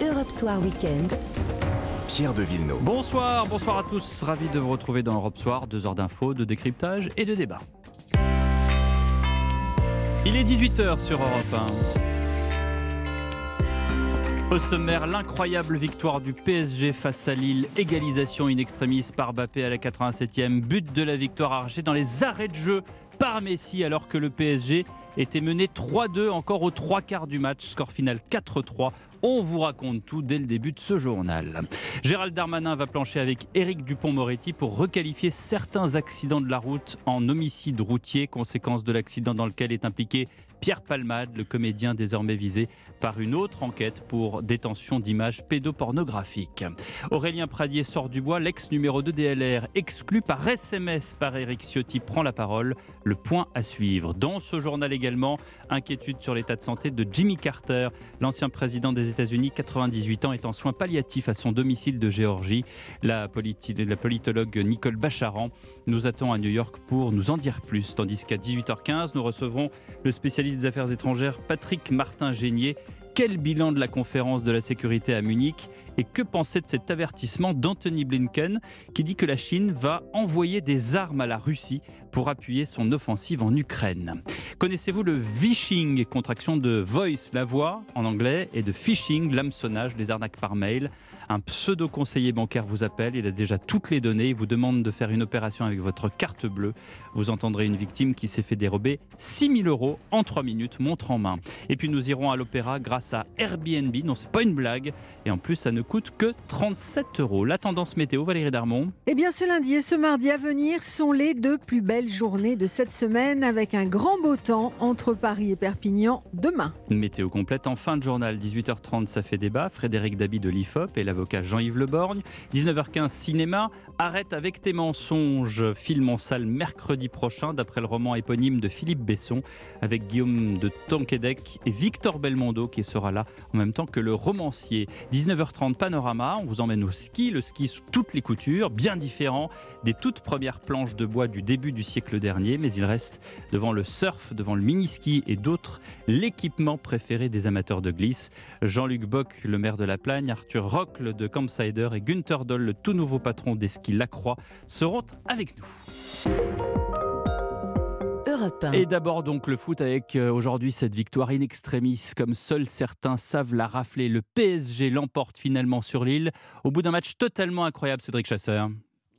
Europe Soir Weekend. Pierre de Villeneuve. Bonsoir, bonsoir à tous. Ravi de vous retrouver dans Europe Soir. Deux heures d'infos, de décryptage et de débat. Il est 18h sur Europe 1. Au sommaire, l'incroyable victoire du PSG face à Lille, égalisation in extremis par Bappé à la 87e, but de la victoire arrachée dans les arrêts de jeu par Messi alors que le PSG était mené 3-2 encore aux trois quarts du match, score final 4-3. On vous raconte tout dès le début de ce journal. Gérald Darmanin va plancher avec Éric Dupont-Moretti pour requalifier certains accidents de la route en homicide routier, conséquence de l'accident dans lequel est impliqué Pierre Palmade, le comédien désormais visé par une autre enquête pour détention d'images pédopornographiques. Aurélien Pradier sort du bois, l'ex numéro 2 DLR, exclu par SMS par Éric Ciotti, prend la parole. Le point à suivre. Dans ce journal également, inquiétude sur l'état de santé de Jimmy Carter, l'ancien président des États-Unis, 98 ans, est en soins palliatifs à son domicile de Géorgie. La, politologue Nicole Bacharan nous attend à New York pour nous en dire plus. Tandis qu'à 18h15, nous recevrons le spécialiste des Affaires étrangères Patrick Martin-Génier. Quel bilan de la conférence de la sécurité à Munich et que penser de cet avertissement d'Anthony Blinken qui dit que la Chine va envoyer des armes à la Russie pour appuyer son offensive en Ukraine Connaissez-vous le vishing, contraction de voice, la voix en anglais, et de phishing, l'hameçonnage, les arnaques par mail? Un pseudo-conseiller bancaire vous appelle, il a déjà toutes les données, il vous demande de faire une opération avec votre carte bleue. Vous entendrez une victime qui s'est fait dérober 6000 euros en 3 minutes, montre en main. Et puis nous irons à l'opéra grâce à Airbnb, non c'est pas une blague, et en plus ça ne coûte que 37 euros. La tendance météo, Valérie Darmon Eh bien ce lundi et ce mardi à venir sont les deux plus belles journées de cette semaine avec un grand beau temps entre Paris et Perpignan demain. Météo complète en fin de journal, 18h30 ça fait débat, Frédéric Dabi de l'IFOP et la avocat Jean-Yves Leborgne. 19h15 cinéma, Arrête avec tes mensonges, film en salle mercredi prochain d'après le roman éponyme de Philippe Besson avec Guillaume de Tonquédec et Victor Belmondo qui sera là en même temps que le romancier. 19h30 panorama, on vous emmène au ski, le ski sous toutes les coutures, bien différent des toutes premières planches de bois du début du siècle dernier, mais il reste devant le surf, devant le mini-ski et d'autres l'équipement préféré des amateurs de glisse. Jean-Luc Bock, le maire de La Plagne, Arthur Rocle de Campsider et Günther Doll, le tout nouveau patron des skis Lacroix, seront avec nous. Et d'abord donc le foot avec euh, aujourd'hui cette victoire in extremis comme seuls certains savent la rafler. Le PSG l'emporte finalement sur l'île au bout d'un match totalement incroyable Cédric Chasseur.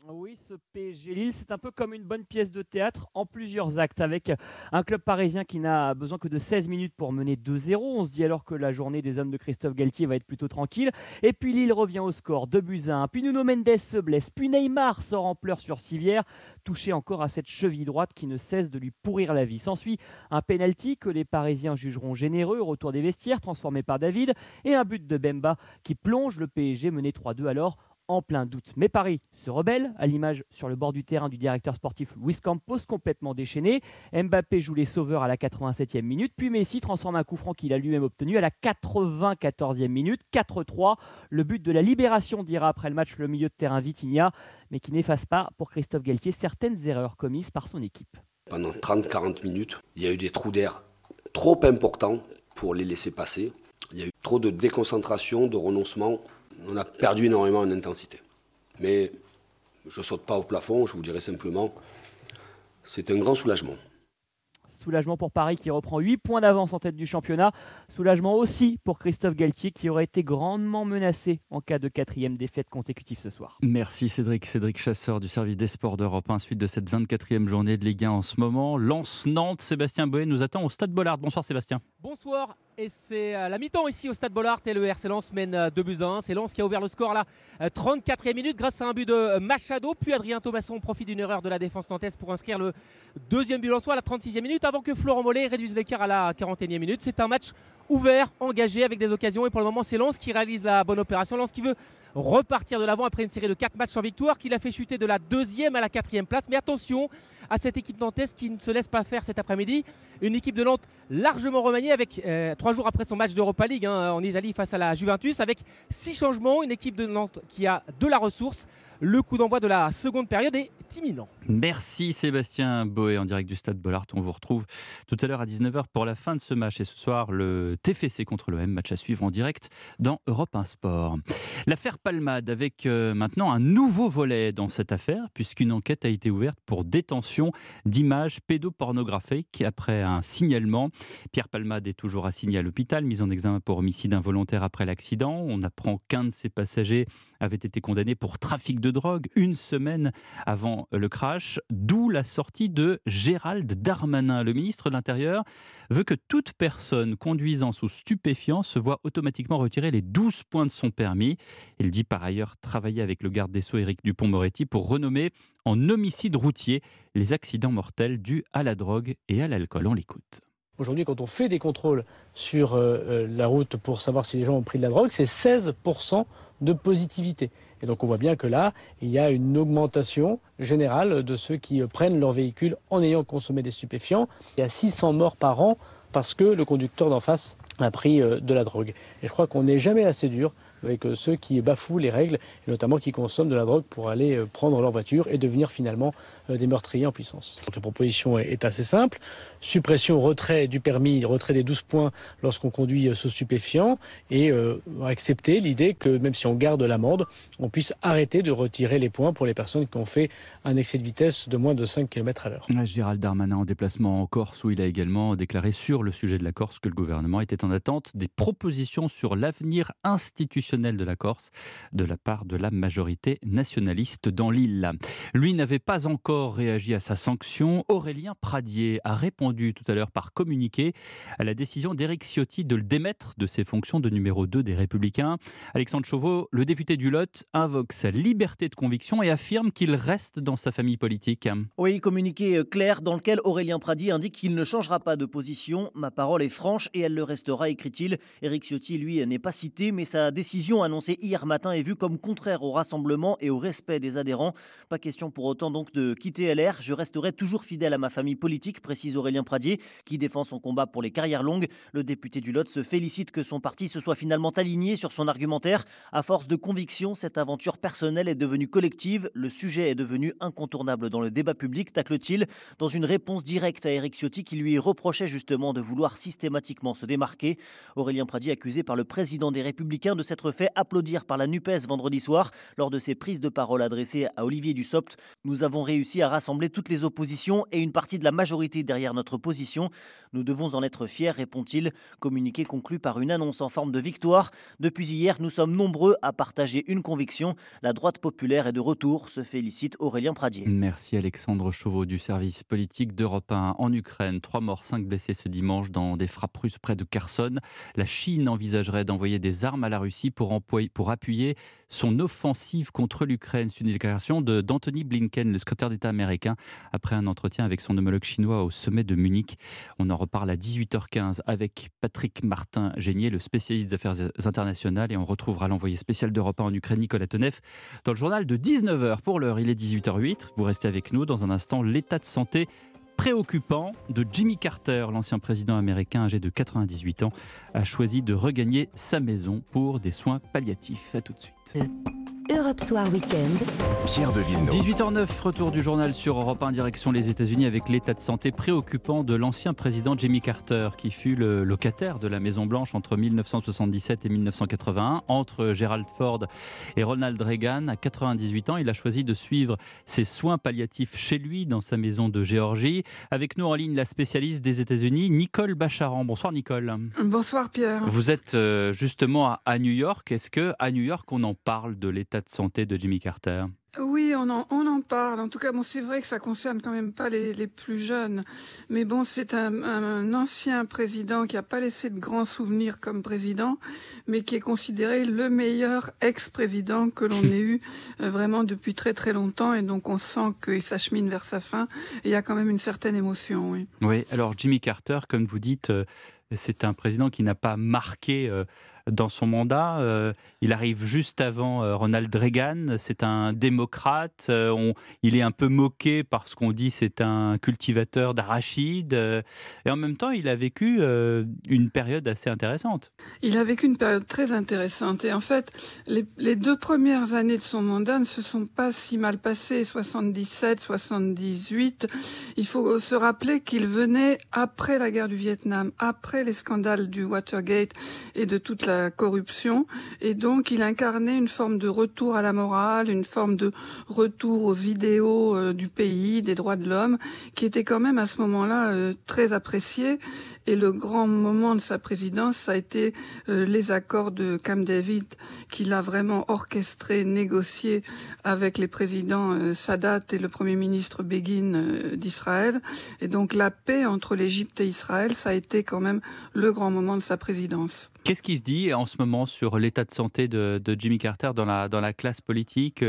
Oui, ce PSG Lille, c'est un peu comme une bonne pièce de théâtre en plusieurs actes, avec un club parisien qui n'a besoin que de 16 minutes pour mener 2-0. On se dit alors que la journée des hommes de Christophe Galtier va être plutôt tranquille. Et puis Lille revient au score, 2 buts à 1. Puis Nuno Mendes se blesse, puis Neymar sort en pleurs sur Sivière, touché encore à cette cheville droite qui ne cesse de lui pourrir la vie. S'ensuit un penalty que les Parisiens jugeront généreux retour des vestiaires, transformé par David, et un but de Bemba qui plonge le PSG mené 3-2 alors en plein doute. Mais Paris se rebelle, à l'image sur le bord du terrain du directeur sportif Luis Campos, complètement déchaîné. Mbappé joue les sauveurs à la 87e minute, puis Messi transforme un coup franc qu'il a lui-même obtenu à la 94e minute, 4-3. Le but de la libération, dira après le match le milieu de terrain Vitinha, mais qui n'efface pas pour Christophe Galtier certaines erreurs commises par son équipe. Pendant 30-40 minutes, il y a eu des trous d'air trop importants pour les laisser passer. Il y a eu trop de déconcentration, de renoncement on a perdu énormément en intensité. Mais je ne saute pas au plafond, je vous dirais simplement, c'est un grand soulagement. Soulagement pour Paris qui reprend 8 points d'avance en tête du championnat. Soulagement aussi pour Christophe Galtier qui aurait été grandement menacé en cas de quatrième défaite consécutive ce soir. Merci Cédric. Cédric Chasseur du service des sports d'Europe 1. Suite de cette 24e journée de Ligue 1 en ce moment. Lance-Nantes, Sébastien Boé nous attend au Stade Bollard. Bonsoir Sébastien. Bonsoir et c'est à la mi-temps ici au Stade Bollard et le RC Lens mène 2 buts 1. C'est Lens qui a ouvert le score à la 34e minute grâce à un but de Machado. Puis Adrien Thomasson profite d'une erreur de la défense nantaise pour inscrire le deuxième but en soi à la 36e minute avant que Florent Mollet réduise l'écart à la 41e minute. C'est un match ouvert, engagé avec des occasions et pour le moment c'est Lens qui réalise la bonne opération. Lens qui veut repartir de l'avant après une série de 4 matchs sans victoire qui l'a fait chuter de la deuxième à la quatrième place. Mais attention, à cette équipe nantaise qui ne se laisse pas faire cet après-midi. Une équipe de Nantes largement remaniée avec euh, trois jours après son match d'Europa League hein, en Italie face à la Juventus avec six changements. Une équipe de Nantes qui a de la ressource. Le coup d'envoi de la seconde période est imminent. Merci Sébastien Boé en direct du stade Bollard. On vous retrouve tout à l'heure à 19h pour la fin de ce match. Et ce soir, le TFC contre l'OM, match à suivre en direct dans Europe 1 Sport. L'affaire Palmade avec euh, maintenant un nouveau volet dans cette affaire, puisqu'une enquête a été ouverte pour détention d'images pédopornographiques après un signalement. Pierre Palmade est toujours assigné à l'hôpital, mis en examen pour homicide involontaire après l'accident. On apprend qu'un de ses passagers avait été condamné pour trafic de drogue une semaine avant le crash, d'où la sortie de Gérald Darmanin. Le ministre de l'Intérieur veut que toute personne conduisant sous stupéfiants se voit automatiquement retirer les 12 points de son permis. Il dit par ailleurs travailler avec le garde des Sceaux Éric Dupont-Moretti pour renommer en homicide routier les accidents mortels dus à la drogue et à l'alcool. On l'écoute. Aujourd'hui, quand on fait des contrôles sur euh, euh, la route pour savoir si les gens ont pris de la drogue, c'est 16% de positivité. Et donc on voit bien que là, il y a une augmentation générale de ceux qui euh, prennent leur véhicule en ayant consommé des stupéfiants. Il y a 600 morts par an parce que le conducteur d'en face a pris de la drogue. Et je crois qu'on n'est jamais assez dur avec euh, ceux qui bafouent les règles, et notamment qui consomment de la drogue pour aller euh, prendre leur voiture et devenir finalement euh, des meurtriers en puissance. Donc la proposition est assez simple. Suppression, retrait du permis, retrait des 12 points lorsqu'on conduit sous stupéfiant et accepter l'idée que même si on garde l'amende, on puisse arrêter de retirer les points pour les personnes qui ont fait un excès de vitesse de moins de 5 km à l'heure. Gérald Darmanin en déplacement en Corse où il a également déclaré sur le sujet de la Corse que le gouvernement était en attente des propositions sur l'avenir institutionnel de la Corse de la part de la majorité nationaliste dans l'île. Lui n'avait pas encore réagi à sa sanction. Aurélien Pradier a répondu tout à l'heure par communiqué à la décision d'Éric Ciotti de le démettre de ses fonctions de numéro 2 des Républicains. Alexandre Chauveau, le député du Lot, invoque sa liberté de conviction et affirme qu'il reste dans sa famille politique. Oui, communiqué clair dans lequel Aurélien Pradier indique qu'il ne changera pas de position. Ma parole est franche et elle le restera, écrit-il. Éric Ciotti, lui, n'est pas cité, mais sa décision annoncée hier matin est vue comme contraire au rassemblement et au respect des adhérents. Pas question pour autant donc de quitter LR. Je resterai toujours fidèle à ma famille politique, précise Aurélien Pradier, qui défend son combat pour les carrières longues. Le député du Lot se félicite que son parti se soit finalement aligné sur son argumentaire. À force de conviction, cette aventure personnelle est devenue collective. Le sujet est devenu incontournable dans le débat public, tacle-t-il, dans une réponse directe à Eric Ciotti qui lui reprochait justement de vouloir systématiquement se démarquer. Aurélien Pradier accusé par le président des Républicains de s'être fait applaudir par la NUPES vendredi soir lors de ses prises de parole adressées à Olivier Dussopt. Nous avons réussi à rassembler toutes les oppositions et une partie de la majorité derrière notre position. Nous devons en être fiers, répond-il. Communiqué conclu par une annonce en forme de victoire. Depuis hier, nous sommes nombreux à partager une conviction. La droite populaire est de retour, se félicite Aurélien Pradier. Merci Alexandre Chauveau du service politique d'Europe 1 en Ukraine. Trois morts, cinq blessés ce dimanche dans des frappes russes près de Kherson. La Chine envisagerait d'envoyer des armes à la Russie pour, pour appuyer son offensive contre l'Ukraine. C'est une déclaration d'Anthony Blinken, le secrétaire d'État américain, après un entretien avec son homologue chinois au sommet de Munich. On en reparle à 18h15 avec Patrick Martin-Génier, le spécialiste des affaires internationales, et on retrouvera l'envoyé spécial d'Europe en Ukraine, Nicolas Tonev, dans le journal de 19h. Pour l'heure, il est 18h08. Vous restez avec nous dans un instant. L'état de santé préoccupant de Jimmy Carter, l'ancien président américain âgé de 98 ans, a choisi de regagner sa maison pour des soins palliatifs. A tout de suite. Europe Soir Weekend. Pierre de Villeneuve. 18h09, retour du journal sur Europe 1, direction les États-Unis avec l'état de santé préoccupant de l'ancien président Jimmy Carter, qui fut le locataire de la Maison-Blanche entre 1977 et 1981. Entre Gerald Ford et Ronald Reagan, à 98 ans, il a choisi de suivre ses soins palliatifs chez lui, dans sa maison de Géorgie. Avec nous en ligne, la spécialiste des États-Unis, Nicole Bacharan. Bonsoir, Nicole. Bonsoir, Pierre. Vous êtes euh, justement à New York. Est-ce que à New York, on en parle de l'état de santé de Jimmy Carter oui, on en, on en parle. En tout cas, bon, c'est vrai que ça concerne quand même pas les, les plus jeunes. Mais bon, c'est un, un, ancien président qui n'a pas laissé de grands souvenirs comme président, mais qui est considéré le meilleur ex-président que l'on ait eu euh, vraiment depuis très très longtemps. Et donc, on sent qu'il s'achemine vers sa fin. il y a quand même une certaine émotion, oui. Oui, alors Jimmy Carter, comme vous dites, euh, c'est un président qui n'a pas marqué... Euh, dans son mandat. Euh, il arrive juste avant euh, Ronald Reagan. C'est un démocrate. Euh, il est un peu moqué parce qu'on dit c'est un cultivateur d'arachides. et en même temps, il a vécu une période assez intéressante. Il a vécu une période très intéressante. Et en fait, les, les deux premières années de son mandat ne se sont pas si mal passées. 77, 78. Il faut se rappeler qu'il venait après la guerre du Vietnam, après les scandales du Watergate et de toute la corruption. Et donc, il incarnait une forme de retour à la morale, une forme de retour aux idéaux euh, du pays, des droits de l'homme, qui était quand même à ce moment-là euh, très apprécié. Et le grand moment de sa présidence, ça a été euh, les accords de Camp David qu'il a vraiment orchestré, négocié avec les présidents euh, Sadat et le premier ministre Begin euh, d'Israël. Et donc la paix entre l'Égypte et Israël, ça a été quand même le grand moment de sa présidence. Qu'est-ce qui se dit en ce moment sur l'état de santé de, Jimmy Carter dans la, dans la classe politique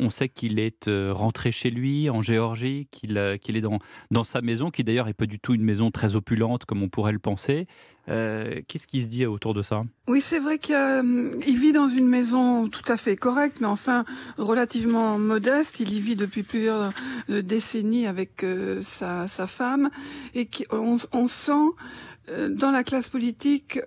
On sait qu'il est rentré chez lui en Géorgie, qu'il qu'il est dans, dans sa maison, qui d'ailleurs n'est pas du tout une maison très opulente comme on pourrait le penser. Euh, qu'est-ce qui se dit autour de ça? Oui, c'est vrai qu'il euh, vit dans une maison tout à fait correcte, mais enfin relativement modeste. Il y vit depuis plusieurs euh, décennies avec sa, femme, et on, on sent dans la classe politique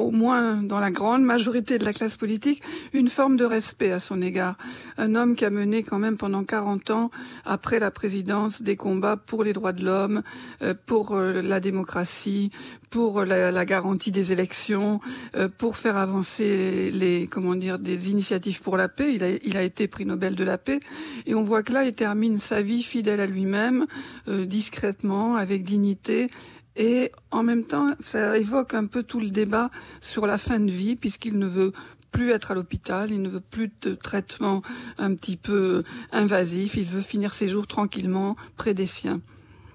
au moins dans la grande majorité de la classe politique, une forme de respect à son égard. Un homme qui a mené quand même pendant 40 ans, après la présidence, des combats pour les droits de l'homme, euh, pour euh, la démocratie, pour la, garantie des élections, euh, pour faire avancer les, comment dire, des initiatives pour la paix. Il a, il a été prix Nobel de la paix. Et on voit que là, il termine sa vie fidèle à lui-même, discrètement, avec dignité, et en même temps, ça évoque un peu tout le débat sur la fin de vie, puisqu'il ne veut plus être à l'hôpital, il ne veut plus de traitement un petit peu invasif, il veut finir ses jours tranquillement près des siens.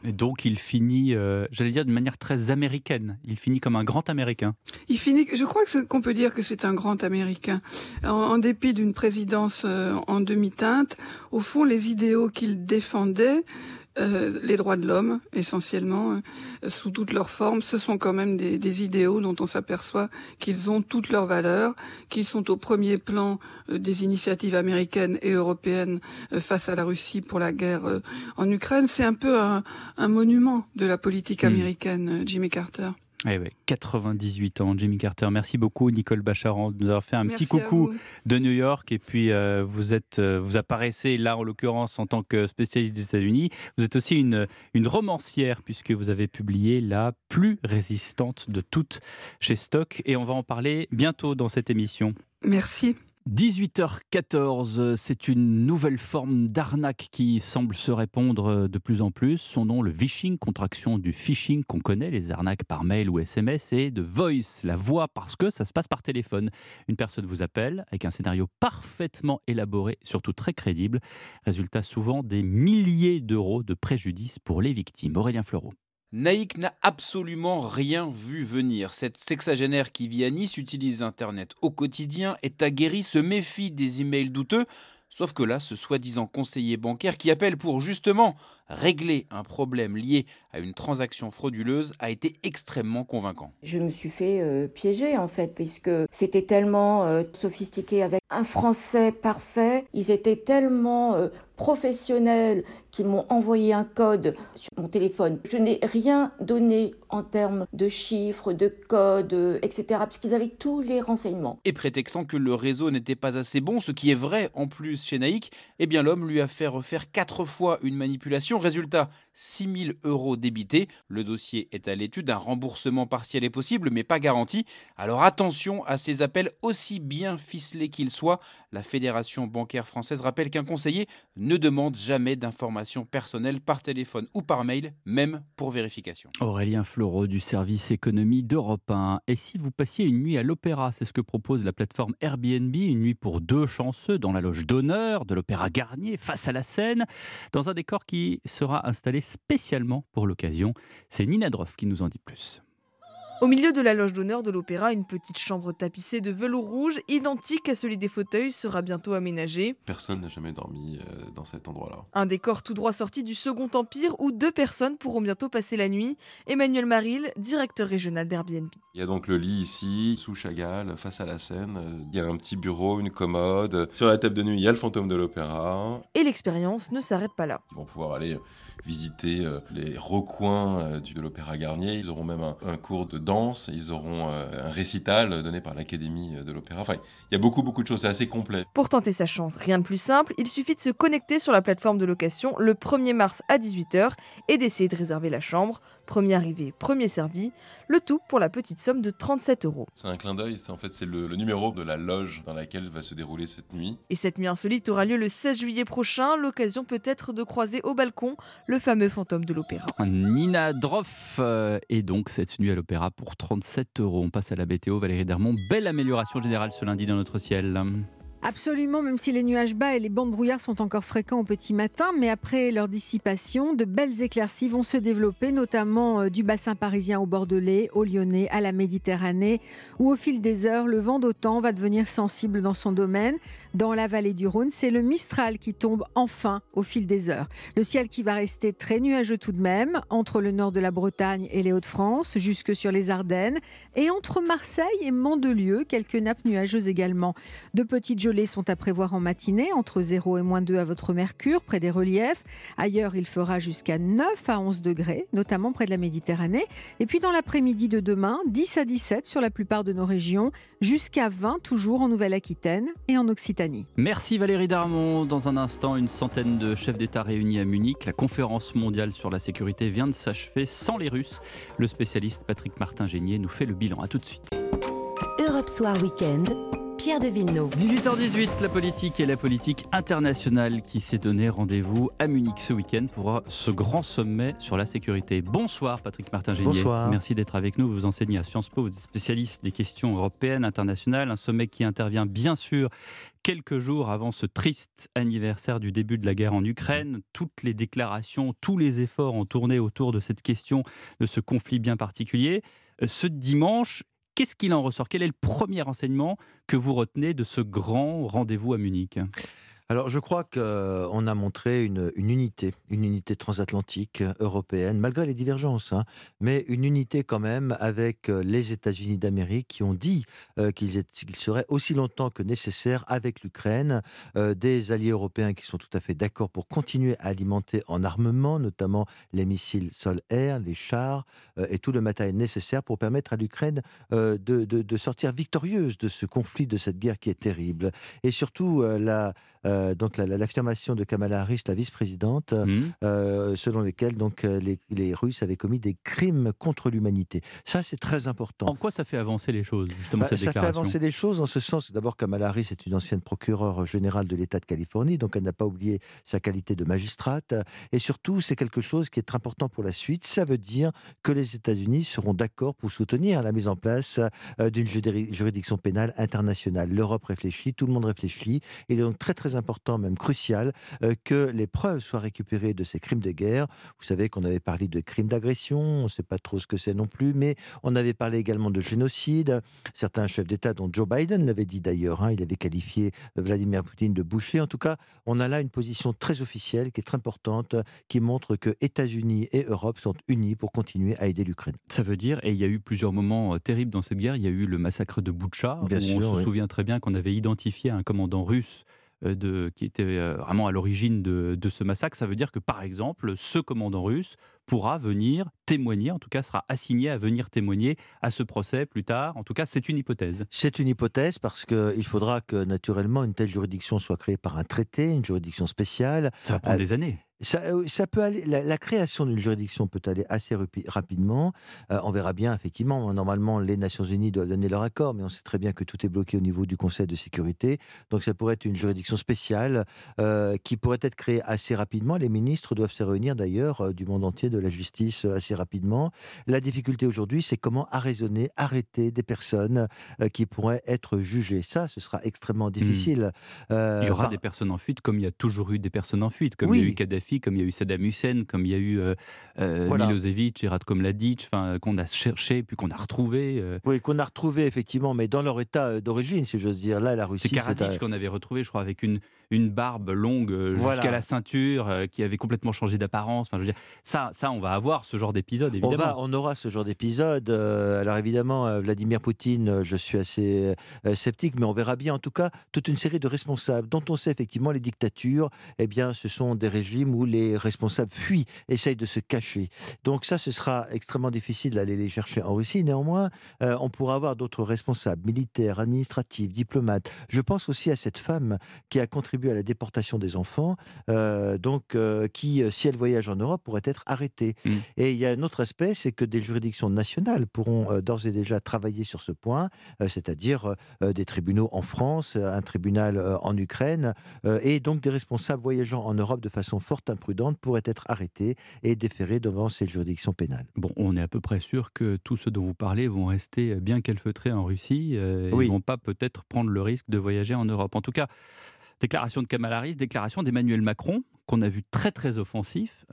Et donc il finit, euh, j'allais dire de manière très américaine, il finit comme un grand Américain. Il finit, je crois qu'on peut dire que c'est un grand Américain. En, dépit d'une présidence euh, en demi-teinte, au fond les idéaux qu'il défendait, euh, les droits de l'homme, essentiellement, euh, sous toutes leurs formes, ce sont quand même des, idéaux dont on s'aperçoit qu'ils ont toutes leurs valeurs, qu'ils sont au premier plan euh, des initiatives américaines et européennes face à la Russie pour la guerre en Ukraine. C'est un peu un, monument de la politique hmm. américaine, Jimmy Carter. 98 eh ans, Jimmy Carter. Merci beaucoup, Nicole Bacharan, de nous avoir fait un petit coucou de New York. Et puis, euh, vous, êtes, euh, vous apparaissez là, en l'occurrence, en tant que spécialiste des États-Unis. Vous êtes aussi une, une romancière, puisque vous avez publié La plus résistante de toutes chez Stock. Et on va en parler bientôt dans cette émission. Merci. 18h14, c'est une nouvelle forme d'arnaque qui semble se répondre de plus en plus. Son nom, le phishing, contraction du phishing qu'on connaît, les arnaques par mail ou SMS, et de voice, la voix, parce que ça se passe par téléphone. Une personne vous appelle avec un scénario parfaitement élaboré, surtout très crédible. Résultat souvent des milliers d'euros de préjudice pour les victimes. Aurélien Fleureau. Naïk n'a absolument rien vu venir. Cette sexagénaire qui vit à Nice utilise Internet au quotidien, est aguerrie, se méfie des emails douteux. Sauf que là, ce soi-disant conseiller bancaire qui appelle pour justement régler un problème lié à une transaction frauduleuse a été extrêmement convaincant. Je me suis fait euh, piéger en fait, puisque c'était tellement euh, sophistiqué avec un français parfait, ils étaient tellement euh, professionnels qu'ils m'ont envoyé un code sur mon téléphone. Je n'ai rien donné en termes de chiffres, de codes, etc. Parce qu'ils avaient tous les renseignements. Et prétextant que le réseau n'était pas assez bon, ce qui est vrai en plus chez Naïk, eh bien l'homme lui a fait refaire quatre fois une manipulation. Résultat, 6 000 euros débités. Le dossier est à l'étude. Un remboursement partiel est possible, mais pas garanti. Alors attention à ces appels aussi bien ficelés qu'ils soient. La Fédération bancaire française rappelle qu'un conseiller ne demande jamais d'informations personnelles par téléphone ou par mail, même pour vérification. Aurélien Fleureau du service économie d'Europe 1. Et si vous passiez une nuit à l'opéra, c'est ce que propose la plateforme Airbnb, une nuit pour deux chanceux dans la loge d'honneur de l'Opéra Garnier face à la Seine, dans un décor qui sera installé spécialement pour l'occasion. C'est Nina Droff qui nous en dit plus. Au milieu de la loge d'honneur de l'opéra, une petite chambre tapissée de velours rouge, identique à celui des fauteuils, sera bientôt aménagée. Personne n'a jamais dormi euh, dans cet endroit-là. Un décor tout droit sorti du Second Empire où deux personnes pourront bientôt passer la nuit. Emmanuel Maril, directeur régional d'Airbnb. Il y a donc le lit ici, sous Chagall, face à la scène. Euh, Il y a un petit bureau, une commode. Sur la table de nuit, il y a le fantôme de l'opéra. Et l'expérience ne s'arrête pas là. Ils vont pouvoir aller visiter euh, les recoins euh, de l'Opéra Garnier. Ils auront même un, un cours de danse. Ils auront euh, un récital donné par l'Académie de l'Opéra. Enfin, il y a beaucoup, beaucoup de choses. C'est assez complet. Pour tenter sa chance, rien de plus simple, il suffit de se connecter sur la plateforme de location le 1er mars à 18h et d'essayer de réserver la chambre. Premier arrivé, premier servi. Le tout pour la petite somme de 37 euros. C'est un clin d'œil. C'est en fait c'est le, le numéro de la loge dans laquelle va se dérouler cette nuit. Et cette nuit insolite aura lieu le 16 juillet prochain, l'occasion peut-être de croiser au balcon le fameux fantôme de l'opéra. Nina Droff euh, est donc cette nuit à l'opéra pour 37 euros. On passe à la BTO. Valérie Dermont, belle amélioration générale ce lundi dans notre ciel. Absolument, même si les nuages bas et les bancs de brouillard sont encore fréquents au petit matin, mais après leur dissipation, de belles éclaircies vont se développer, notamment euh, du bassin parisien au Bordelais, au Lyonnais, à la Méditerranée, où au fil des heures, le vent d'OTAN va devenir sensible dans son domaine. Dans la vallée du Rhône, c'est le Mistral qui tombe enfin au fil des heures. Le ciel qui va rester très nuageux tout de même, entre le nord de la Bretagne et les Hauts-de-France, jusque sur les Ardennes, et entre Marseille et Mandelieu, quelques nappes nuageuses également. De petites gelées sont à prévoir en matinée, entre 0 et moins 2 à votre mercure, près des reliefs. Ailleurs, il fera jusqu'à 9 à 11 degrés, notamment près de la Méditerranée. Et puis dans l'après-midi de demain, 10 à 17 sur la plupart de nos régions, jusqu'à 20 toujours en Nouvelle-Aquitaine et en Occitanie. Merci Valérie Darmon. Dans un instant, une centaine de chefs d'État réunis à Munich. La conférence mondiale sur la sécurité vient de s'achever sans les Russes. Le spécialiste Patrick Martin-Génier nous fait le bilan. A tout de suite. Europe Soir Weekend, Pierre de Villeneuve. 18h18, la politique et la politique internationale qui s'est donné rendez-vous à Munich ce week-end pour ce grand sommet sur la sécurité. Bonsoir Patrick Martin-Génier. Bonsoir. Merci d'être avec nous. Vous enseignez à Sciences Po, vous êtes spécialiste des questions européennes, internationales. Un sommet qui intervient bien sûr quelques jours avant ce triste anniversaire du début de la guerre en Ukraine. Toutes les déclarations, tous les efforts ont tourné autour de cette question, de ce conflit bien particulier. Euh, Ce dimanche, Qu'est-ce qu'il en ressort? Quel est le premier enseignement que vous retenez de ce grand rendez-vous à Munich? Alors, je crois qu'on a montré une, unité, une unité transatlantique, euh, européenne, malgré les divergences, hein, mais une unité quand même avec euh, les États-Unis d'Amérique qui ont dit euh, qu'ils seraient aussi longtemps que nécessaire avec l'Ukraine, des alliés européens qui sont tout à fait d'accord pour continuer à alimenter en armement, notamment les missiles sol-air, les chars et tout le matériel nécessaire pour permettre à l'Ukraine de, de- sortir victorieuse de ce conflit, de cette guerre qui est terrible. Et surtout, la, euh, donc la- la- l'affirmation de Kamala Harris, la vice-présidente, Mmh. euh, selon lesquelles donc, euh, les, les Russes avaient commis des crimes contre l'humanité. Ça, c'est très important. En quoi ça fait avancer les choses, justement, Bah, cette ça fait avancer les choses en ce sens. D'abord, Kamala Harris est une ancienne procureure générale de l'État de Californie, donc elle n'a pas oublié sa qualité de magistrate. Et surtout, c'est quelque chose qui est très important pour la suite. Ça veut dire que les États-Unis seront d'accord pour soutenir la mise en place euh, d'une juridiction pénale internationale. L'Europe réfléchit, tout le monde réfléchit. Il est donc très très important, même crucial, euh, que les preuves soient récupérées de ces crimes de guerre. Vous savez qu'on avait parlé de crimes d'agression, on ne sait pas trop ce que c'est non plus, mais on avait parlé également de génocide. Certains chefs d'État, dont Joe Biden l'avait dit d'ailleurs, hein, il avait qualifié Vladimir Poutine de boucher. En tout cas, on a là une position très officielle qui est très importante, qui montre que États-Unis et Europe sont unis pour continuer à aider l'Ukraine. Ça veut dire, et il y a eu plusieurs moments euh, terribles dans cette guerre, il y a eu le massacre de Boutcha, Bien où sûr, on se oui. souvient très bien qu'on avait identifié un commandant russe de, qui était euh, vraiment à l'origine de, de ce massacre. Ça veut dire que, par exemple, ce commandant russe pourra venir témoigner, en tout cas sera assigné à venir témoigner à ce procès plus tard. En tout cas, c'est une hypothèse. C'est une hypothèse parce qu'il faudra que naturellement une telle juridiction soit créée par un traité, une juridiction spéciale. Ça va prendre Euh, des années. Ça, euh, ça peut aller, la, la création d'une juridiction peut aller assez rapi- rapidement. Euh, on verra bien, effectivement. Normalement, les Nations Unies doivent donner leur accord, mais on sait très bien que tout est bloqué au niveau du Conseil de sécurité. Donc, ça pourrait être une juridiction spéciale euh, qui pourrait être créée assez rapidement. Les ministres doivent se réunir d'ailleurs euh, du monde entier de de la justice assez rapidement. La difficulté aujourd'hui, c'est comment arraisonner, arrêter des personnes qui pourraient être jugées. Ça, ce sera extrêmement difficile. il y aura des personnes en fuite, comme il y a toujours eu des personnes en fuite, comme il y a eu Kadhafi, comme il y a eu Saddam Hussein, comme il y a eu Milosevic et Radko Mladic, qu'on a cherché puis qu'on a retrouvé. Oui, qu'on a retrouvé effectivement, mais dans leur état d'origine, si j'ose dire. Là, la Russie. C'est Karadzic qu'on avait retrouvé, je crois, avec une, une barbe longue jusqu'à la ceinture, qui avait complètement changé d'apparence. Enfin, je veux dire, ça, ça, on va avoir ce genre d'épisode, évidemment. On, on aura ce genre d'épisode. alors évidemment, Vladimir Poutine, je suis assez sceptique, mais on verra bien en tout cas toute une série de responsables dont on sait effectivement les dictatures, eh bien, ce sont des régimes où les responsables fuient, essayent de se cacher. Donc ça, ce sera extrêmement difficile d'aller les chercher en Russie. Néanmoins, on pourra avoir d'autres responsables, militaires, administratifs, diplomates. Je pense aussi à cette femme qui a contribué à la déportation des enfants, donc qui, si elle voyage en Europe, pourrait être arrêtée. Mmh. Et il y a un autre aspect, c'est que des juridictions nationales pourront d'ores et déjà travailler sur ce point, c'est-à-dire des tribunaux en France, un tribunal en Ukraine, et donc des responsables voyageant en Europe de façon fort imprudente pourraient être arrêtés et déférés devant ces juridictions pénales. Bon, on est à peu près sûr que tous ceux dont vous parlez vont rester bien calfeutrés en Russie et ne vont pas peut-être prendre le risque de voyager en Europe. En tout cas, déclaration de Kamala Harris, déclaration d'Emmanuel Macron, qu'on a vu très très offensif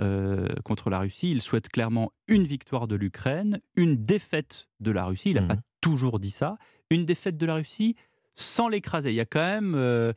contre la Russie. Il souhaite clairement une victoire de l'Ukraine, une défaite de la Russie. Il n'a pas mmh. toujours dit ça. Une défaite de la Russie sans l'écraser. Il y a quand même euh,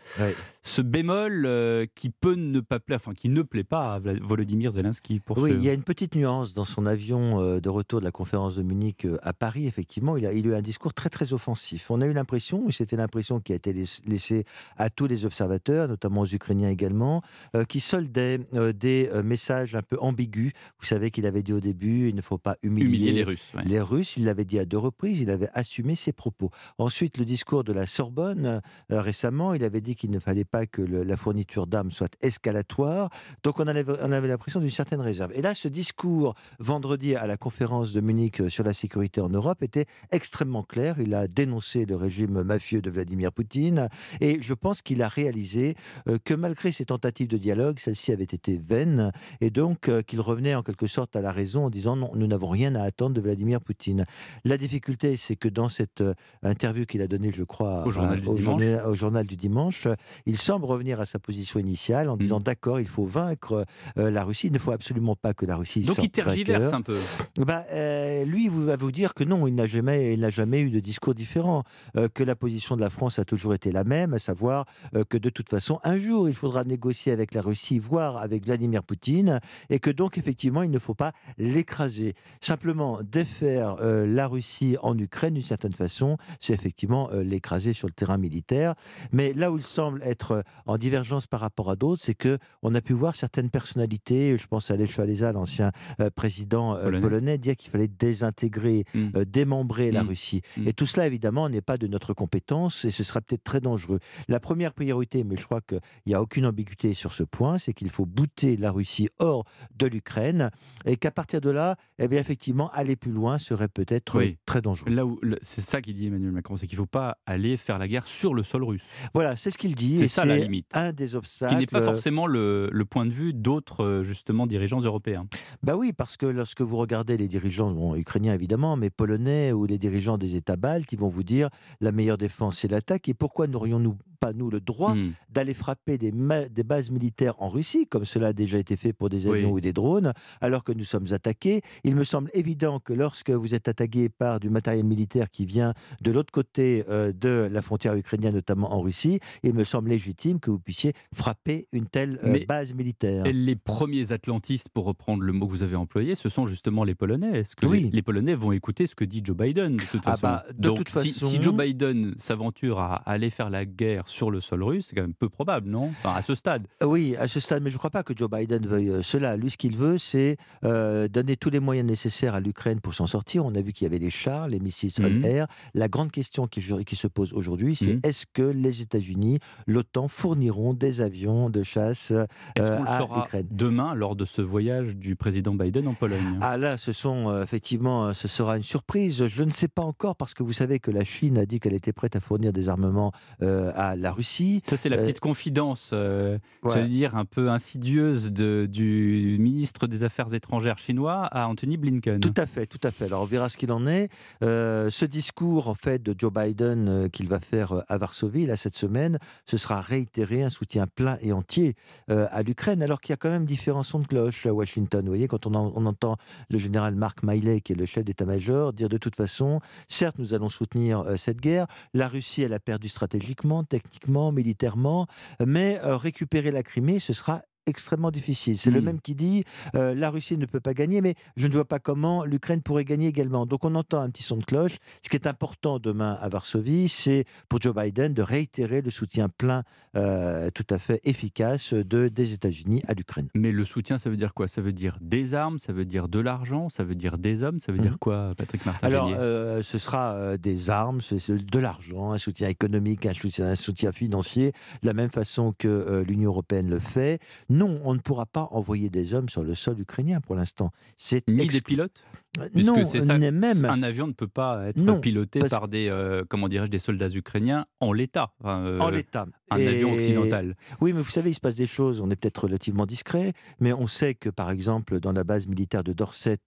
ce bémol euh, qui peut ne pas plaire, enfin qui ne plaît pas à Volodymyr Zelensky. Pour oui, il y a une petite nuance dans son avion euh, de retour de la conférence de Munich à Paris. Effectivement, il a, il a eu un discours très très offensif. On a eu l'impression, et c'était l'impression qui a été laissée à tous les observateurs, notamment aux Ukrainiens également, qui soldaient des messages un peu ambigus. Vous savez qu'il avait dit au début, il ne faut pas humilier, les Russes. Les Russes, il l'avait dit à deux reprises, il avait assumé ses propos. Ensuite, le discours de la Euh, récemment, il avait dit qu'il ne fallait pas que la fourniture d'armes soit escalatoire. Donc on avait, on avait l'impression d'une certaine réserve. Et là, ce discours vendredi à la conférence de Munich euh, sur la sécurité en Europe était extrêmement clair. Il a dénoncé le régime mafieux de Vladimir Poutine et je pense qu'il a réalisé euh, que malgré ses tentatives de dialogue, celles-ci avaient été vaines et donc qu'il revenait en quelque sorte à la raison en disant non, nous n'avons rien à attendre de Vladimir Poutine. La difficulté, c'est que dans cette interview qu'il a donnée, je crois, au, journal du dimanche, il semble revenir à sa position initiale en mm. disant d'accord, il faut vaincre euh, la Russie, il ne faut absolument pas que la Russie Donc il tergiverse un peu. Bah, euh, lui, va vous dire que non, il n'a jamais, il n'a jamais eu de discours différent, euh, que la position de la France a toujours été la même, à savoir que de toute façon, un jour, il faudra négocier avec la Russie, voire avec Vladimir Poutine, et que donc effectivement, il ne faut pas l'écraser. Simplement, défaire la Russie en Ukraine d'une certaine façon, c'est effectivement l'écraser sur le terrain militaire. Mais là où il semble être euh, en divergence par rapport à d'autres, c'est que on a pu voir certaines personnalités, je pense à Walesa, l'ancien euh, président euh, polonais. dire qu'il fallait désintégrer, mmh. démembrer la mmh. Russie. Mmh. Et tout cela, évidemment, n'est pas de notre compétence et ce sera peut-être très dangereux. La première priorité, mais je crois qu'il n'y a aucune ambiguïté sur ce point, c'est qu'il faut bouter la Russie hors de l'Ukraine et qu'à partir de là, eh bien, effectivement, aller plus loin serait peut-être très dangereux. Là où, c'est ça qui dit Emmanuel Macron, c'est qu'il ne faut pas aller faire la guerre sur le sol russe. Voilà, c'est ce qu'il dit. C'est ça la limite. Un des obstacles. Ce qui n'est pas forcément le, point de vue d'autres euh, justement dirigeants européens. Bah oui, parce que lorsque vous regardez les dirigeants ukrainiens évidemment, mais polonais ou les dirigeants des États baltes, ils vont vous dire la meilleure défense c'est l'attaque. Et pourquoi n'aurions-nous pas nous le droit hmm. d'aller frapper des, des, bases militaires en Russie, comme cela a déjà été fait pour des avions ou des drones, alors que nous sommes attaqués? Il me semble évident que lorsque vous êtes attaqué par du matériel militaire qui vient de l'autre côté euh, de la frontière ukrainienne, notamment en Russie, il me semble légitime que vous puissiez frapper une telle euh, base militaire. Les premiers atlantistes, pour reprendre le mot que vous avez employé, ce sont justement les Polonais. Est-ce que oui. les, Polonais vont écouter ce que dit Joe Biden de toute ah façon? bah, Donc, si, Joe Biden s'aventure à aller faire la guerre sur le sol russe, c'est quand même peu probable, non? À ce stade. Oui, à ce stade, mais je ne crois pas que Joe Biden veuille euh, cela. Lui, ce qu'il veut, c'est donner tous les moyens nécessaires à l'Ukraine pour s'en sortir. On a vu qu'il y avait les chars, les missiles sol-air. Mmh. La grande question qui, qui se pose aujourd'hui, c'est mmh. est-ce que les États-Unis, l'OTAN fourniront des avions de chasse euh, à l'Ukraine? Demain, lors de ce voyage du président Biden en Pologne? Ah là, ce sont euh, effectivement, euh, ce sera une surprise. Je ne sais pas encore parce que vous savez que la Chine a dit qu'elle était prête à fournir des armements à la Russie. Ça, c'est la Euh, petite confidence, euh, ouais. j'allais dire, un peu insidieuse de- du ministre des Affaires étrangères chinois à Anthony Blinken. Tout à fait, tout à fait. Alors on verra ce qu'il en est. Euh, ce discours en fait de Joe Biden euh, qu'il va faire à Varsovie là cette semaine, ce sera réitéré un soutien plein et entier à l'Ukraine, alors qu'il y a quand même différents sons de cloche à Washington. Vous voyez, quand on, en- on entend le général Mark Miley, qui est le chef d'état-major, dire de toute façon, certes nous allons soutenir cette guerre. La Russie, elle a perdu stratégiquement, techniquement, militairement, mais récupérer la Crimée, ce sera extrêmement difficile. C'est le Mm. même qui dit euh, la Russie ne peut pas gagner, mais je ne vois pas comment l'Ukraine pourrait gagner également. Donc on entend un petit son de cloche. Ce qui est important demain à Varsovie, c'est pour Joe Biden de réitérer le soutien plein, euh, tout à fait efficace de, des États-Unis à l'Ukraine. Mais le soutien, ça veut dire quoi? Ça veut dire des armes, ça veut dire de l'argent, ça veut dire des hommes, ça veut dire quoi, Patrick martin? Alors, euh, ce sera des armes, de l'argent, un soutien économique, un soutien, un soutien financier, de la même façon que l'Union européenne le fait. Non, on ne pourra pas envoyer des hommes sur le sol ukrainien pour l'instant. C'est Ni des pilotes Euh, Puisque non, c'est ça, même un avion ne peut pas être Non, piloté parce- par des, euh, comment dirais-je, des soldats ukrainiens en l'état. Enfin, euh, en l'état. Un Et- avion occidental. Oui, mais vous savez, il se passe des choses. On est peut-être relativement discret, mais on sait que, par exemple, dans la base militaire de Dorset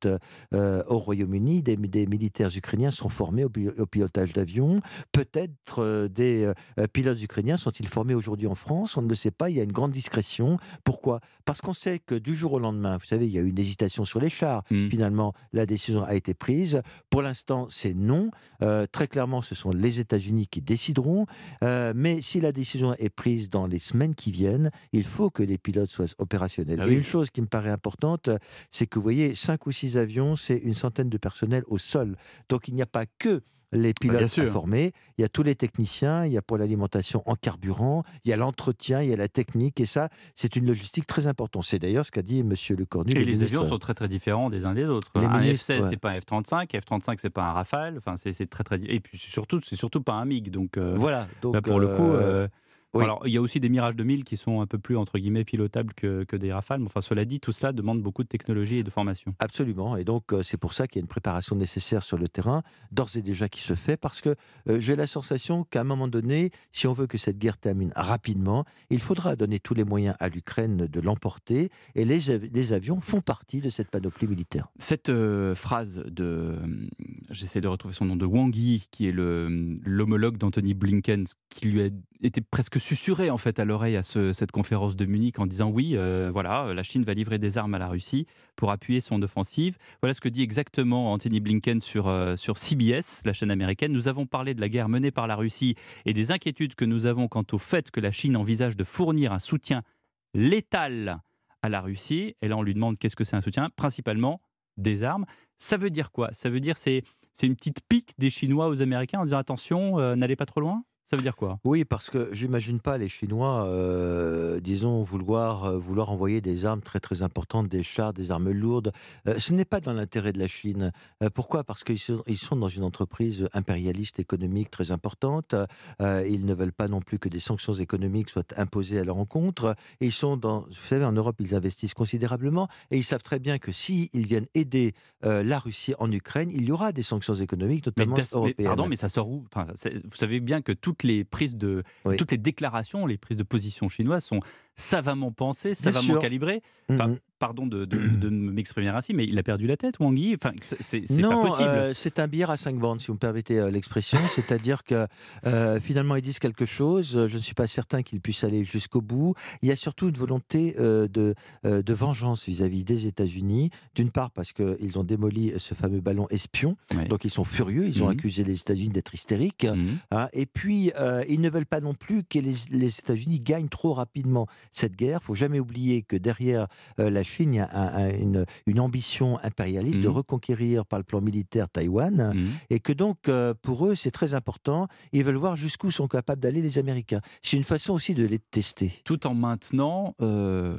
euh, au Royaume-Uni, des, des militaires ukrainiens sont formés au, pi- au pilotage d'avions. Peut-être des pilotes ukrainiens sont-ils formés aujourd'hui en France? On ne le sait pas. Il y a une grande discrétion. Pourquoi Parce qu'on sait que du jour au lendemain, vous savez, il y a eu une hésitation sur les chars. Mm. Finalement, la décision a été prise. Pour l'instant, c'est non. Euh, très clairement, ce sont les États-Unis qui décideront. Euh, mais si la décision est prise dans les semaines qui viennent, il faut que les pilotes soient opérationnels. Ah Et une chose qui me paraît importante, c'est que vous voyez, cinq ou six avions, c'est une centaine de personnel au sol. Donc il n'y a pas que les bien pilotes sûr. à former, il y a tous les techniciens, il y a pour l'alimentation en carburant, il y a l'entretien, il y a la technique, et ça, c'est une logistique très importante. C'est d'ailleurs ce qu'a dit Monsieur Le Cornu. Et le les avions sont très très différents des uns des autres. Les un ministres, F-16 ouais. c'est pas un F-35, F-35 c'est pas un Rafale. Enfin c'est très très et puis surtout c'est surtout pas un MiG. Donc euh, Voilà, donc, là pour le coup. Oui. Alors, il y a aussi des Mirage 2000 qui sont un peu plus, entre guillemets, pilotables que, que des Rafales. Mais enfin, cela dit, tout cela demande beaucoup de technologie et de formation. Absolument. Et donc, euh, c'est pour ça qu'il y a une préparation nécessaire sur le terrain, d'ores et déjà qui se fait, parce que euh, j'ai la sensation qu'à un moment donné, si on veut que cette guerre termine rapidement, il faudra donner tous les moyens à l'Ukraine de l'emporter. Et les, av- les avions font partie de cette panoplie militaire. Cette euh, phrase de, j'essaie de retrouver son nom, de Wang Yi, qui est le- l'homologue d'Anthony Blinken, qui lui a été presque susurré en fait à l'oreille à ce- cette conférence de Munich en disant oui, euh, voilà, la Chine va livrer des armes à la Russie pour appuyer son offensive. Voilà ce que dit exactement Anthony Blinken sur, euh, sur CBS, la chaîne américaine. Nous avons parlé de la guerre menée par la Russie et des inquiétudes que nous avons quant au fait que la Chine envisage de fournir un soutien létal à la Russie. Et là, on lui demande qu'est-ce que c'est un soutien? Principalement des armes. Ça veut dire quoi? Ça veut dire c'est c'est une petite pique des Chinois aux Américains en disant attention, euh, n'allez pas trop loin? Ça veut dire quoi? Oui, parce que j'imagine pas les Chinois, euh, disons, vouloir, euh, vouloir envoyer des armes très très importantes, des chars, des armes lourdes. Euh, ce n'est pas dans l'intérêt de la Chine. Pourquoi? Parce qu'ils sont, ils sont dans une entreprise impérialiste économique très importante. Ils ne veulent pas non plus que des sanctions économiques soient imposées à leur encontre. Et ils sont dans, vous savez, en Europe, ils investissent considérablement et ils savent très bien que s'ils viennent aider la Russie en Ukraine, il y aura des sanctions économiques, notamment mais- européennes. pardon, mais ça sort où? Enfin, Vous savez bien que toutes les prises de, Oui. toutes les déclarations, les prises de position chinoises sont savamment pensées, savamment sûr. calibrées. Enfin, Mhm. Pardon de, de- de m'exprimer ainsi, mais il a perdu la tête, Wang Yi. Enfin, c'est pas possible. euh, c'est un billard à cinq bandes, si vous me permettez euh, l'expression. C'est-à-dire que euh, finalement, ils disent quelque chose. Je ne suis pas certain qu'ils puissent aller jusqu'au bout. Il y a surtout une volonté euh, de, de vengeance vis-à-vis des États-Unis. D'une part, parce qu'ils ont démoli ce fameux ballon espion. Ouais. Donc, ils sont furieux. Ils ont Mhm. accusé les États-Unis d'être hystériques. Mhm. hein. et puis, ils ne veulent pas non plus que les, les États-Unis gagnent trop rapidement cette guerre. Il faut jamais oublier que derrière euh, la Chine, il y a un- un- une, une ambition impérialiste de Mhm. reconquérir par le plan militaire Taïwan. Mhm. Et que donc, euh, pour eux, c'est très important. Ils veulent voir jusqu'où sont capables d'aller les Américains. C'est une façon aussi de les tester. tout en maintenant euh,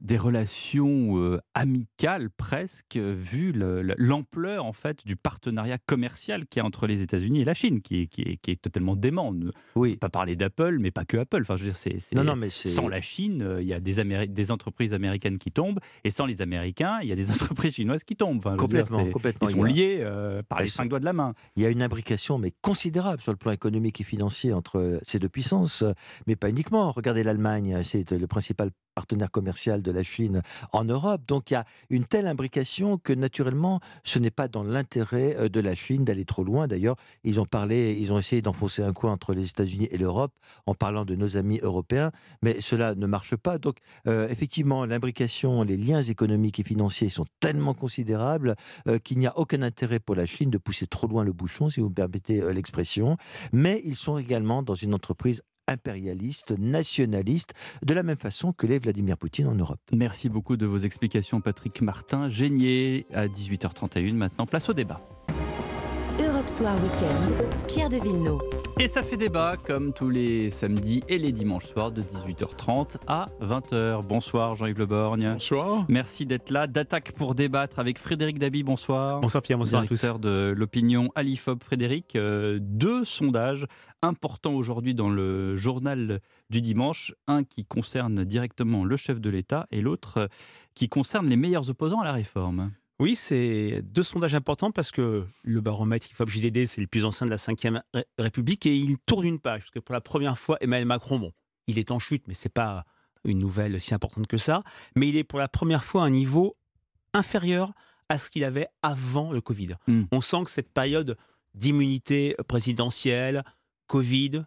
des relations amicales presque, vu le- le- l'ampleur en fait du partenariat commercial qu'il y a entre les États-Unis et la Chine, qui est, qui est- qui est totalement dément. Oui. Pas parler d'Apple, mais pas que Apple. Enfin, je veux dire, c'est- sans la Chine, euh, il y a des, Améri- des entreprises américaines qui tombent, et sans les Américains, il y a des entreprises chinoises qui tombent. Enfin, dire, Complètement, complètement. Ils Il sont liés euh, par les cinq doigts de la main. Il y a une imbrication, mais considérable sur le plan économique et financier entre ces deux puissances, mais pas uniquement. Regardez l'Allemagne, c'est le principal partenaire commercial de la Chine en Europe. Donc il y a une telle imbrication que naturellement, ce n'est pas dans l'intérêt euh, de la Chine d'aller trop loin. D'ailleurs, ils ont parlé, ils ont essayé d'enfoncer un coin entre les États-Unis et l'Europe en parlant de nos amis européens, mais cela ne marche pas. Donc euh, effectivement, l'imbrication, les liens économiques et financiers sont tellement considérables euh, qu'il n'y a aucun intérêt pour la Chine de pousser trop loin le bouchon, si vous me permettez l'expression. Mais ils sont également dans une entreprise impérialiste, nationaliste, de la même façon que l'est Vladimir Poutine en Europe. Merci beaucoup de vos explications, Patrick Martin. Génier à 18h31. Maintenant, place au débat. Europe Soir Weekend, Pierre de Villeneuve. Et ça fait débat comme tous les samedis et les dimanches soirs de 18h30 à 20h. Bonsoir Jean-Yves Le Borgne. Bonsoir. Merci d'être là. D'attaque pour débattre avec Frédéric Dabi. Bonsoir. Bonsoir Pierre, bonsoir à tous. Directeur de l'opinion Alifob. Frédéric, euh, deux sondages importants aujourd'hui dans le journal du dimanche. Un qui concerne directement le chef de l'État et l'autre euh, qui concerne les meilleurs opposants à la réforme. Oui, c'est deux sondages importants parce que le baromètre IFOP JDD, c'est le plus ancien de la Ve République et il tourne une page. Parce que pour la première fois, Emmanuel Macron, bon, il est en chute, mais c'est pas une nouvelle si importante que ça. Mais il est pour la première fois à un niveau inférieur à ce qu'il avait avant le Covid. Mm. On sent que cette période d'immunité présidentielle, Covid,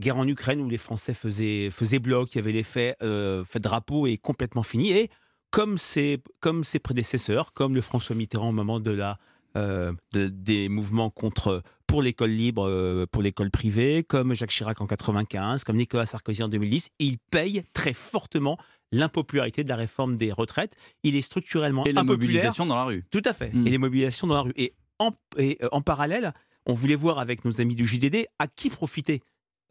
guerre en Ukraine où les Français faisaient, faisaient bloc, il y avait l'effet euh, fait drapeau est complètement fini. Et comme ses, comme ses prédécesseurs, comme le François Mitterrand au moment de la, euh, de- des mouvements contre pour l'école libre, euh, pour l'école privée, comme Jacques Chirac en 95, comme Nicolas Sarkozy en 2010, il paye très fortement l'impopularité de la réforme des retraites. Il est structurellement Et la impopulaire. mobilisation dans la rue. Tout à fait. Mm. Et les mobilisations dans la rue. Et en, et, euh, en parallèle, on voulait voir avec nos amis du JDD à qui profitait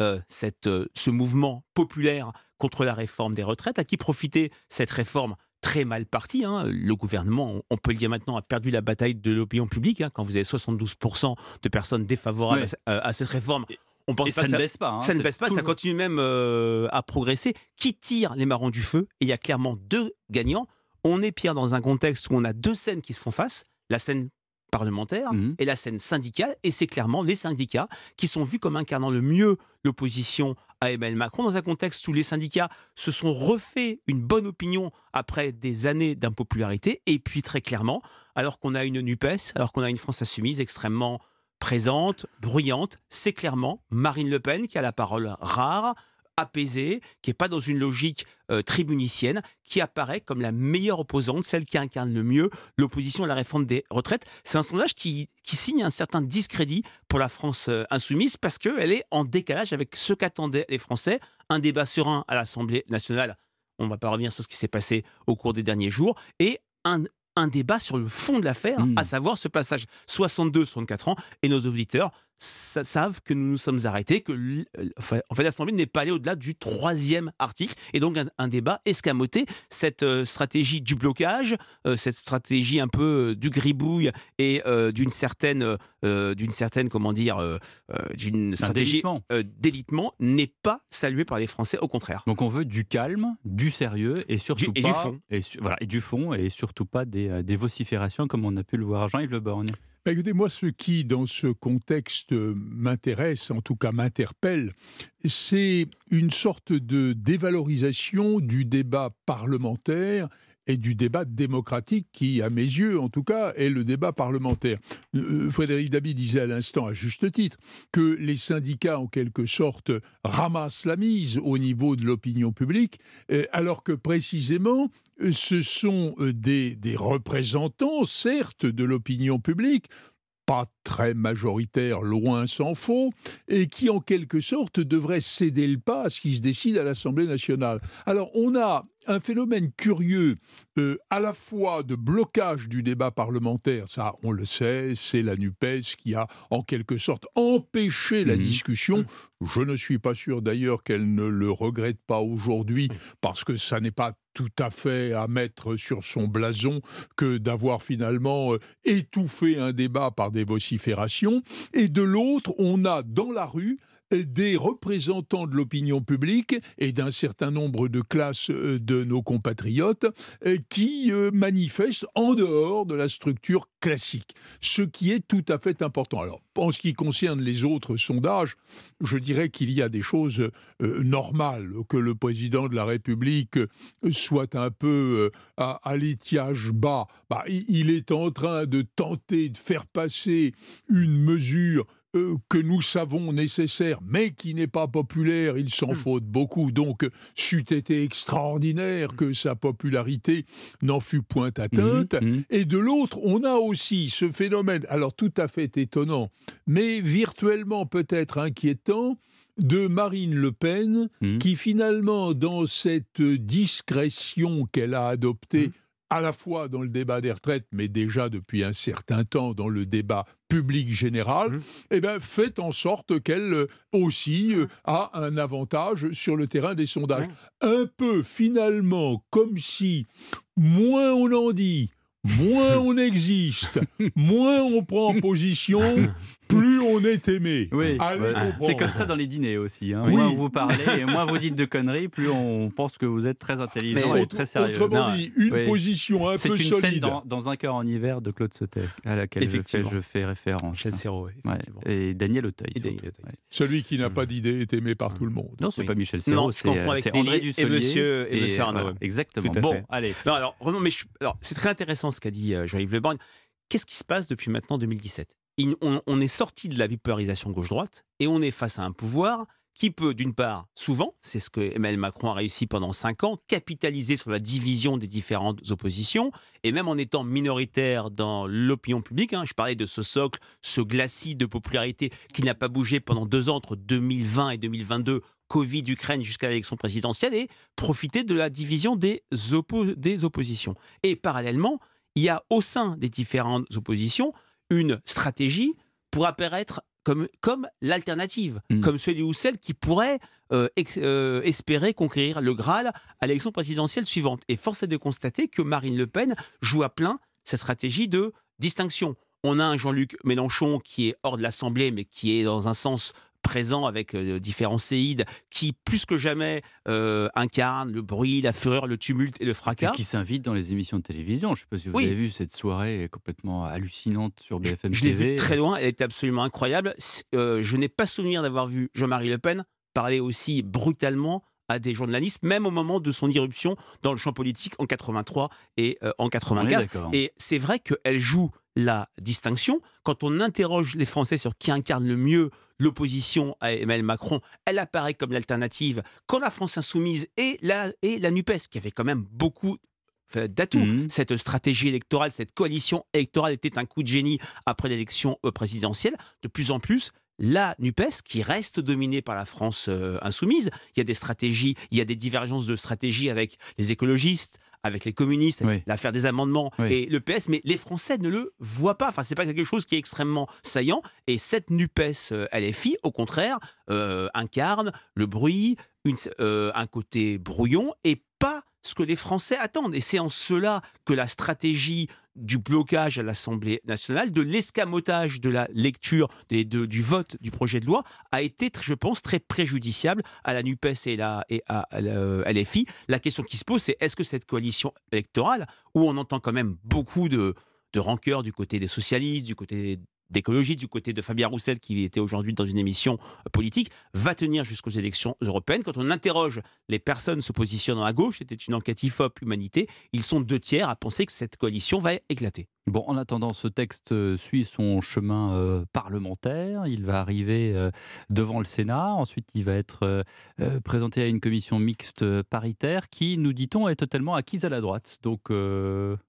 euh, cette, euh, ce mouvement populaire contre la réforme des retraites, à qui profitait cette réforme très mal partie. hein. Le gouvernement, on- peut le dire maintenant, a perdu la bataille de l'opinion publique. hein. Quand vous avez 72% de personnes défavorables à, à cette réforme, on pense et pas ça que ne baisse pas, hein. ça ne baisse pas, ça continue même euh, à progresser. Qui tire les marrons du feu? Et il y a clairement deux gagnants. On est, Pierre, dans un contexte où on a deux scènes qui se font face. La scène parlementaire Mhm. et la scène syndicale. Et c'est clairement les syndicats qui sont vus comme incarnant le mieux l'opposition à Emmanuel Macron, dans un contexte où les syndicats se sont refait une bonne opinion après des années d'impopularité. Et puis très clairement, alors qu'on a une NUPES, alors qu'on a une France insoumise extrêmement présente, bruyante, c'est clairement Marine Le Pen qui a la parole rare, apaisée, qui n'est pas dans une logique euh, tribunicienne, qui apparaît comme la meilleure opposante, celle qui incarne le mieux l'opposition à la réforme des retraites. C'est un sondage qui, qui signe un certain discrédit pour la France euh, insoumise parce qu'elle est en décalage avec ce qu'attendaient les Français, un débat serein à l'Assemblée nationale. On ne va pas revenir sur ce qui s'est passé au cours des derniers jours, et un, un débat sur le fond de l'affaire, Mm. à savoir ce passage 62-64 ans, et nos auditeurs sa- savent que nous nous sommes arrêtés, que euh, enfin, en fait l'Assemblée n'est pas allée au-delà du troisième article, et donc un, un débat escamoté. Cette euh, stratégie du blocage, euh, cette stratégie un peu euh, du gribouille et d'une certaine, d'une certaine, comment dire, d'une stratégie délitement. d'élitement n'est pas saluée par les Français, au contraire. Donc on veut du calme, du sérieux et surtout Du- et pas du fond. et, su- voilà, et du fond et surtout pas des, des vociférations comme on a pu le voir à Jean-Yves Le Borgne. Bah, écoutez, moi, ce qui, dans ce contexte, euh, m'intéresse, en tout cas m'interpelle, c'est une sorte de dévalorisation du débat parlementaire et du débat démocratique qui, à mes yeux, en tout cas, est le débat parlementaire. Euh, Frédéric Dabi disait à l'instant, à juste titre, que les syndicats, en quelque sorte, ramassent la mise au niveau de l'opinion publique, euh, alors que précisément, euh, ce sont euh, des, des représentants, certes, de l'opinion publique, pas très majoritaire, loin s'en faut, et qui en quelque sorte devrait céder le pas à ce qui se décide à l'Assemblée nationale. Alors on a un phénomène curieux, euh, à la fois de blocage du débat parlementaire, ça on le sait, c'est la NUPES qui a en quelque sorte empêché la Mhm. discussion. Je ne suis pas sûr d'ailleurs qu'elle ne le regrette pas aujourd'hui, parce que ça n'est pas tout à fait à mettre sur son blason que d'avoir finalement euh, étouffé un débat par des vociférations. Et de l'autre, on a dans la rue des représentants de l'opinion publique et d'un certain nombre de classes euh, de nos compatriotes euh, qui euh, manifestent en dehors de la structure classique, ce qui est tout à fait important. Alors, en ce qui concerne les autres sondages, je dirais qu'il y a des choses normales, que le président de la République soit un peu à, l'étiage bas. Bah, il est en train de tenter de faire passer une mesure euh, que nous savons nécessaire, mais qui n'est pas populaire, il s'en faut beaucoup. Donc, c'eût été extraordinaire que sa popularité n'en fût point atteinte. Et de l'autre, on a aussi ce phénomène, alors tout à fait étonnant, mais virtuellement peut-être inquiétant, de Marine Le Pen, qui finalement, dans cette discrétion qu'elle a adoptée, à la fois dans le débat des retraites, mais déjà depuis un certain temps dans le débat public général, eh ben, fait en sorte qu'elle euh, aussi euh, a un avantage sur le terrain des sondages. Un peu finalement comme si moins on en dit, moins on existe, moins on prend position, on est aimé. Oui, Allez ouais. comprendre. c'est comme ça dans les dîners aussi. hein. Oui. Moins vous parlez et moins vous dites de conneries, plus on pense que vous êtes très intelligent Mais et autre- très sérieux. autrement dit, une position un C'est peu une scène solide. dans, dans un cœur en hiver de Claude Sautet à laquelle je fais, Effectivement. je fais référence. Michel Serrault, Et Daniel Auteuil. Celui qui n'a pas d'idée est aimé par tout le monde. Non, c'est pas Michel Non, Serrault, c'est euh, c'est André et Dussolier. Monsieur, et monsieur Arnaud. voilà, exactement. Bon, allez. Non, alors, Renaud, mais je- alors, c'est très intéressant ce qu'a dit euh, Jean-Yves Le Borgne. Qu'est-ce qui se passe depuis maintenant 2017 Il- on, est sorti de la bipolarisation gauche-droite et on est face à un pouvoir qui peut, d'une part, souvent, c'est ce que Emmanuel Macron a réussi pendant cinq ans, capitaliser sur la division des différentes oppositions, et même en étant minoritaire dans l'opinion publique, hein, je parlais de ce socle, ce glacis de popularité qui n'a pas bougé pendant deux ans, entre 2020 et 2022, Covid, Ukraine, jusqu'à l'élection présidentielle, et profiter de la division des oppositions. Et parallèlement, il y a au sein des différentes oppositions une stratégie pour apparaître comme, comme l'alternative, comme celui ou celle qui pourrait euh, ex- euh, espérer conquérir le Graal à l'élection présidentielle suivante. Et force est de constater que Marine Le Pen joue à plein cette stratégie de distinction. On a un Jean-Luc Mélenchon qui est hors de l'Assemblée, mais qui est dans un sens présent avec euh, différents séides, qui plus que jamais euh, incarne le bruit, la fureur, le tumulte et le fracas. Et qui s'invite dans les émissions de télévision. Je ne sais pas si vous Oui. avez vu cette soirée complètement hallucinante sur BFM Je l'ai TV. vu très loin, elle était absolument incroyable. Euh, je n'ai pas souvenir d'avoir vu Jean-Marie Le Pen parler aussi brutalement à des journalistes, même au moment de son irruption dans le champ politique en 83 et euh, en 84. d'accord. Et c'est vrai qu'elle joue la distinction. Quand on interroge les Français sur qui incarne le mieux l'opposition à Emmanuel Macron, elle apparaît comme l'alternative. Quand la France insoumise et la, et la NUPES, qui avait quand même beaucoup d'atouts. Mhm. Cette stratégie électorale, cette coalition électorale était un coup de génie après l'élection euh, présidentielle. De plus en plus, la NUPES, qui reste dominée par la France euh, insoumise, il y a des stratégies, il y a des divergences de stratégie avec les écologistes, avec les communistes, l'affaire des amendements et le PS, mais les Français ne le voient pas. Enfin, c'est pas quelque chose qui est extrêmement saillant. Et cette NUPES euh, LFI, au contraire, euh, incarne le bruit, une- euh, un côté brouillon et pas ce que les Français attendent. Et c'est en cela que la stratégie du blocage à l'Assemblée nationale, de l'escamotage de la lecture du vote du projet de loi, a été, je pense, très préjudiciable à la NUPES et, à, à LFI. La question qui se pose, c'est est-ce que cette coalition électorale, où on entend quand même beaucoup de, de rancœur du côté des socialistes, du côté d'écologie, du côté de Fabien Roussel, qui était aujourd'hui dans une émission politique, va tenir jusqu'aux élections européennes. Quand on interroge les personnes se positionnant à gauche, c'était une enquête IFOP Humanité, ils sont deux tiers à penser que cette coalition va éclater. Bon, en attendant, ce texte euh, suit son chemin euh, parlementaire. Il va arriver euh, devant le Sénat. Ensuite, il va être présenté à une commission mixte paritaire qui, nous dit-on, est totalement acquise à la droite. Donc,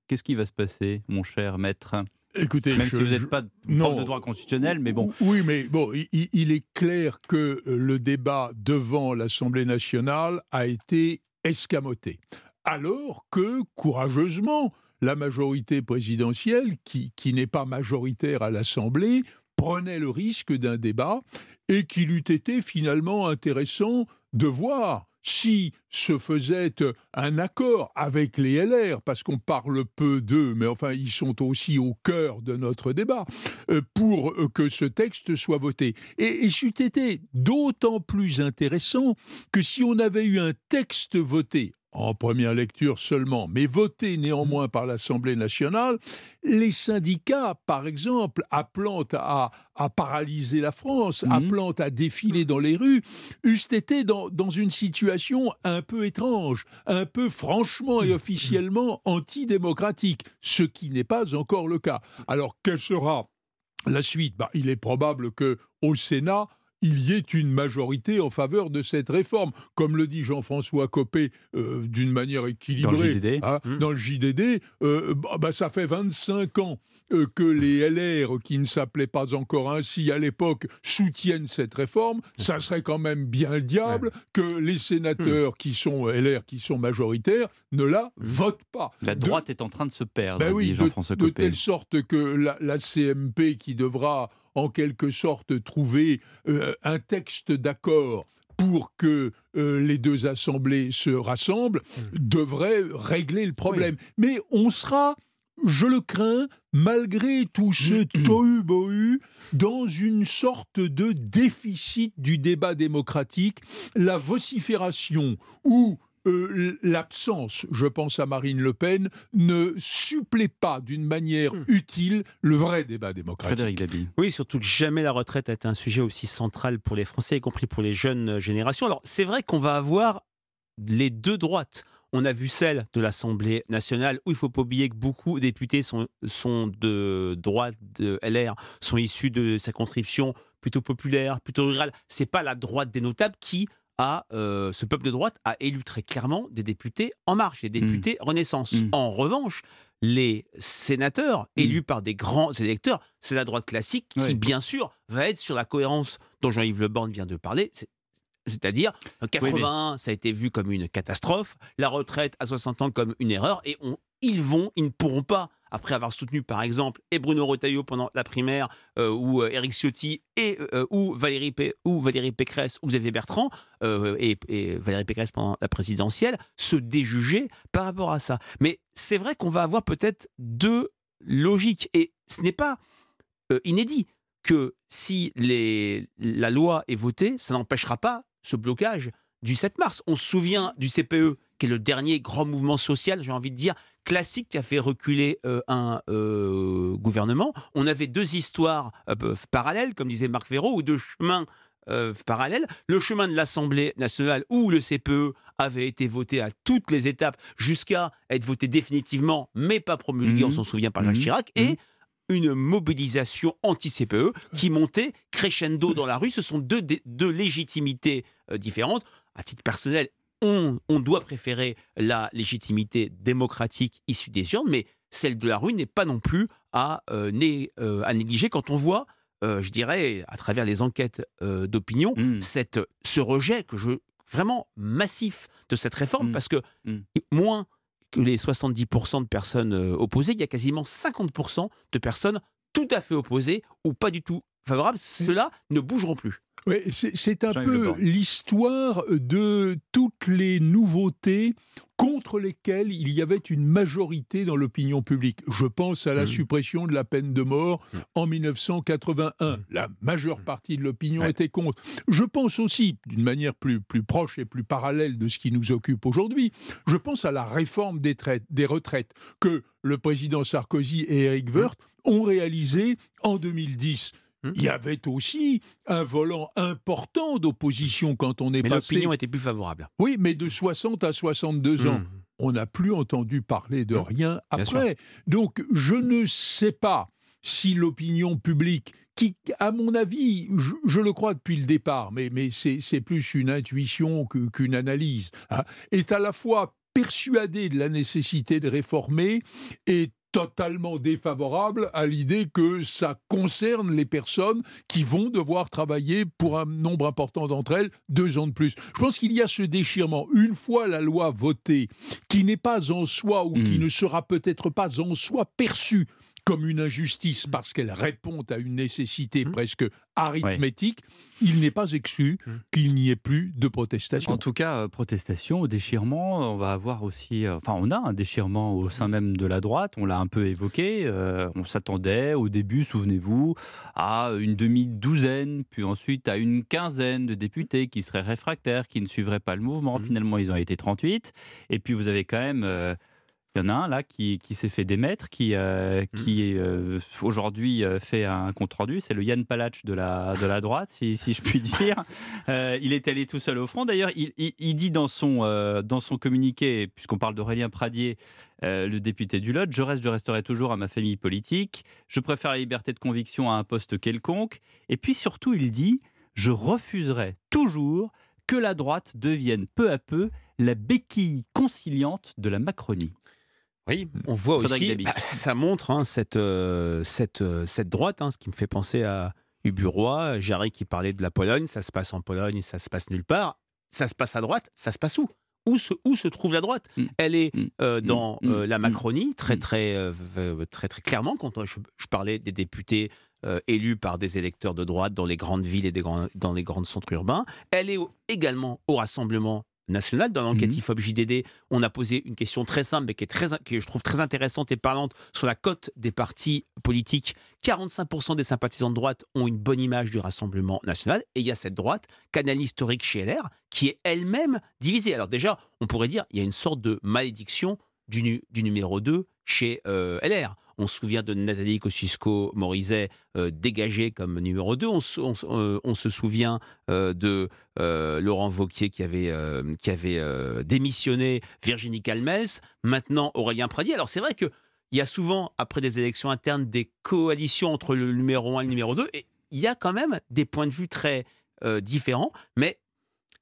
qu'est-ce qui va se passer, mon cher maître? Écoutez, même je- si vous n'êtes pas prof de droit constitutionnel, mais bon. Oui, mais bon, il- il, il est clair que euh, le débat devant l'Assemblée nationale a été escamoté. alors que, courageusement, la majorité présidentielle, qui, qui n'est pas majoritaire à l'Assemblée, prenait le risque d'un débat et qu'il eût été finalement intéressant de voir si se faisait un accord avec les LR, parce qu'on parle peu d'eux, mais enfin ils sont aussi au cœur de notre débat, euh, pour que ce texte soit voté. Et, et c'eût été d'autant plus intéressant que si on avait eu un texte voté en première lecture seulement, mais voté néanmoins par l'Assemblée nationale, les syndicats, par exemple, appelant à, à paralyser la France, Mhm. appelant à défiler dans les rues, eussent été dans, dans une situation un peu étrange, un peu franchement et officiellement antidémocratique, ce qui n'est pas encore le cas. Alors, quelle sera la suite? Bah, Il est probable que au Sénat, il y ait une majorité en faveur de cette réforme. Comme le dit Jean-François Copé euh, d'une manière équilibrée JDD. hein, Mmh. dans le JDD, euh, bah, bah, ça fait 25 ans euh, que les LR, qui ne s'appelaient pas encore ainsi à l'époque, soutiennent cette réforme. Ça serait quand même bien le diable que les sénateurs qui sont LR, qui sont majoritaires, ne la votent pas. La De- droite est en train de se perdre, ben oui, dit de- Jean-François de, Copé. telle sorte que la, la CMP qui devra en quelque sorte trouver euh, un texte d'accord pour que euh, les deux assemblées se rassemblent, devrait régler le problème. Mais on sera, je le crains, malgré tout ce tohu-bohu, dans une sorte de déficit du débat démocratique, la vocifération ou euh, l'absence, je pense à Marine Le Pen, ne supplée pas d'une manière utile le vrai débat démocratique. Oui, surtout que jamais la retraite a été un sujet aussi central pour les Français, y compris pour les jeunes générations. Alors, c'est vrai qu'on va avoir les deux droites. On a vu celle de l'Assemblée nationale, où il ne faut pas oublier que beaucoup de députés sont, sont de droite, de LR, sont issus de sa conscription plutôt populaire, plutôt rurale. C'est pas la droite des notables qui euh, ce peuple de droite a élu très clairement des députés En Marche, des députés Renaissance. En revanche, les sénateurs élus par des grands électeurs, c'est la droite classique qui, bien sûr, va être sur la cohérence dont Jean-Yves Le Borne vient de parler. C'est- C'est-à-dire, euh, 80, ça a été vu comme une catastrophe, la retraite à 60 ans comme une erreur, et on, ils vont, ils ne pourront pas, après avoir soutenu par exemple et Bruno Retailleau pendant la primaire, euh, ou euh, Éric Ciotti, et, euh, ou, Valérie ou Pécresse, ou Xavier Bertrand, et, Valérie Pécresse pendant la présidentielle, se déjuger par rapport à ça. Mais c'est vrai qu'on va avoir peut-être deux logiques, et ce n'est pas inédit que si la loi est votée, ça n'empêchera pas ce blocage du 7 mars. On se souvient du CPE, qui est le dernier grand mouvement social, j'ai envie de dire, classique qui a fait reculer euh, un euh, gouvernement. On avait deux histoires euh, parallèles, comme disait Marc Ferraud, ou deux chemins parallèles. Le chemin de l'Assemblée nationale, où le CPE avait été voté à toutes les étapes, jusqu'à être voté définitivement, mais pas promulgué, on s'en souvient, par Jacques Mhm. Chirac, et une mobilisation anti-CPE qui montait crescendo dans la rue. Ce sont deux, légitimités différentes. À titre personnel, on, on doit préférer la légitimité démocratique issue des urnes, mais celle de la rue n'est pas non plus à, euh, né- euh, à négliger quand on voit, euh, je dirais, à travers les enquêtes d'opinion, cette ce rejet que je vraiment massif de cette réforme, parce que moins que les 70% de personnes opposées, il y a quasiment 50% de personnes tout à fait opposées ou pas du tout favorables. Ceux-là ne bougeront plus. Oui, c'est un peu l'histoire de toutes les nouveautés contre lesquelles il y avait une majorité dans l'opinion publique. Je pense à la suppression de la peine de mort en 1981. La majeure partie de l'opinion était contre. Je pense aussi, d'une manière plus, plus proche et plus parallèle de ce qui nous occupe aujourd'hui, je pense à la réforme des, traites- des retraites que le président Sarkozy et Éric Woerth ont réalisée en 2010. Il y avait aussi un volant important d'opposition quand on est Mais passé. l'opinion était plus favorable. Oui, mais de 60 à 62 ans. Mmh. On n'a plus entendu parler de rien Bien sûr. après. Donc, je ne sais pas si l'opinion publique, qui, à mon avis, je, je le crois depuis le départ, mais, mais c'est plus une intuition qu'une analyse, hein, est à la fois persuadée de la nécessité de réformer et totalement défavorable à l'idée que ça concerne les personnes qui vont devoir travailler pour un nombre important d'entre elles deux ans de plus. Je pense qu'il y a ce déchirement. Une fois la loi votée, qui n'est pas en soi ou qui Hmm. ne sera peut-être pas en soi perçue comme une injustice Hmm. parce qu'elle répond à une nécessité presque arithmétique, il n'est pas exclu qu'il n'y ait plus de protestation. En tout cas, euh, protestation, déchirement, on va avoir aussi, euh, enfin on a un déchirement au sein même de la droite, on l'a un peu évoqué, euh, on s'attendait au début, souvenez-vous, à une demi-douzaine, puis ensuite à une quinzaine de députés qui seraient réfractaires, qui ne suivraient pas le mouvement, finalement ils ont été 38, et puis vous avez quand même... euh, il y en a un là qui, qui s'est fait démettre, qui, euh, qui euh, aujourd'hui euh, fait un compte rendu. C'est le Yann Palach de la, de la droite, si, si je puis dire. Euh, il est allé tout seul au front. D'ailleurs, il, il- il dit dans son, dans son communiqué, puisqu'on parle d'Aurélien Pradier, le député du Lot, je reste, je resterai toujours à ma famille politique. Je préfère la liberté de conviction à un poste quelconque. Et puis surtout, il dit, je refuserai toujours que la droite devienne peu à peu la béquille conciliante de la Macronie. Oui, on voit aussi, bah, ça montre hein, cette, euh, cette, euh, cette droite, hein, ce qui me fait penser à Uburoy, Jarry qui parlait de la Pologne, ça se passe en Pologne, ça se passe nulle part. Ça se passe à droite, ça se passe où? Où se, où se trouve la droite? Elle est euh, dans euh, la Macronie, très, très, très, très clairement. Quand je, je parlais des députés élus par des électeurs de droite dans les grandes villes et des grands- dans les grands centres urbains. Elle est également au Rassemblement national. Dans l'enquête IFOP JDD, on a posé une question très simple, mais qui est très, que je trouve très intéressante et parlante sur la cote des partis politiques. 45% des sympathisants de droite ont une bonne image du Rassemblement national. Et il y a cette droite, canal historique chez LR, qui est elle-même divisée. Alors déjà, on pourrait dire il y a une sorte de malédiction du numéro 2 chez euh, LR. On se souvient de Nathalie Kosciusko-Morizet euh, dégagée comme numéro 2. On, se- on se- euh, on se souvient euh, de Laurent Vauquier qui avait, qui avait démissionné, Virginie Calmels, maintenant Aurélien Pradier. Alors c'est vrai que il y a souvent, après des élections internes, des coalitions entre le numéro 1 et le numéro 2. Et il y a quand même des points de vue très différents. Mais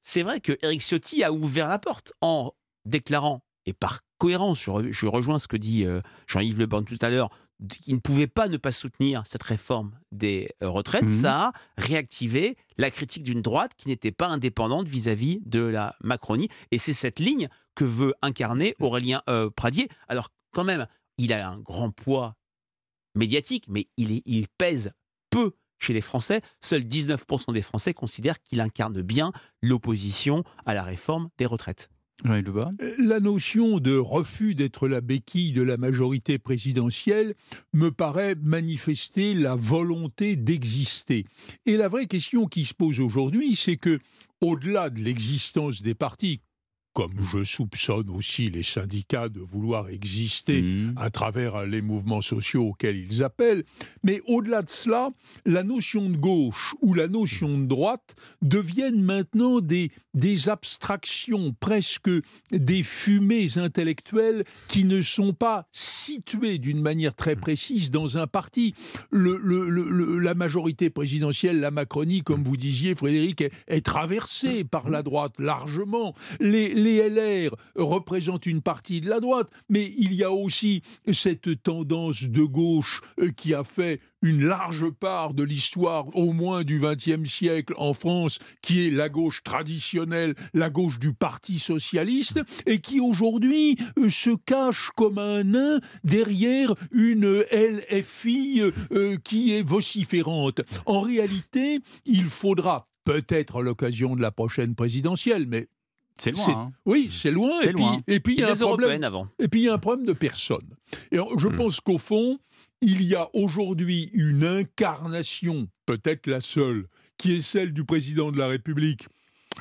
c'est vrai que Éric Ciotti a ouvert la porte en déclarant, et par cohérence, je, re- je rejoins ce que dit euh, Jean-Yves Le Born tout à l'heure, qu'il ne pouvait pas ne pas soutenir cette réforme des euh, retraites, Mhm. ça a réactivé la critique d'une droite qui n'était pas indépendante vis-à-vis de la Macronie. Et c'est cette ligne que veut incarner Aurélien euh, Pradier. Alors quand même, il a un grand poids médiatique, mais il, est- il pèse peu chez les Français. Seuls 19% des Français considèrent qu'il incarne bien l'opposition à la réforme des retraites. La notion de refus d'être la béquille de la majorité présidentielle me paraît manifester la volonté d'exister. Et la vraie question qui se pose aujourd'hui, c'est que, au-delà de l'existence des partis, comme je soupçonne aussi les syndicats de vouloir exister à travers les mouvements sociaux auxquels ils appellent, mais au-delà de cela, la notion de gauche ou la notion de droite deviennent maintenant des, des abstractions, presque des fumées intellectuelles qui ne sont pas situées d'une manière très précise dans un parti. Le- le- le- le- la majorité présidentielle, la Macronie, comme vous disiez, Frédéric, est, est traversée par la droite largement. Les, les LR représentent une partie de la droite, mais il y a aussi cette tendance de gauche euh, qui a fait une large part de l'histoire, au moins du XXe siècle en France, qui est la gauche traditionnelle, la gauche du Parti socialiste, et qui aujourd'hui euh, se cache comme un nain derrière une LFI euh, qui est vociférante. En réalité, il faudra peut-être à l'occasion de la prochaine présidentielle, mais C'est loin, hein. Oui, c'est loin. Et puis, et puis il y a un problème. avant. Et puis il y a un problème de personne. Et Hmm. je pense qu'au fond, il y a aujourd'hui une incarnation, peut-être la seule, qui est celle du président de la République.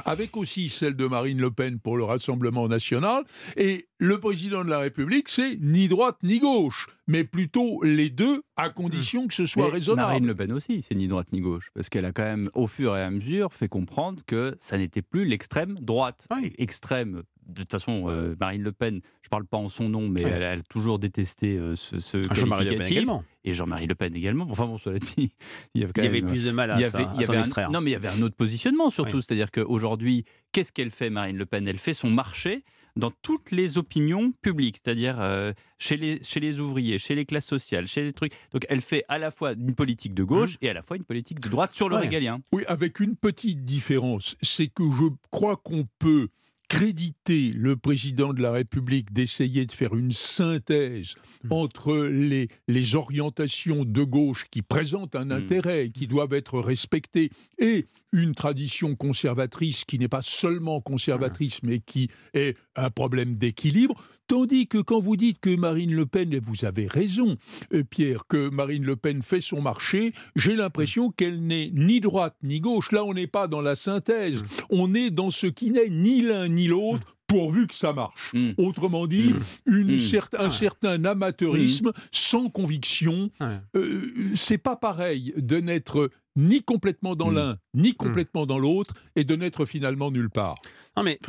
Avec aussi celle de Marine Le Pen pour le Rassemblement national. Et le président de la République, c'est ni droite ni gauche, mais plutôt les deux, à condition que ce soit Mais raisonnable. Marine Le Pen aussi, c'est ni droite ni gauche, parce qu'elle a quand même, au fur et à mesure, fait comprendre que ça n'était plus l'extrême droite. Extrême, de toute façon, euh, Marine Le Pen, je parle pas en son nom, mais Ouais. elle, elle a toujours détesté euh, ce, ce Ah, Jean-Marie Le Pen qualificatif. également. Et Jean-Marie Le Pen également. Enfin bon, cela dit, il y avait, quand Il y avait même, plus de mal à il y ça- avait- à il y s'en avait un- extraire. Non, mais il y avait un autre positionnement surtout. Oui. C'est-à-dire qu'aujourd'hui, qu'est-ce qu'elle fait, Marine Le Pen? Elle fait son marché dans toutes les opinions publiques, c'est-à-dire euh, chez, les, chez les ouvriers, chez les classes sociales, chez les trucs. Donc elle fait à la fois une politique de gauche et à la fois une politique de droite sur le Ouais. régalien. Oui, avec une petite différence, c'est que je crois qu'on peut créditer le président de la République d'essayer de faire une synthèse entre les, les orientations de gauche qui présentent un intérêt et qui doivent être respectées et une tradition conservatrice qui n'est pas seulement conservatrice mais qui est un problème d'équilibre. Tandis que quand vous dites que Marine Le Pen, et vous avez raison, euh, Pierre, que Marine Le Pen fait son marché, j'ai l'impression qu'elle n'est ni droite ni gauche. Là, on n'est pas dans la synthèse. On est dans ce qui n'est ni l'un ni l'autre. Pourvu que ça marche. Autrement dit, une cer- un certain amateurisme sans conviction. Euh, c'est pas pareil de n'être ni complètement dans l'un, ni complètement dans l'autre, et de n'être finalement nulle part. Non mais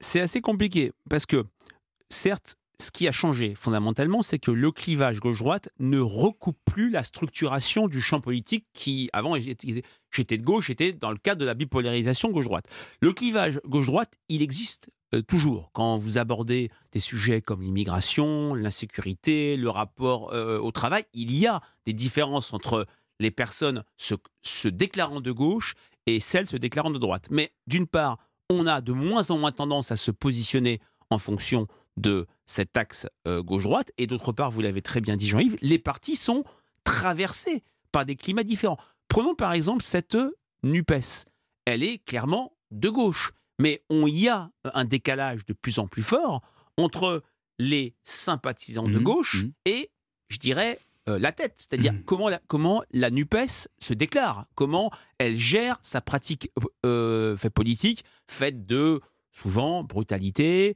c'est assez compliqué parce que certes, ce qui a changé fondamentalement, c'est que le clivage gauche-droite ne recoupe plus la structuration du champ politique qui, avant, j'étais de gauche, était dans le cadre de la bipolarisation gauche-droite. Le clivage gauche-droite, il existe euh, toujours. Quand vous abordez des sujets comme l'immigration, l'insécurité, le rapport euh, au travail, il y a des différences entre les personnes se déclarant de gauche et celles se déclarant de droite. Mais d'une part, on a de moins en moins tendance à se positionner en fonction de cet axe euh, gauche-droite. Et d'autre part, vous l'avez très bien dit Jean-Yves, les partis sont traversés par des climats différents. Prenons par exemple cette NUPES. Elle est clairement de gauche. Mais on y a un décalage de plus en plus fort entre les sympathisants de Mhm, gauche et, je dirais, euh, la tête. C'est-à-dire comment, la, comment la NUPES se déclare, comment elle gère sa pratique euh, fait politique, faite de souvent brutalité,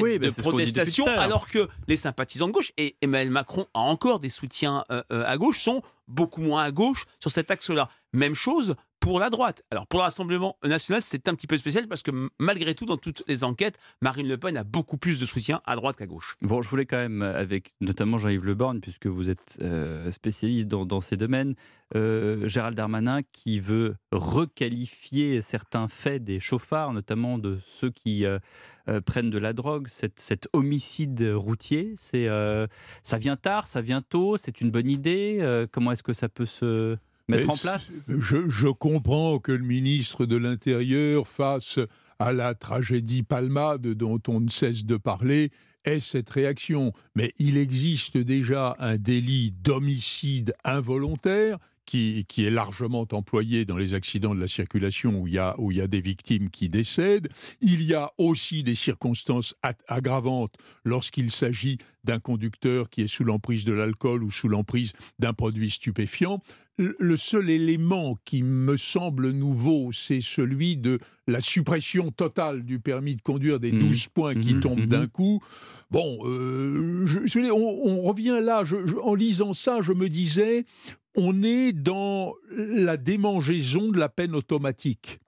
Oui, bah, de protestation, alors que les sympathisants de gauche, et Emmanuel Macron a encore des soutiens euh, euh, à gauche, sont beaucoup moins à gauche sur cet axe-là. Même chose pour la droite. Alors pour le Rassemblement national, c'est un petit peu spécial parce que malgré tout, dans toutes les enquêtes, Marine Le Pen a beaucoup plus de soutien à droite qu'à gauche. Bon, je voulais quand même, avec notamment Jean-Yves Le Borgne, puisque vous êtes euh, spécialiste dans, ces domaines, euh, Gérald Darmanin qui veut requalifier certains faits des chauffards, notamment de ceux qui euh, euh, prennent de la drogue, cet, homicide routier, c'est, euh, ça vient tard, ça vient tôt, c'est une bonne idée. euh, comment est-ce que ça peut se mettre Mais en place je, je comprends que le ministre de l'Intérieur, face à la tragédie Palmade dont on ne cesse de parler, ait cette réaction. Mais il existe déjà un délit d'homicide involontaire qui, qui est largement employé dans les accidents de la circulation où il, y a, où il y a des victimes qui décèdent. Il y a aussi des circonstances aggravantes lorsqu'il s'agit d'un conducteur qui est sous l'emprise de l'alcool ou sous l'emprise d'un produit stupéfiant. Le seul élément qui me semble nouveau, c'est celui de la suppression totale du permis de conduire des 12 points qui Mhm, tombent mhm. d'un coup. Bon, euh, je- je on, on revient là, je- en lisant ça, je me disais, on est dans la démangeaison de la peine automatique.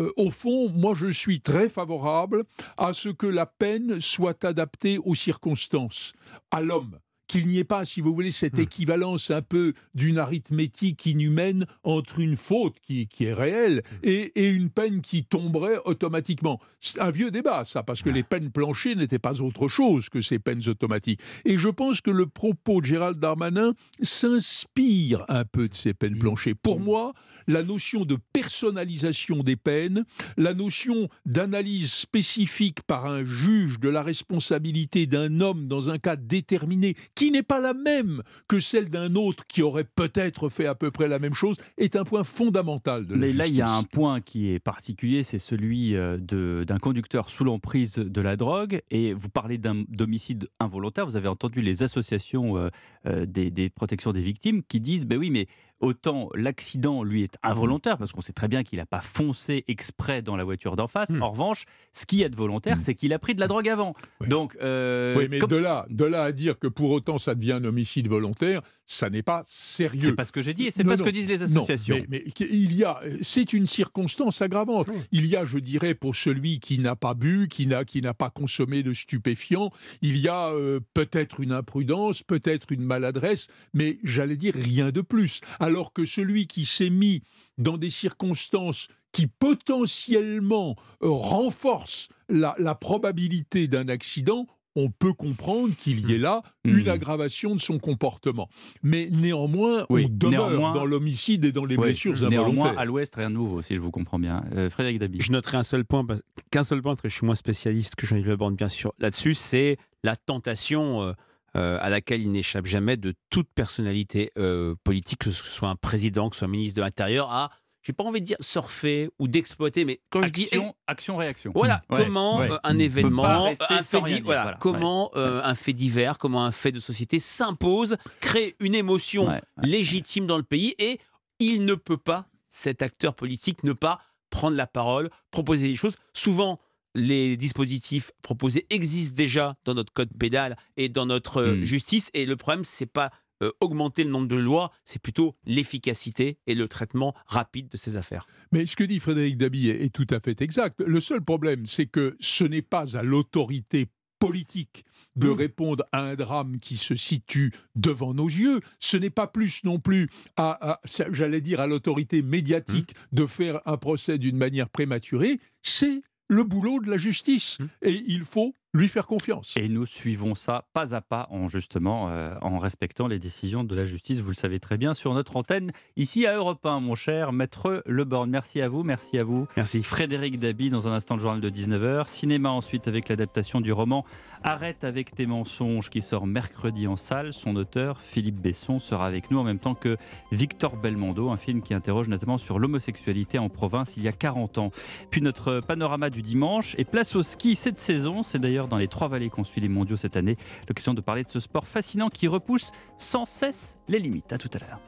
Euh, au fond, moi, je suis très favorable à ce que la peine soit adaptée aux circonstances, à l'homme. Qu'il n'y ait pas, si vous voulez, cette équivalence un peu d'une arithmétique inhumaine entre une faute qui, qui est réelle et, et une peine qui tomberait automatiquement. C'est un vieux débat, ça, parce que les peines planchées n'étaient pas autre chose que ces peines automatiques. Et je pense que le propos de Gérald Darmanin s'inspire un peu de ces peines planchées. Pour moi, la notion de personnalisation des peines, la notion d'analyse spécifique par un juge de la responsabilité d'un homme dans un cas déterminé, qui n'est pas la même que celle d'un autre qui aurait peut-être fait à peu près la même chose, est un point fondamental de la Mais là, il y a un point qui est particulier, c'est celui euh, d'un conducteur sous l'emprise de la drogue. Et vous parlez d'un d'homicide involontaire. Vous avez entendu les associations euh, euh, des, des protections des victimes qui disent ben oui, mais autant l'accident, lui, est involontaire, parce qu'on sait très bien qu'il n'a pas foncé exprès dans la voiture d'en face. En revanche, ce qui est volontaire, c'est qu'il a pris de la drogue avant. Donc, euh, Oui, mais comme- de, là, de là à dire que pour autant ça devient un homicide volontaire, ça n'est pas sérieux. C'est pas ce que j'ai dit et c'est Non, pas ce non. que disent les Non, associations. mais, mais il y a, c'est une circonstance aggravante. Il y a, je dirais, pour celui qui n'a pas bu, qui n'a qui n'a pas consommé de stupéfiants, il y a euh, peut-être une imprudence, peut-être une maladresse, mais j'allais dire rien de plus. Alors que celui qui s'est mis dans des circonstances qui potentiellement euh, renforce la, la probabilité d'un accident, on peut comprendre qu'il y ait là une Mmh. aggravation de son comportement. Mais néanmoins, Oui, on demeure néanmoins- dans l'homicide et dans les Ouais, blessures Néanmoins, à l'ouest, rien de nouveau, si je vous comprends bien. Euh, Frédéric Dabi. Je noterai un seul point, parce- qu'un seul point, parce que je suis moins spécialiste que Jean-Yves Le Borne, bien sûr, là-dessus, c'est la tentation euh, euh, à laquelle il n'échappe jamais de toute personnalité euh, politique, que ce soit un président, que ce soit un ministre de l'Intérieur, à, j'ai pas envie de dire surfer ou d'exploiter, mais quand je dis Action, action, réaction. Voilà, Ouais, comment ouais. euh, un événement, un fait, di- voilà. comment euh, un fait divers, comment un fait de société s'impose, crée une émotion légitime dans le pays et il ne peut pas, cet acteur politique, ne pas prendre la parole, proposer des choses. Souvent, les dispositifs proposés existent déjà dans notre code pénal et dans notre euh, Hmm. justice et le problème, c'est pas euh, augmenter le nombre de lois, c'est plutôt l'efficacité et le traitement rapide de ces affaires. Mais ce que dit Frédéric Dabi est, est tout à fait exact. Le seul problème, c'est que ce n'est pas à l'autorité politique de répondre à un drame qui se situe devant nos yeux. Ce n'est pas plus non plus à, j'allais dire, à l'autorité médiatique de faire un procès d'une manière prématurée. C'est le boulot de la justice. Et il faut lui faire confiance. Et nous suivons ça pas à pas en justement euh, en respectant les décisions de la justice, vous le savez très bien, sur notre antenne, ici à Europe 1, mon cher maître Leborn. Merci à vous, merci à vous. Merci. Frédéric Dabi, dans un instant le journal de 19h. Cinéma ensuite avec l'adaptation du roman Arrête avec tes mensonges qui sort mercredi en salle. Son auteur, Philippe Besson, sera avec nous en même temps que Victor Belmondo, un film qui interroge notamment sur l'homosexualité en province il y a 40 ans. Puis notre panorama du dimanche et place au ski cette saison. C'est d'ailleurs dans les trois vallées qu'on suit les mondiaux cette année. L'occasion de parler de ce sport fascinant qui repousse sans cesse les limites. À tout à l'heure.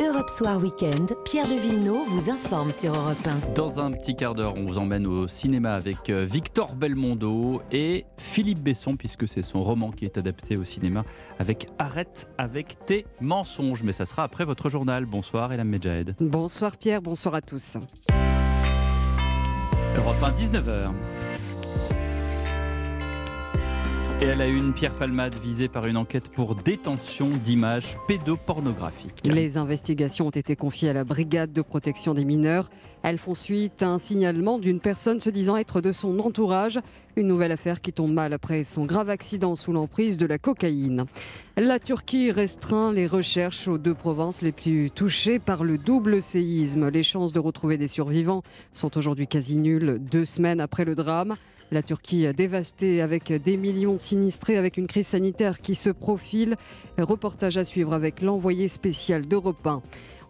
Europe Soir Weekend, Pierre de Villeneuve vous informe sur Europe 1. Dans un petit quart d'heure, on vous emmène au cinéma avec euh, Victor Belmondo et Philippe Besson, puisque c'est son roman qui est adapté au cinéma avec Arrête avec tes mensonges. Mais ça sera après votre journal. Bonsoir, Elam Medjahed. Bonsoir Pierre, bonsoir à tous. Europe 1, 19h. Et à la une, Pierre Palmade visé par une enquête pour détention d'images pédopornographiques. Les investigations ont été confiées à la brigade de protection des mineurs. Elles font suite à un signalement d'une personne se disant être de son entourage. Une nouvelle affaire qui tombe mal après son grave accident sous l'emprise de la cocaïne. La Turquie restreint les recherches aux deux provinces les plus touchées par le double séisme. Les chances de retrouver des survivants sont aujourd'hui quasi nulles, deux semaines après le drame. La Turquie dévastée avec des millions de sinistrés, avec une crise sanitaire qui se profile. Reportage à suivre avec l'envoyé spécial d'Europe 1.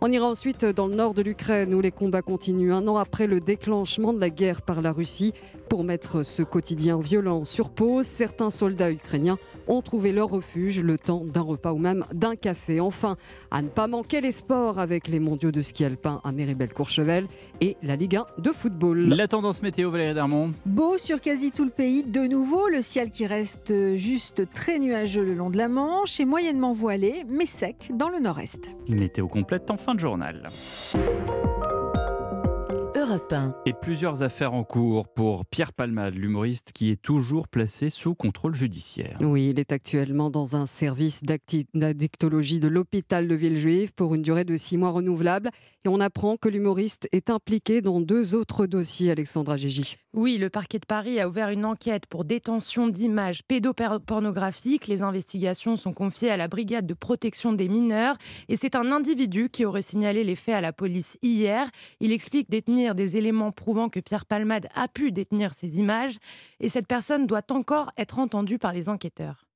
On ira ensuite dans le nord de l'Ukraine où les combats continuent un an après le déclenchement de la guerre par la Russie. Pour mettre ce quotidien violent sur pause, certains soldats ukrainiens ont trouvé leur refuge le temps d'un repas ou même d'un café. Enfin, à ne pas manquer les sports avec les mondiaux de ski alpin à Méribel-Courchevel et la Ligue 1 de football. La tendance météo, Valérie Dermont. Beau sur quasi tout le pays, de nouveau, le ciel qui reste juste très nuageux le long de la Manche et moyennement voilé, mais sec dans le nord-est. Météo complète en de journal. Europe 1. Et plusieurs affaires en cours pour Pierre Palmade, l'humoriste qui est toujours placé sous contrôle judiciaire. Oui, il est actuellement dans un service d'addictologie de l'hôpital de Villejuif pour une durée de six mois renouvelable. Et on apprend que l'humoriste est impliqué dans deux autres dossiers, Alexandra Gigi. Oui, le parquet de Paris a ouvert une enquête pour détention d'images pédopornographiques. Les investigations sont confiées à la brigade de protection des mineurs et c'est un individu qui aurait signalé les faits à la police hier. Il explique détenir des éléments prouvant que Pierre Palmade a pu détenir ces images et cette personne doit encore être entendue par les enquêteurs.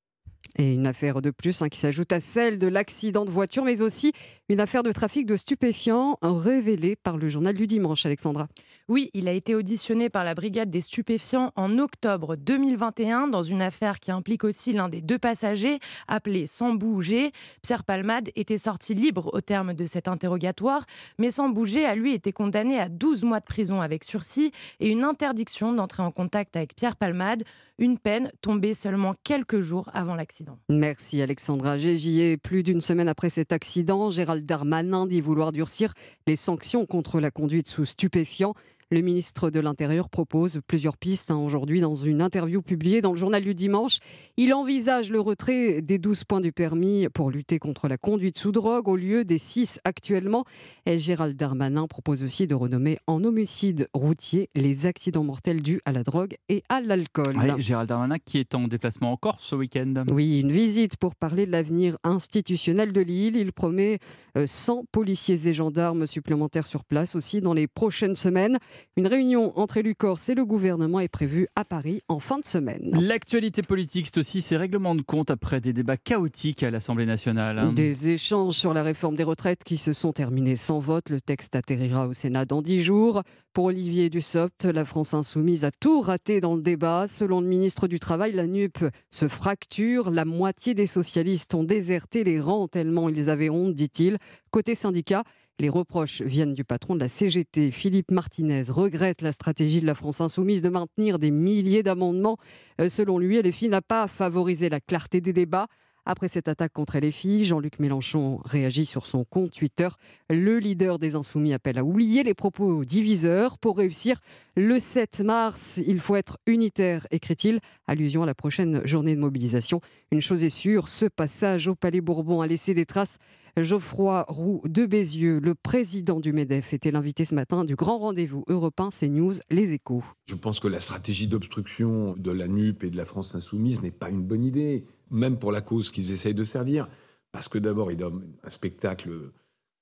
Et une affaire de plus hein, qui s'ajoute à celle de l'accident de voiture, mais aussi une affaire de trafic de stupéfiants révélée par le journal du dimanche, Alexandra. Oui, il a été auditionné par la brigade des stupéfiants en octobre 2021 dans une affaire qui implique aussi l'un des deux passagers appelé Sans bouger. Pierre Palmade était sorti libre au terme de cet interrogatoire, mais Sans bouger a lui été condamné à 12 mois de prison avec sursis et une interdiction d'entrer en contact avec Pierre Palmade, une peine tombée seulement quelques jours avant l'accident. Merci Alexandra Gégier. Plus d'une semaine après cet accident, Gérald Darmanin dit vouloir durcir les sanctions contre la conduite sous stupéfiants. Le ministre de l'Intérieur propose plusieurs pistes hein, aujourd'hui dans une interview publiée dans le journal du dimanche. Il envisage le retrait des 12 points du permis pour lutter contre la conduite sous drogue au lieu des 6 actuellement. Et Gérald Darmanin propose aussi de renommer en homicide routier les accidents mortels dus à la drogue et à l'alcool. Ouais, Gérald Darmanin qui est en déplacement en Corse ce week-end. Oui, une visite pour parler de l'avenir institutionnel de l'île. Il promet euh, 100 policiers et gendarmes supplémentaires sur place aussi dans les prochaines semaines. Une réunion entre élus corse et le gouvernement est prévue à Paris en fin de semaine. L'actualité politique, c'est aussi ces règlements de compte après des débats chaotiques à l'Assemblée nationale. Des échanges sur la réforme des retraites qui se sont terminés sans vote. Le texte atterrira au Sénat dans dix jours. Pour Olivier Dussopt, la France insoumise a tout raté dans le débat. Selon le ministre du Travail, la NUP se fracture. La moitié des socialistes ont déserté les rangs tellement ils avaient honte, dit-il. Côté syndicat, les reproches viennent du patron de la CGT. Philippe Martinez regrette la stratégie de la France insoumise de maintenir des milliers d'amendements. Euh, Selon lui, LFI n'a pas favorisé la clarté des débats. Après cette attaque contre LFI, Jean-Luc Mélenchon réagit sur son compte Twitter. Le leader des Insoumis appelle à oublier les propos diviseurs. Pour réussir le 7 mars, il faut être unitaire, écrit-il. Allusion à la prochaine journée de mobilisation. Une chose est sûre, ce passage au Palais Bourbon a laissé des traces. Geoffroy Roux de Bézieux, le président du MEDEF, était l'invité ce matin du grand rendez-vous européen CNews Les Échos. Je pense que la stratégie d'obstruction de la NUP et de la France insoumise n'est pas une bonne idée, même pour la cause qu'ils essayent de servir. Parce que d'abord, ils donnent un spectacle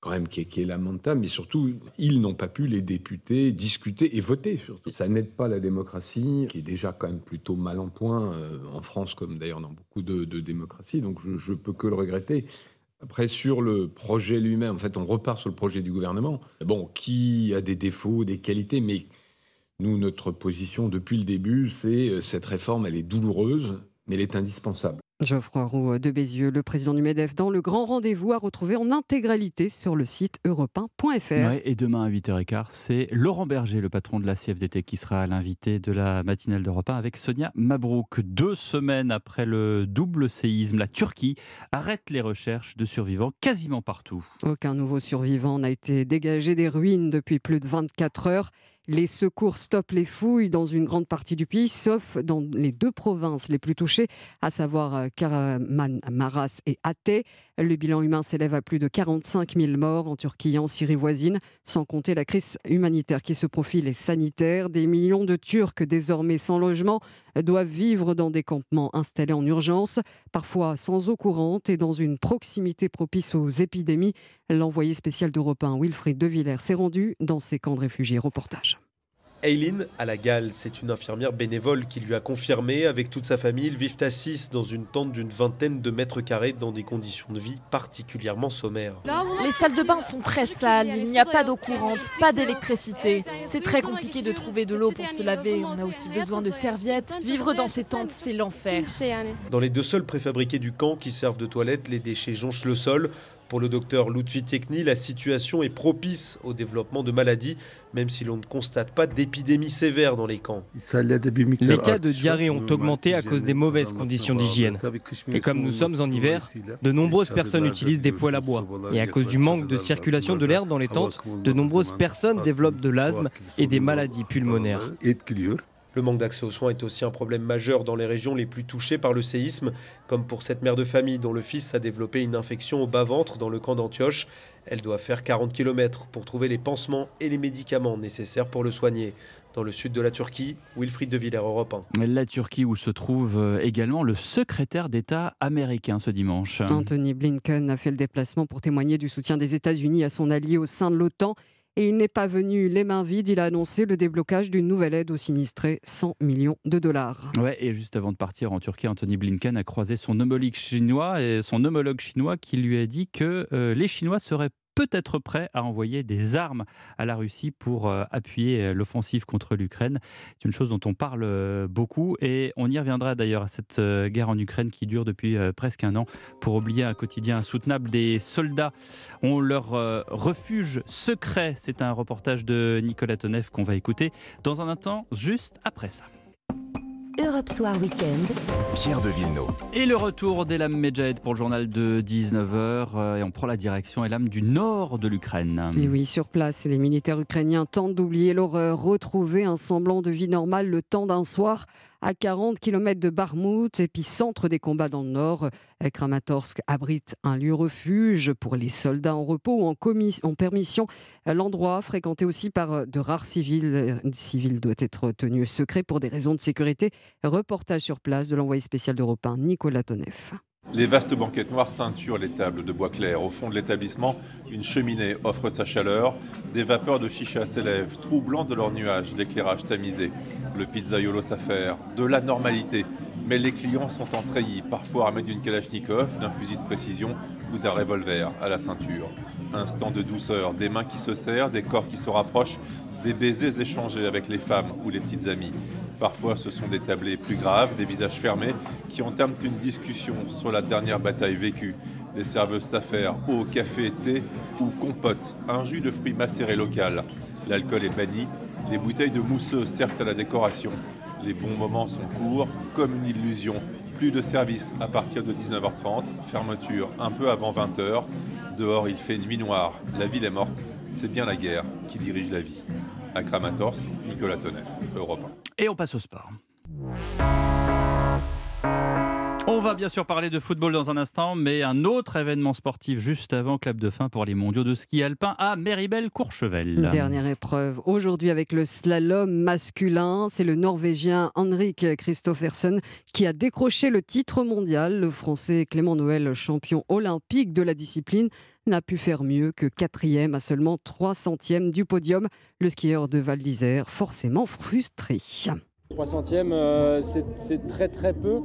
quand même qui est, lamentable, mais surtout, ils n'ont pas pu, les députés, discuter et voter surtout. Ça n'aide pas la démocratie, qui est déjà quand même plutôt mal en point euh, en France, comme d'ailleurs dans beaucoup de, de démocraties, donc je ne peux que le regretter. Après, sur le projet lui-même, en fait, on repart sur le projet du gouvernement, bon, qui a des défauts, des qualités, mais nous, notre position depuis le début, c'est euh, cette réforme, elle est douloureuse, mais elle est indispensable. Geoffroy Roux de Bézieux, le président du MEDEF, dans le grand rendez-vous à retrouver en intégralité sur le site europe1.fr. Ouais, et demain à 8h15, c'est Laurent Berger, le patron de la CFDT, qui sera l'invité de la matinale d'Europe 1 avec Sonia Mabrouk. Deux semaines après le double séisme, la Turquie arrête les recherches de survivants quasiment partout. Aucun nouveau survivant n'a été dégagé des ruines depuis plus de 24 heures. Les secours stoppent les fouilles dans une grande partie du pays, sauf dans les deux provinces les plus touchées, à savoir euh, Kahramanmaraş et Hatay. Le bilan humain s'élève à plus de 45 000 morts en Turquie et en Syrie voisine, sans compter la crise humanitaire qui se profile et sanitaire. Des millions de Turcs désormais sans logement doivent vivre dans des campements installés en urgence, parfois sans eau courante et dans une proximité propice aux épidémies. L'envoyé spécial d'Europe 1, Wilfried De Villers, s'est rendu dans ces camps de réfugiés. Reportage. Eileen à la Galle, c'est une infirmière bénévole qui lui a confirmé. Avec toute sa famille, ils vivent à 6 dans une tente d'une vingtaine de mètres carrés dans des conditions de vie particulièrement sommaires. Les salles de bain sont très sales, il n'y a pas d'eau courante, pas d'électricité. C'est très compliqué de trouver de l'eau pour se laver, on a aussi besoin de serviettes. Vivre dans ces tentes, c'est l'enfer. Dans les deux sols préfabriqués du camp qui servent de toilettes, les déchets jonchent le sol. Pour le docteur Lutfi Tekni, la situation est propice au développement de maladies, même si l'on ne constate pas d'épidémie sévère dans les camps. Les cas de diarrhée ont augmenté à cause des mauvaises conditions d'hygiène. Et comme nous sommes en hiver, de nombreuses personnes utilisent des poêles à bois. Et à cause du manque de circulation de l'air dans les tentes, de nombreuses personnes développent de l'asthme et des maladies pulmonaires. Le manque d'accès aux soins est aussi un problème majeur dans les régions les plus touchées par le séisme, comme pour cette mère de famille dont le fils a développé une infection au bas-ventre dans le camp d'Antioche. Elle doit faire 40 km pour trouver les pansements et les médicaments nécessaires pour le soigner. Dans le sud de la Turquie, Wilfried de Villers, Europe 1. La Turquie où se trouve euh, également le secrétaire d'État américain ce dimanche. Anthony Blinken a fait le déplacement pour témoigner du soutien des États-Unis à son allié au sein de l'OTAN. Et il n'est pas venu les mains vides. Il a annoncé le déblocage d'une nouvelle aide aux sinistrés, 100 millions de dollars. Ouais, et juste avant de partir en Turquie, Anthony Blinken a croisé son homologue chinois, et son homologue chinois qui lui a dit que euh, les Chinois seraient peut-être prêt à envoyer des armes à la Russie pour euh, appuyer euh, l'offensive contre l'Ukraine. C'est une chose dont on parle euh, beaucoup et on y reviendra d'ailleurs à cette guerre en Ukraine qui dure depuis presque un an pour oublier un quotidien insoutenable. Des soldats ont leur refuge secret. C'est un reportage de Nicolas Tonev qu'on va écouter dans un instant, juste après ça. Europe Soir Weekend. Pierre de Villeneuve. Et le retour d'Elam Medjed pour le journal de 19h. euh, Et on prend la direction Elam du nord de l'Ukraine. Et oui, sur place, les militaires ukrainiens tentent d'oublier l'horreur, retrouver un semblant de vie normale le temps d'un soir à 40 km de Barmout, épicentre des combats dans le nord. Kramatorsk abrite un lieu refuge pour les soldats en repos ou en, permission. L'endroit, fréquenté aussi par de rares civils, civil doit être tenu secret pour des raisons de sécurité. Reportage sur place de l'envoyé spécial d'Europe 1, Nicolas Tonev. Les vastes banquettes noires ceinturent les tables de bois clair. Au fond de l'établissement, une cheminée offre sa chaleur. Des vapeurs de chicha s'élèvent, troublant de leurs nuages l'éclairage tamisé. Le pizzaiolo s'affaire, de la normalité. Mais les clients sont en treillis, parfois armés d'une kalachnikov, d'un fusil de précision ou d'un revolver à la ceinture. Instant de douceur, des mains qui se serrent, des corps qui se rapprochent, des baisers échangés avec les femmes ou les petites amies. Parfois, ce sont des tablés plus graves, des visages fermés, qui entament une discussion sur la dernière bataille vécue. Les serveuses s'affairent eau, café, thé ou compote, un jus de fruits macérés local. L'alcool est banni, les bouteilles de mousseux servent à la décoration. Les bons moments sont courts, comme une illusion. Plus de service à partir de 19h30, fermeture un peu avant 20h. Dehors, il fait nuit noire, la ville est morte. C'est bien la guerre qui dirige la vie. À Kramatorsk, Nicolas Tonev, Europe 1. Et on passe au sport. On va bien sûr parler de football dans un instant, mais un autre événement sportif juste avant clap de fin pour les mondiaux de ski alpin à Méribel-Courchevel. Dernière épreuve aujourd'hui avec le slalom masculin. C'est le Norvégien Henrik Christoffersen qui a décroché le titre mondial. Le Français Clément Noël, champion olympique de la discipline, n'a pu faire mieux que quatrième à seulement 3 centièmes du podium. Le skieur de Val d'Isère, forcément frustré. 3 centièmes, euh, c'est- très très peu.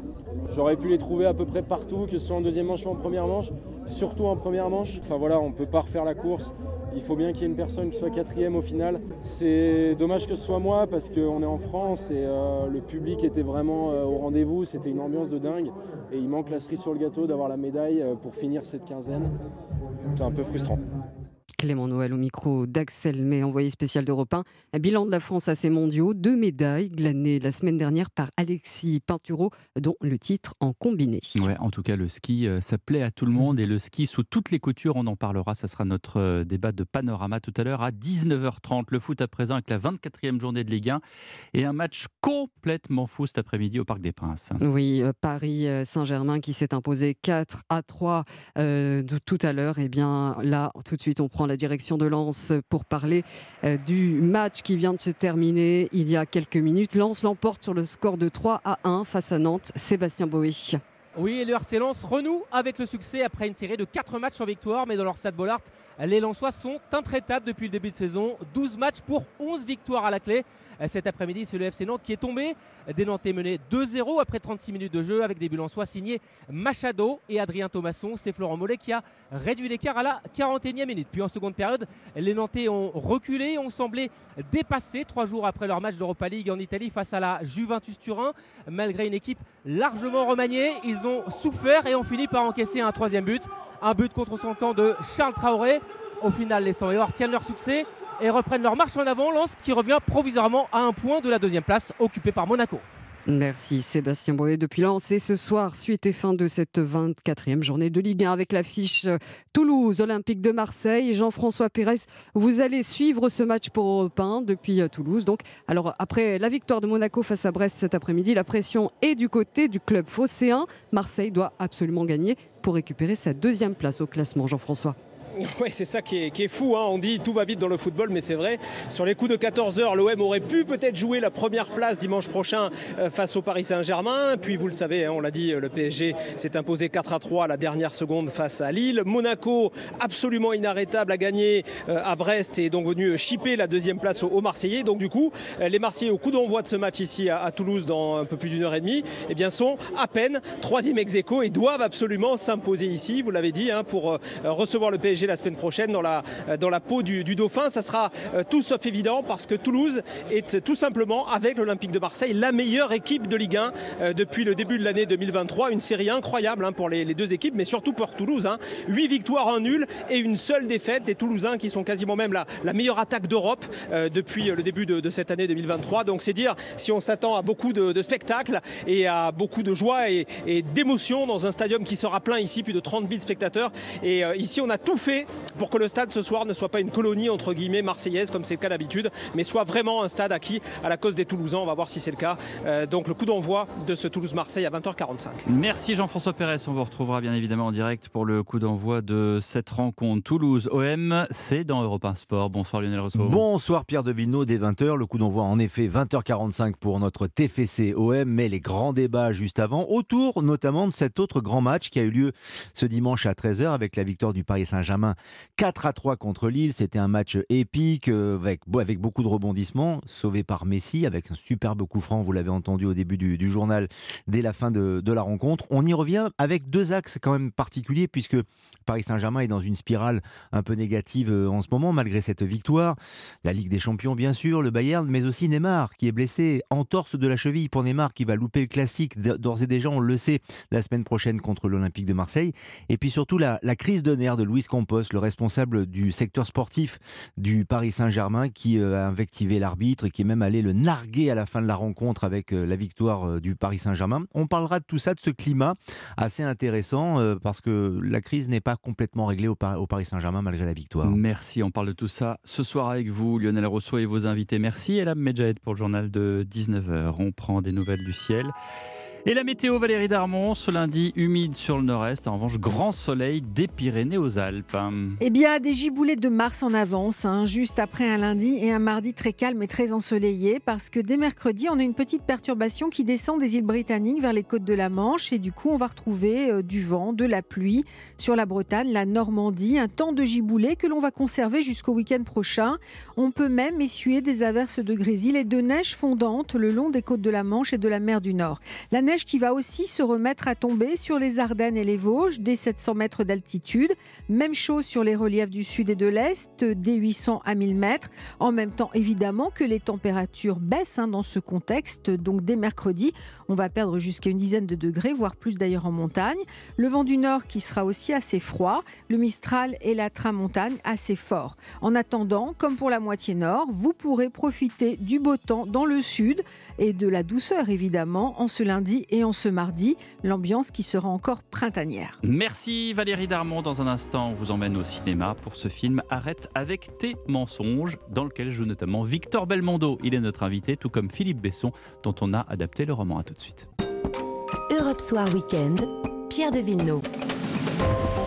J'aurais pu les trouver à peu près partout, que ce soit en deuxième manche ou en première manche, surtout en première manche. Enfin voilà, on ne peut pas refaire la course. Il faut bien qu'il y ait une personne qui soit quatrième au final. C'est dommage que ce soit moi parce qu'on est en France et euh, le public était vraiment euh, au rendez-vous. C'était une ambiance de dingue. Et il manque la cerise sur le gâteau d'avoir la médaille pour finir cette quinzaine. C'est un peu frustrant. Clément Noël au micro d'Axel May, envoyé spécial d'Europe 1. Un bilan de la France à ces mondiaux, deux médailles glanées la semaine dernière par Alexis Pinturo, dont le titre en combiné. Ouais, en tout cas, le ski, euh, ça plaît à tout le monde et le ski sous toutes les coutures, on en parlera. Ça sera notre euh, débat de panorama tout à l'heure à 19h30. Le foot à présent avec la 24e journée de Ligue 1 et un match complètement fou cet après-midi au Parc des Princes. Oui, euh, Paris Saint-Germain qui s'est imposé 4 à 3 euh, de tout à l'heure. Et bien là, tout de suite, on prend la direction de Lens pour parler euh, du match qui vient de se terminer il y a quelques minutes. Lens l'emporte sur le score de 3 à 1 face à Nantes. Sébastien Boé. Oui, et le RC Lens renoue avec le succès après une série de 4 matchs en victoire, mais dans leur stade Bollard, les Lensois sont intraitables depuis le début de saison. 12 matchs pour 11 victoires à la clé. Cet après-midi, c'est le FC Nantes qui est tombé. Des Nantais menés 2-0 après 36 minutes de jeu avec des buts Lensois signés Machado et Adrien Thomasson. C'est Florent Mollet qui a réduit l'écart à la 41e minute. Puis en seconde période, les Nantais ont reculé, ont semblé dépassés trois jours après leur match d'Europa League en Italie face à la Juventus Turin. Malgré une équipe largement remaniée, ils ont souffert et ont fini par encaisser un troisième but. Un but contre son camp de Charles Traoré. Au final, les 100 et or tiennent leur succès et reprennent leur marche en avant. Lens qui revient provisoirement à un point de la deuxième place occupée par Monaco. Merci Sébastien Boé depuis Lens. Et ce soir, suite et fin de cette 24e journée de Ligue 1 avec l'affiche Toulouse Olympique de Marseille. Jean-François Pérez, vous allez suivre ce match pour Europe 1 depuis euh, Toulouse. Donc, alors après la victoire de Monaco face à Brest cet après-midi, la pression est du côté du club phocéen. Marseille doit absolument gagner pour récupérer sa deuxième place au classement. Jean-François. Oui, c'est ça qui est, fou. hein. On dit tout va vite dans le football, mais c'est vrai. Sur les coups de 14h, l'OM aurait pu peut-être jouer la première place dimanche prochain euh, face au Paris Saint-Germain. Puis vous le savez, hein, on l'a dit, euh, le PSG s'est imposé 4 à 3 à la dernière seconde face à Lille. Monaco, absolument inarrêtable, a gagné euh, à Brest et est donc venu chipper la deuxième place aux, Marseillais. Donc du coup, les Marseillais, au coup d'envoi de ce match ici à, Toulouse dans un peu plus d'une heure et demie, eh bien, sont à peine troisième ex aequo et doivent absolument s'imposer ici, vous l'avez dit, hein, pour recevoir le PSG La semaine prochaine dans la, dans la peau du, Dauphin. Ça sera tout sauf évident parce que Toulouse est tout simplement, avec l'Olympique de Marseille, la meilleure équipe de Ligue 1 depuis le début de l'année 2023. Une série incroyable hein, pour les, les, deux équipes, mais surtout pour Toulouse. Hein. 8 victoires en nul et une seule défaite. Des Toulousains qui sont quasiment même la, meilleure attaque d'Europe euh, depuis le début de, cette année 2023. Donc c'est dire si on s'attend à beaucoup de, spectacles et à beaucoup de joie et, et d'émotion dans un stadium qui sera plein ici, plus de 30 000 spectateurs. Et euh, ici, on a tout fait pour que le stade ce soir ne soit pas une colonie entre guillemets marseillaise comme c'est le cas d'habitude, mais soit vraiment un stade acquis à la cause des Toulousains. On va voir si c'est le cas. Euh, donc le coup d'envoi de ce Toulouse-Marseille à 20h45. Merci Jean-François Pérez. On vous retrouvera bien évidemment en direct pour le coup d'envoi de cette rencontre Toulouse-OM. C'est dans Europe 1 Sport. Bonsoir Lionel Rousseau. Bonsoir Pierre de Villeneuve dès 20h. Le coup d'envoi en effet 20h45 pour notre TFC OM, mais les grands débats juste avant, autour notamment de cet autre grand match qui a eu lieu ce dimanche à 13h avec la victoire du Paris Saint-Germain 4 à 3 contre Lille. C'était un match épique avec, avec beaucoup de rebondissements, sauvé par Messi avec un superbe coup franc, vous l'avez entendu au début du, journal, dès la fin de, la rencontre. On y revient avec deux axes quand même particuliers puisque Paris Saint-Germain est dans une spirale un peu négative en ce moment malgré cette victoire. La Ligue des Champions bien sûr, le Bayern, mais aussi Neymar qui est blessé en torse de la cheville pour Neymar qui va louper le classique d'ores et déjà, on le sait, la semaine prochaine contre l'Olympique de Marseille. Et puis surtout la, la crise de nerfs de Luis Campos, le responsable du secteur sportif du Paris Saint-Germain qui a invectivé l'arbitre et qui est même allé le narguer à la fin de la rencontre avec la victoire du Paris Saint-Germain. On parlera de tout ça, de ce climat assez intéressant parce que la crise n'est pas complètement réglée au, Paris Saint-Germain malgré la victoire. Merci, on parle de tout ça ce soir avec vous, Lionel Rousseau et vos invités. Merci, Elam Medjahed pour le journal de 19h. On prend des nouvelles du ciel. Et la météo, Valérie Darmon, ce lundi humide sur le nord-est, en revanche grand soleil des Pyrénées aux Alpes. Eh bien, des giboulées de mars en avance, hein, juste après un lundi et un mardi très calme et très ensoleillé, parce que dès mercredi, on a une petite perturbation qui descend des îles britanniques vers les côtes de la Manche, et du coup, on va retrouver euh, du vent, de la pluie sur la Bretagne, la Normandie, un temps de giboulées que l'on va conserver jusqu'au week-end prochain. On peut même essuyer des averses de grésil et de neige fondante le long des côtes de la Manche et de la mer du Nord. Qui va aussi se remettre à tomber sur les Ardennes et les Vosges dès 700 mètres d'altitude. Même chose sur les reliefs du sud et de l'est, dès 800 à 1000 mètres. En même temps, évidemment, que les températures baissent hein, dans ce contexte. Donc dès mercredi, on va perdre jusqu'à une dizaine de degrés, voire plus d'ailleurs en montagne. Le vent du nord qui sera aussi assez froid. Le Mistral et la tramontane assez fort. En attendant, comme pour la moitié nord, vous pourrez profiter du beau temps dans le sud et de la douceur évidemment en ce lundi et en ce mardi, l'ambiance qui sera encore printanière. Merci Valérie Darmon. Dans un instant, on vous emmène au cinéma pour ce film Arrête avec tes mensonges, dans lequel joue notamment Victor Belmondo. Il est notre invité, tout comme Philippe Besson, dont on a adapté le roman. À tout. Europe Soir Weekend, Pierre de Villeneuve.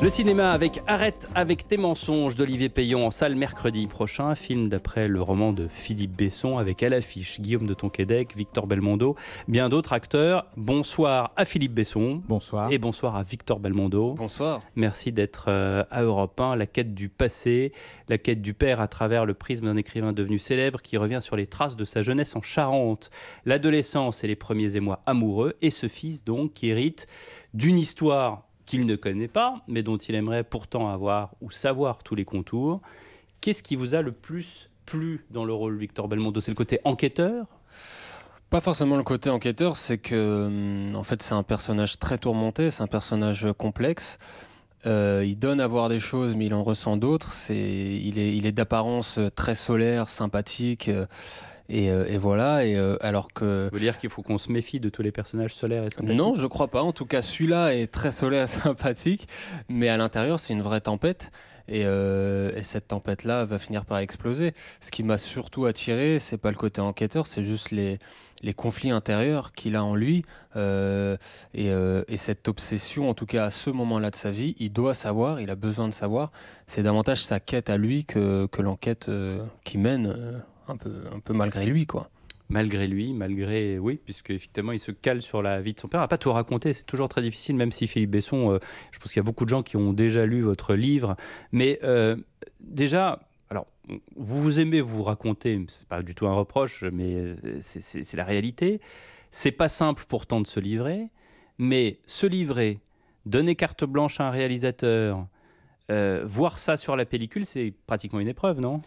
Le cinéma avec Arrête avec tes mensonges d'Olivier Payon en salle mercredi prochain. Un film d'après le roman de Philippe Besson avec à l'affiche Guillaume de Tonquédec, Victor Belmondo, bien d'autres acteurs. Bonsoir à Philippe Besson. Bonsoir. Et bonsoir à Victor Belmondo. Bonsoir. Merci d'être à Europe 1. La quête du passé, la quête du père à travers le prisme d'un écrivain devenu célèbre qui revient sur les traces de sa jeunesse en Charente, l'adolescence et les premiers émois amoureux. Et ce fils donc qui hérite d'une histoire qu'il ne connaît pas, mais dont il aimerait pourtant avoir ou savoir tous les contours. Qu'est-ce qui vous a le plus plu dans le rôle Victor Belmondo? C'est le côté enquêteur? Pas forcément le côté enquêteur, c'est que en fait c'est un personnage très tourmenté, c'est un personnage complexe. Euh, il donne à voir des choses, mais il en ressent d'autres. C'est, il est, il est d'apparence très solaire, sympathique. Euh, et, et, voilà, et euh, alors que... Vous dire qu'il faut qu'on se méfie de tous les personnages solaires et sympathiques Non, je crois pas. En tout cas, celui-là est très solaire et sympathique, mais à l'intérieur, c'est une vraie tempête. Et, euh, et cette tempête-là va finir par exploser. Ce qui m'a surtout attiré, c'est pas le côté enquêteur, c'est juste les, les conflits intérieurs qu'il a en lui euh, et, euh, et, cette obsession, en tout cas à ce moment-là de sa vie, il doit savoir, il a besoin de savoir. C'est davantage sa quête à lui que, que l'enquête euh, qui mène un peu, malgré lui, quoi. Malgré lui, malgré oui, puisque effectivement il se cale sur la vie de son père. À pas tout raconter, c'est toujours très difficile, même si Philippe Besson, euh, je pense qu'il y a beaucoup de gens qui ont déjà lu votre livre, mais euh, déjà, alors vous vous aimez vous raconter, c'est pas du tout un reproche, mais c'est la réalité. C'est pas simple pourtant de se livrer, mais se livrer, donner carte blanche à un réalisateur, Euh, voir ça sur la pellicule, c'est pratiquement une épreuve, non?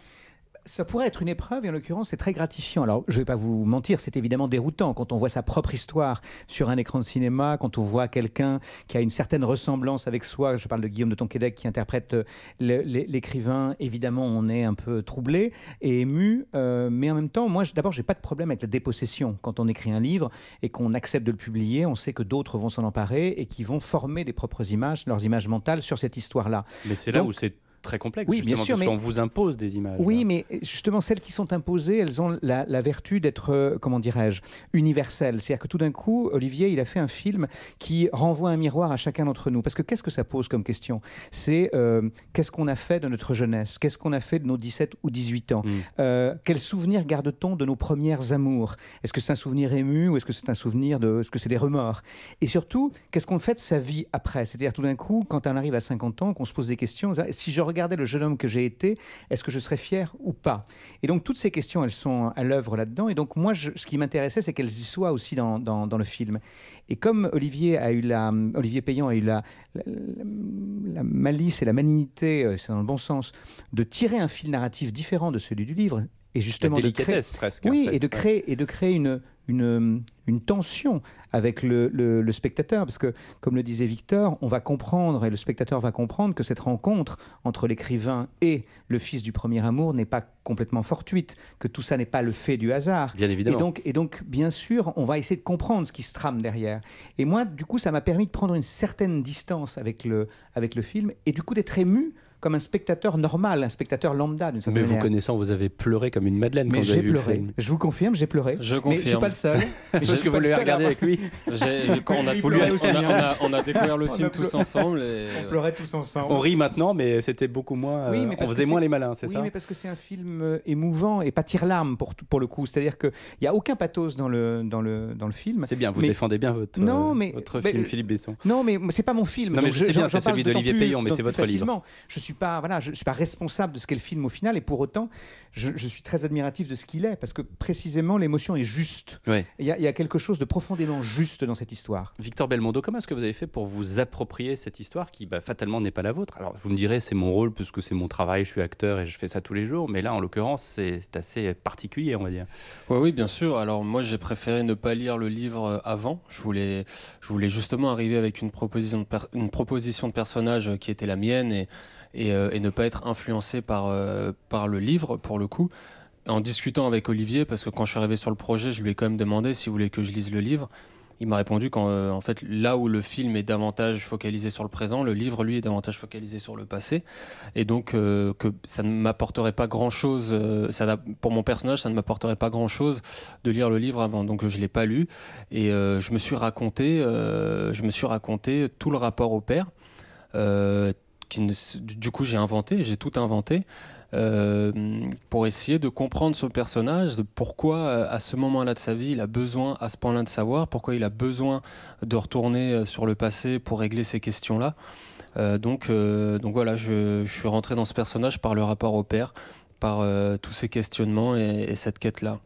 Ça pourrait être une épreuve et en l'occurrence c'est très gratifiant. Alors je ne vais pas vous mentir, c'est évidemment déroutant quand on voit sa propre histoire sur un écran de cinéma, quand on voit quelqu'un qui a une certaine ressemblance avec soi. Je parle de Guillaume de Tonquédec qui interprète euh, l'écrivain. Évidemment, on est un peu troublé et ému, euh, mais en même temps, moi d'abord j'ai pas de problème avec la dépossession. Quand on écrit un livre et qu'on accepte de le publier, on sait que d'autres vont s'en emparer et qui vont former des propres images, leurs images mentales sur cette histoire-là. Mais c'est là où c'est très complexe, oui, bien sûr, parce mais... qu'on vous impose des images. Oui, mais justement, celles qui sont imposées, elles ont la, vertu d'être, euh, comment dirais-je, universelles. C'est-à-dire que tout d'un coup, Olivier, il a fait un film qui renvoie un miroir à chacun d'entre nous. Parce que qu'est-ce que ça pose comme question? C'est euh, qu'est-ce qu'on a fait de notre jeunesse? Qu'est-ce qu'on a fait de nos 17 ou 18 ans? Mm. euh, Quels souvenirs garde-t-on de nos premières amours? Est-ce que c'est un souvenir ému ou est-ce que c'est un souvenir de... Est-ce que c'est des remords? Et surtout, qu'est-ce qu'on fait de sa vie après? C'est-à-dire tout d'un coup, quand on arrive à 50 ans, qu'on se pose des questions, si je regardais le jeune homme que j'ai été, est-ce que je serais fier ou pas? Et donc toutes ces questions, elles sont à l'œuvre là-dedans. Et donc moi, ce qui m'intéressait, c'est qu'elles y soient aussi dans, dans, le film. Et comme Olivier a eu la, Olivier Payan a eu la, la, malice et la malignité, euh, c'est dans le bon sens, de tirer un fil narratif différent de celui du livre, et justement de créer, presque. Oui, et de créer et de créer une une, une tension avec le, le, spectateur, parce que, comme le disait Victor, on va comprendre, et le spectateur va comprendre, que cette rencontre entre l'écrivain et le fils du premier amour n'est pas complètement fortuite, que tout ça n'est pas le fait du hasard. Bien évidemment. Et donc, et donc, bien sûr, on va essayer de comprendre ce qui se trame derrière. Et moi, du coup, ça m'a permis de prendre une certaine distance avec le, avec le film, et du coup d'être ému comme un spectateur normal, un spectateur lambda d'une certaine Mais vous connaissant, vous avez pleuré comme une madeleine Mais quand vous avez vu pleuré. le film. Je vous confirme, j'ai pleuré. Je confirme. Mais je suis pas le seul. Parce que vous l'avez regardé avec lui. Quand on a, on, a, on, a, découvert le film tous ensemble. Et... On pleurait tous ensemble. On rit maintenant, mais c'était beaucoup moins. Oui, mais on faisait moins les malins, c'est ça Oui, mais parce que c'est un film euh, émouvant et pas tire-larme pour, pour le coup. C'est-à-dire qu'il n'y a aucun pathos dans le, dans le, dans le film. C'est bien, vous défendez bien votre, non, mais, votre film, Philippe Besson. Non, mais c'est pas mon film. Non, mais je sais bien, c'est celui d'Olivier Payon, mais c'est votre livre. Je suis pas, voilà, je suis pas responsable de ce qu'est le film au final, et pour autant, je, suis très admiratif de ce qu'il est, parce que précisément l'émotion est juste. Il y, a quelque chose de profondément juste dans cette histoire. Victor Belmondo, comment est-ce que vous avez fait pour vous approprier cette histoire qui bah, fatalement n'est pas la vôtre? Alors vous me direz, c'est mon rôle, puisque c'est mon travail, je suis acteur et je fais ça tous les jours, mais là, en l'occurrence, c'est assez particulier, on va dire. Oui, oui, bien sûr. Alors moi, j'ai préféré ne pas lire le livre euh, avant. Je voulais, je voulais justement arriver avec une proposition de, une proposition de personnage qui était la mienne et euh, et, ne pas être influencé par, euh, par le livre, pour le coup. En discutant avec Olivier, parce que quand je suis arrivé sur le projet, je lui ai quand même demandé s'il voulait que je lise le livre. Il m'a répondu qu'en euh, fait, là où le film est davantage focalisé sur le présent, le livre, lui, est davantage focalisé sur le passé. Et donc, que ça ne m'apporterait pas grand-chose, pour mon personnage, ça ne m'apporterait pas grand-chose de lire le livre avant. Donc, je ne l'ai pas lu. Et je me suis raconté, je me suis raconté tout le rapport au père du coup j'ai inventé, j'ai tout inventé. Euh, pour essayer de comprendre ce personnage, pourquoi euh, à ce moment-là de sa vie il a besoin à ce point-là de savoir, pourquoi il a besoin de retourner euh, sur le passé pour régler ces questions-là. donc, donc voilà, je, suis rentré dans ce personnage par le rapport au père, par tous ces questionnements et cette quête-là.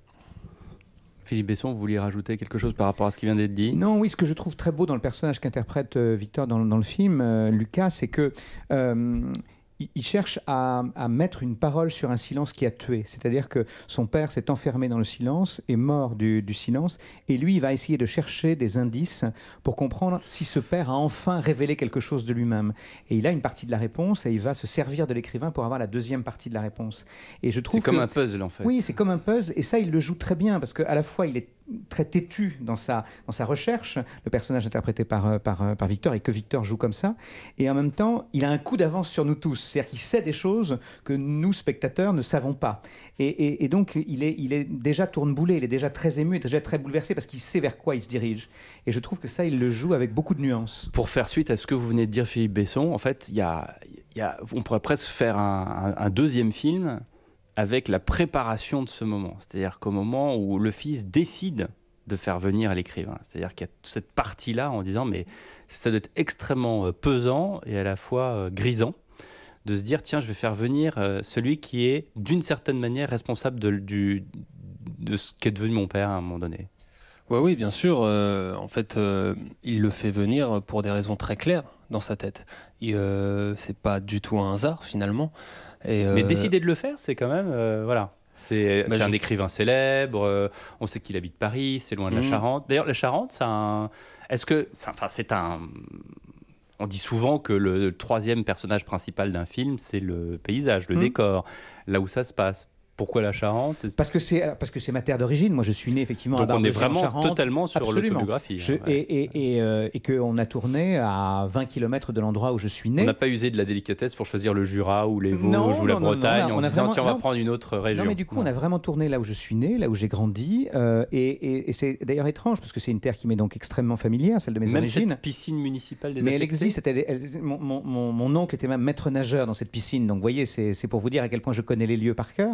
Philippe Besson, vous vouliez rajouter quelque chose par rapport à ce qui vient d'être dit? Non, oui, ce que je trouve très beau dans le personnage qu'interprète euh, Victor dans, le film, euh, Lucas, c'est que euh, il cherche à, mettre une parole sur un silence qui a tué. C'est-à-dire que son père s'est enfermé dans le silence, est mort du, silence, et lui, il va essayer de chercher des indices pour comprendre si ce père a enfin révélé quelque chose de lui-même. Et il a une partie de la réponse, et il va se servir de l'écrivain pour avoir la deuxième partie de la réponse. Et je trouve c'est comme un puzzle en fait. Oui, c'est comme un puzzle, et ça, il le joue très bien parce qu'à la fois, il est très têtu dans sa, dans sa recherche, le personnage interprété par, euh, par, euh, par Victor, et que Victor joue comme ça. Et en même temps, il a un coup d'avance sur nous tous. C'est-à-dire qu'il sait des choses que nous, spectateurs, ne savons pas. Et, et, donc, il est, il est déjà tourneboulé, il est déjà très ému, il est déjà très bouleversé parce qu'il sait vers quoi il se dirige. Et je trouve que ça, il le joue avec beaucoup de nuances. Pour faire suite à ce que vous venez de dire, Philippe Besson, en fait, y a, y a, on pourrait presque faire un, un deuxième film avec la préparation de ce moment. C'est-à-dire qu'au moment où le fils décide de faire venir l'écrivain. C'est-à-dire qu'il y a cette partie-là en disant, mais ça doit être extrêmement euh, pesant et à la fois euh, grisant de se dire, tiens, je vais faire venir euh, celui qui est d'une certaine manière responsable de, ce qu'est devenu mon père à un moment donné. Ouais, oui, bien sûr. En fait, il le fait venir pour des raisons très claires dans sa tête. Euh, c'est pas du tout un hasard finalement. Et, Mais décider de le faire, c'est quand même voilà. C'est Bah, un écrivain célèbre. euh, on sait qu'il habite Paris. C'est loin de la Mhm. Charente. D'ailleurs, la Charente, c'est un. Est-ce que, enfin, c'est un. On dit souvent que le troisième personnage principal d'un film, c'est le paysage, le Mhm. décor, là où ça se passe. Pourquoi la Charente? Parce que c'est parce que c'est ma terre d'origine. Moi, je suis né effectivement Donc à on est vraiment Charente. totalement sur l'autobiographie, hein, ouais. Et, et, et, euh, et qu'on a tourné à 20 km de l'endroit où je suis né. On n'a pas usé de la délicatesse pour choisir le Jura ou les Vosges Non, ou la non, non, non, Bretagne on a- on a disant vraiment- tiens on va prendre une autre région. Non, mais du coup, on a vraiment tourné là où je suis né, là où j'ai grandi. euh, et c'est d'ailleurs étrange parce que c'est une terre qui m'est donc extrêmement familière, celle de mes Même origines. cette piscine municipale des Mais elle existe. elle- elle- mon, mon- mon- oncle était même maître nageur dans cette piscine. Donc, vous voyez, c'est pour vous dire à quel point je connais les lieux par cœur.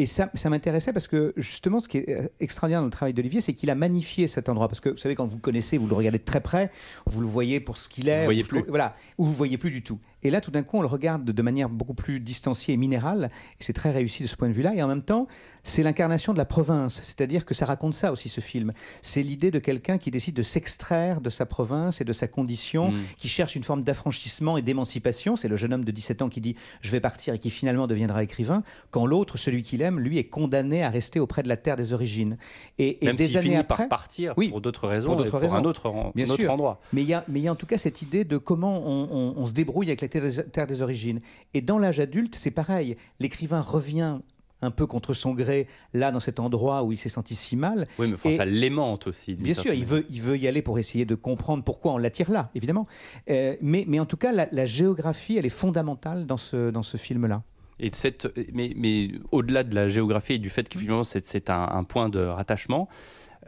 Et ça, ça m'intéressait parce que, justement, ce qui est euh, extraordinaire dans le travail d'Olivier, c'est qu'il a magnifié cet endroit. Parce que, vous savez, quand vous le connaissez, vous le regardez de très près, vous le voyez pour ce qu'il est. Vous voyez ou- plus. Voilà. Ou vous voyez plus du tout. Et là, tout d'un coup, on le regarde de manière beaucoup plus distanciée et minérale. Et c'est très réussi de ce point de vue-là. Et en même temps, c'est l'incarnation de la province. C'est-à-dire que ça raconte ça aussi, ce film. C'est l'idée de quelqu'un qui décide de s'extraire de sa province et de sa condition, Mm. qui cherche une forme d'affranchissement et d'émancipation. C'est le jeune homme de 17 ans qui dit Je vais partir et qui finalement deviendra écrivain, quand l'autre, celui qu'il aime, lui, est condamné à rester auprès de la terre des origines. Et, et Même des années finit après, par partir Oui, pour d'autres raisons, pour d'autres raisons. un autre, ren- Bien un autre sûr. endroit. Mais il y, a, y en tout cas cette idée de comment on, on- on se débrouille avec la terre des, terre des origines. Et dans l'âge adulte, c'est pareil. L'écrivain revient un peu contre son gré, là, dans cet endroit où il s'est senti si mal. Oui, mais enfin, Et- ça l'aimante aussi. Bien sûr, il veut, il veut y aller pour essayer de comprendre pourquoi on l'attire là, évidemment. Euh, mais, mais en tout cas, la, la géographie, elle est fondamentale dans ce, dans ce film-là. Et cette, mais, mais au-delà de la géographie et du fait qu'effectivement c'est, c'est un, un point de rattachement,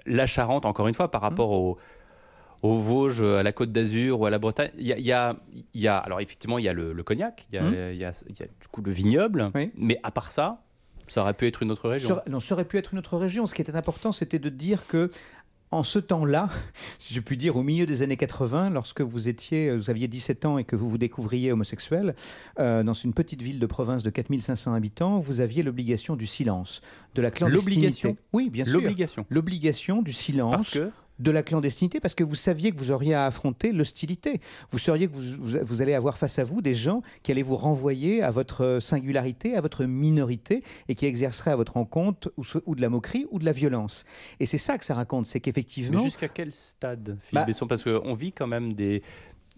la Charente, encore une fois, par rapport au, aux Vosges, à la Côte d'Azur ou à la Bretagne, il y a, y a- y a- alors effectivement, il y a le, le cognac, il y a, il y a- il y a du coup le vignoble, mais à part ça, ça aurait pu être une autre région. Non, ça aurait pu être une autre région. Ce qui était important, c'était de dire que en ce temps-là, si je puis dire, au milieu des années 80, lorsque vous étiez, vous aviez 17 ans et que vous vous découvriez homosexuel, euh, dans une petite ville de province de 4500 habitants, vous aviez l'obligation du silence, de la clandestinité. L'obligation? Oui, bien sûr. L'obligation? L'obligation du silence. Parce que de la clandestinité parce que vous saviez que vous auriez à affronter l'hostilité. Vous sauriez que vous, vous- vous allez avoir face à vous des gens qui allaient vous renvoyer à votre singularité, à votre minorité et qui exerceraient à votre encontre ou, ou de la moquerie ou de la violence. Et c'est ça que ça raconte, c'est qu'effectivement... Mais jusqu'à quel stade, Philippe Bah- Besson? Parce qu'on vit quand même des,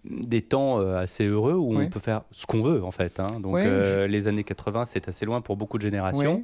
des temps euh, assez heureux où Oui. on peut faire ce qu'on veut, en fait. hein. Donc, euh, les années 80, c'est assez loin pour beaucoup de générations. Ouais.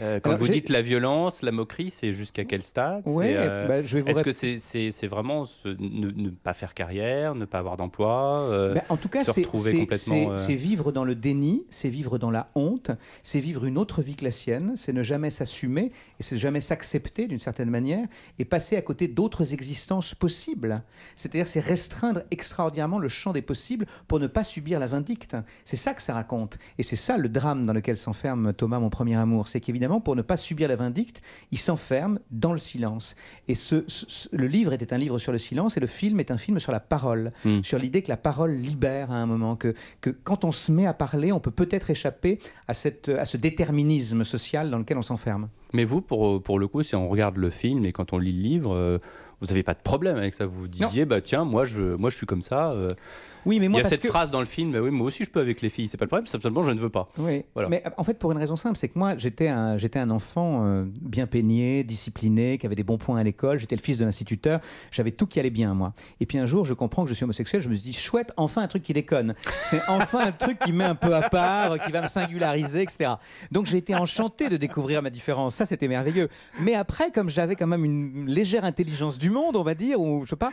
Euh, quand Alors, vous dites la violence, la moquerie, c'est jusqu'à quel stade Ouais, C'est, euh, bah, je vais vous Est-ce que c'est vraiment ne, ne pas faire carrière, ne pas avoir d'emploi, euh, Ben, en tout cas, se c'est retrouver c'est- complètement c'est- euh, c'est vivre dans le déni, c'est vivre dans la honte, c'est vivre une autre vie que la sienne, c'est ne jamais s'assumer et c'est jamais s'accepter d'une certaine manière et passer à côté d'autres existences possibles. C'est-à-dire, c'est restreindre extraordinairement le champ des possibles pour ne pas subir la vindicte. C'est ça que ça raconte. Et c'est ça le drame dans lequel s'enferme Thomas, mon premier amour. C'est qu'évidemment, pour ne pas subir la vindicte, il s'enferme dans le silence. Et ce, ce- ce- le livre était un livre sur le silence et le film est un film sur la parole, Mm. sur l'idée que la parole libère à un moment, que, que quand on se met à parler, on peut peut-être échapper à, cette, à ce déterminisme social dans lequel on s'enferme. Mais vous, pour, pour le coup, si on regarde le film et quand on lit le livre, euh, vous n'avez pas de problème avec ça. Vous vous disiez, bah tiens, moi je, moi je suis comme ça. euh. Oui, mais moi, Il y a parce cette que- phrase dans le film, oui, moi aussi je peux avec les filles, c'est pas le problème, simplement je ne veux pas. Oui, Voilà. mais en fait, pour une raison simple, c'est que moi, j'étais un, j'étais un enfant euh, bien peigné, discipliné, qui avait des bons points à l'école. J'étais le fils de l'instituteur. J'avais tout qui allait bien, moi. Et puis un jour, je comprends que je suis homosexuel. Je me suis dit, chouette, enfin un truc qui déconne. C'est enfin un truc qui met un peu à part, qui va me singulariser, etc. Donc j'ai été enchanté de découvrir ma différence. Ça, c'était merveilleux. Mais après, comme j'avais quand même une légère intelligence du monde, on va dire, ou je sais pas,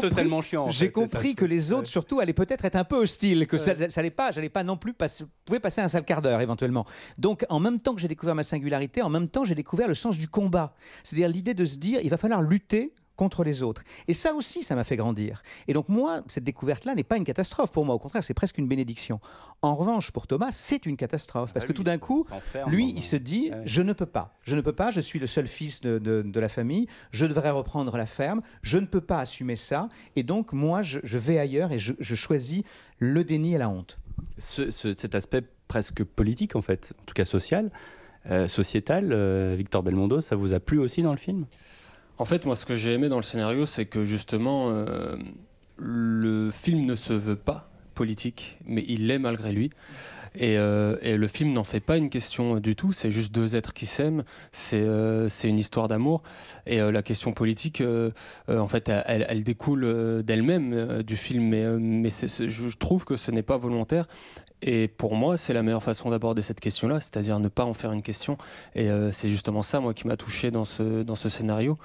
totalement chiant, en J'ai fait, c'est ça compris que les autres, surtout, allaient peut-être être un peu hostiles, que ça, ça allait pas, j'allais pas non plus passer, pouvais passer un sale quart d'heure éventuellement. Donc, en même temps que j'ai découvert ma singularité, en même temps, j'ai découvert le sens du combat. C'est-à-dire l'idée de se dire, il va falloir lutter contre les autres. Et ça aussi, ça m'a fait grandir. Et donc moi, cette découverte-là n'est pas une catastrophe pour moi. Au contraire, c'est presque une bénédiction. En revanche, pour Thomas, c'est une catastrophe. Parce Ah, que tout d'un coup, lui, il se dit, Ouais. je ne peux pas. Je ne peux pas, je suis le seul fils de, de- de la famille, je devrais reprendre la ferme, je ne peux pas assumer ça. Et donc, moi, je, je vais ailleurs et je, je choisis le déni et la honte. Ce- ce- cet aspect presque politique, en fait, en tout cas social, euh, sociétal, euh, Victor Belmondo, ça vous a plu aussi dans le film? En fait, moi, ce que j'ai aimé dans le scénario, c'est que justement, euh, le film ne se veut pas politique, mais il l'est malgré lui. Et, euh, et le film n'en fait pas une question du tout, c'est juste deux êtres qui s'aiment, c'est euh, une histoire d'amour. Et la question politique, en fait, elle, découle d'elle-même du film, mais, mais je trouve que ce n'est pas volontaire. Et pour moi, c'est la meilleure façon d'aborder cette question-là, c'est-à-dire ne pas en faire une question. Et euh, c'est justement ça, moi, qui m'a touché dans ce, scénario.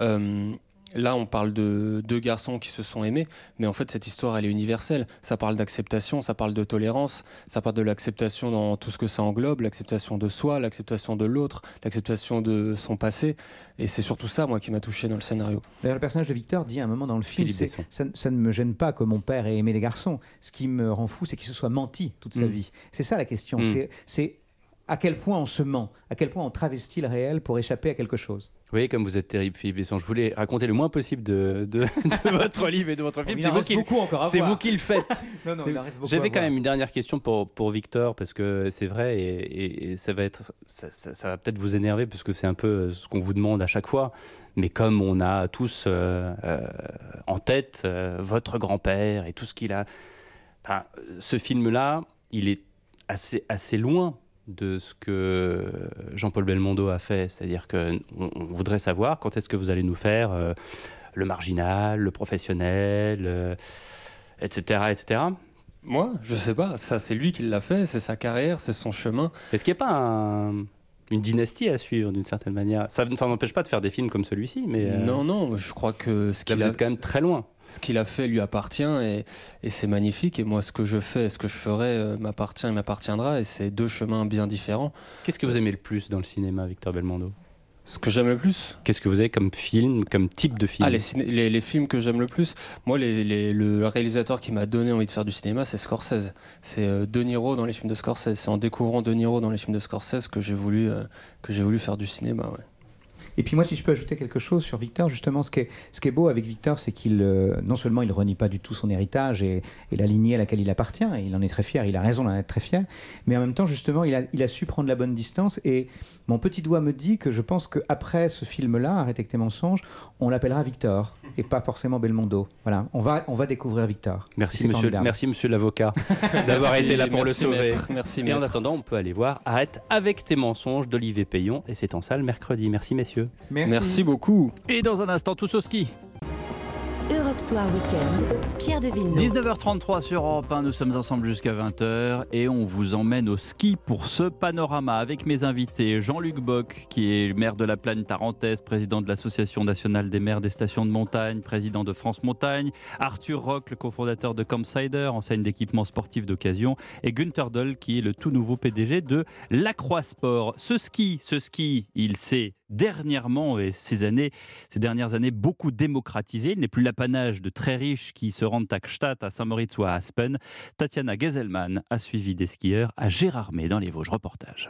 Euh, Là, on parle de deux garçons qui se sont aimés, mais en fait, cette histoire, elle est universelle. Ça parle d'acceptation, ça parle de tolérance, ça parle de l'acceptation dans tout ce que ça englobe, l'acceptation de soi, l'acceptation de l'autre, l'acceptation de son passé. Et c'est surtout ça, moi, qui m'a touché dans le scénario. D'ailleurs, le personnage de Victor dit à un moment dans le film ça, ça ne me gêne pas que mon père ait aimé les garçons. Ce qui me rend fou, c'est qu'il se soit menti toute sa Mm. vie. C'est ça la question. Mm. C'est à quel point on se ment, à quel point on travestit le réel pour échapper à quelque chose. Vous voyez comme vous êtes terrible, Philippe Besson. Je voulais raconter le moins possible de, de- de votre livre et de votre film. Il C'est vous, qui, beaucoup encore à c'est vous qui le faites. Non, non, J'avais quand même une dernière question pour, pour Victor, parce que c'est vrai, et, et- et ça va, être, ça, ça- ça va peut-être vous énerver, parce que c'est un peu euh, ce qu'on vous demande à chaque fois. Mais comme on a tous euh, euh, en tête euh, votre grand-père et tout ce qu'il a. Enfin, ce film-là, il est assez, assez loin de ce que Jean-Paul Belmondo a fait. C'est-à-dire qu'on on voudrait savoir quand est-ce que vous allez nous faire euh, le marginal, le professionnel, euh, etc., etc. Moi, je sais pas. Ça, c'est lui qui l'a fait, c'est sa carrière, c'est son chemin. Est-ce qu'il n'y a pas un- une dynastie à suivre d'une certaine manière Ça ça n'empêche pas de faire des films comme celui-ci, mais... euh, Non, non, je crois que ce qu'il vous a êtes quand même très loin. Ce qu'il a fait lui appartient et, et c'est magnifique. Et moi, ce que je fais, ce que je ferai euh, m'appartient et m'appartiendra. Et c'est deux chemins bien différents. Qu'est-ce que vous aimez le plus dans le cinéma, Victor Belmondo? Ce que j'aime le plus? Qu'est-ce que vous avez comme film, comme type de film? Ah, les, ciné- les, les films que j'aime le plus. Moi, les- le réalisateur qui m'a donné envie de faire du cinéma, c'est Scorsese. C'est euh, De Niro dans les films de Scorsese. C'est en découvrant De Niro dans les films de Scorsese que j'ai voulu, euh, que j'ai voulu faire du cinéma. ouais. Et puis moi, si je peux ajouter quelque chose sur Victor, justement, ce qui est, ce qui est beau avec Victor, c'est qu'il, euh, non seulement il renie pas du tout son héritage et, et la lignée à laquelle il appartient, et il en est très fier, il a raison d'en être très fier, mais en même temps, justement, il a, il a su prendre la bonne distance. Et mon petit doigt me dit que je pense qu'après ce film-là, Arrête avec tes mensonges, on l'appellera Victor, et pas forcément Belmondo. Voilà, on va, on va découvrir Victor. Merci monsieur, formidable. merci monsieur l'avocat d'avoir été là pour le sauver. maître. Merci, Et en attendant, on peut aller voir Arrête avec tes mensonges d'Olivier Payon et c'est en salle mercredi. Merci messieurs. Merci beaucoup. Et dans un instant, tous au ski. Europe Soir Weekend, Pierre de Villeneuve. 19h33 sur Europe 1, nous sommes ensemble jusqu'à 20h et on vous emmène au ski pour ce panorama avec mes invités Jean-Luc Bock qui est maire de la Plaine Tarentaise, président de l'Association nationale des maires des stations de montagne, président de France Montagne, Arthur Rock, le cofondateur de Campsider, enseigne d'équipements sportifs d'occasion et Günther Doll qui est le tout nouveau PDG de l'Aqua Sport. Ce ski, ce ski, il s'est dernièrement et ces années, ces dernières années beaucoup démocratisé. Il n'est plus l'apanage de très riches qui se rendent à Gstaad, à Saint-Moritz ou à Aspen. Tatiana Geselman a suivi des skieurs à Gérardmer dans les Vosges. Reportage.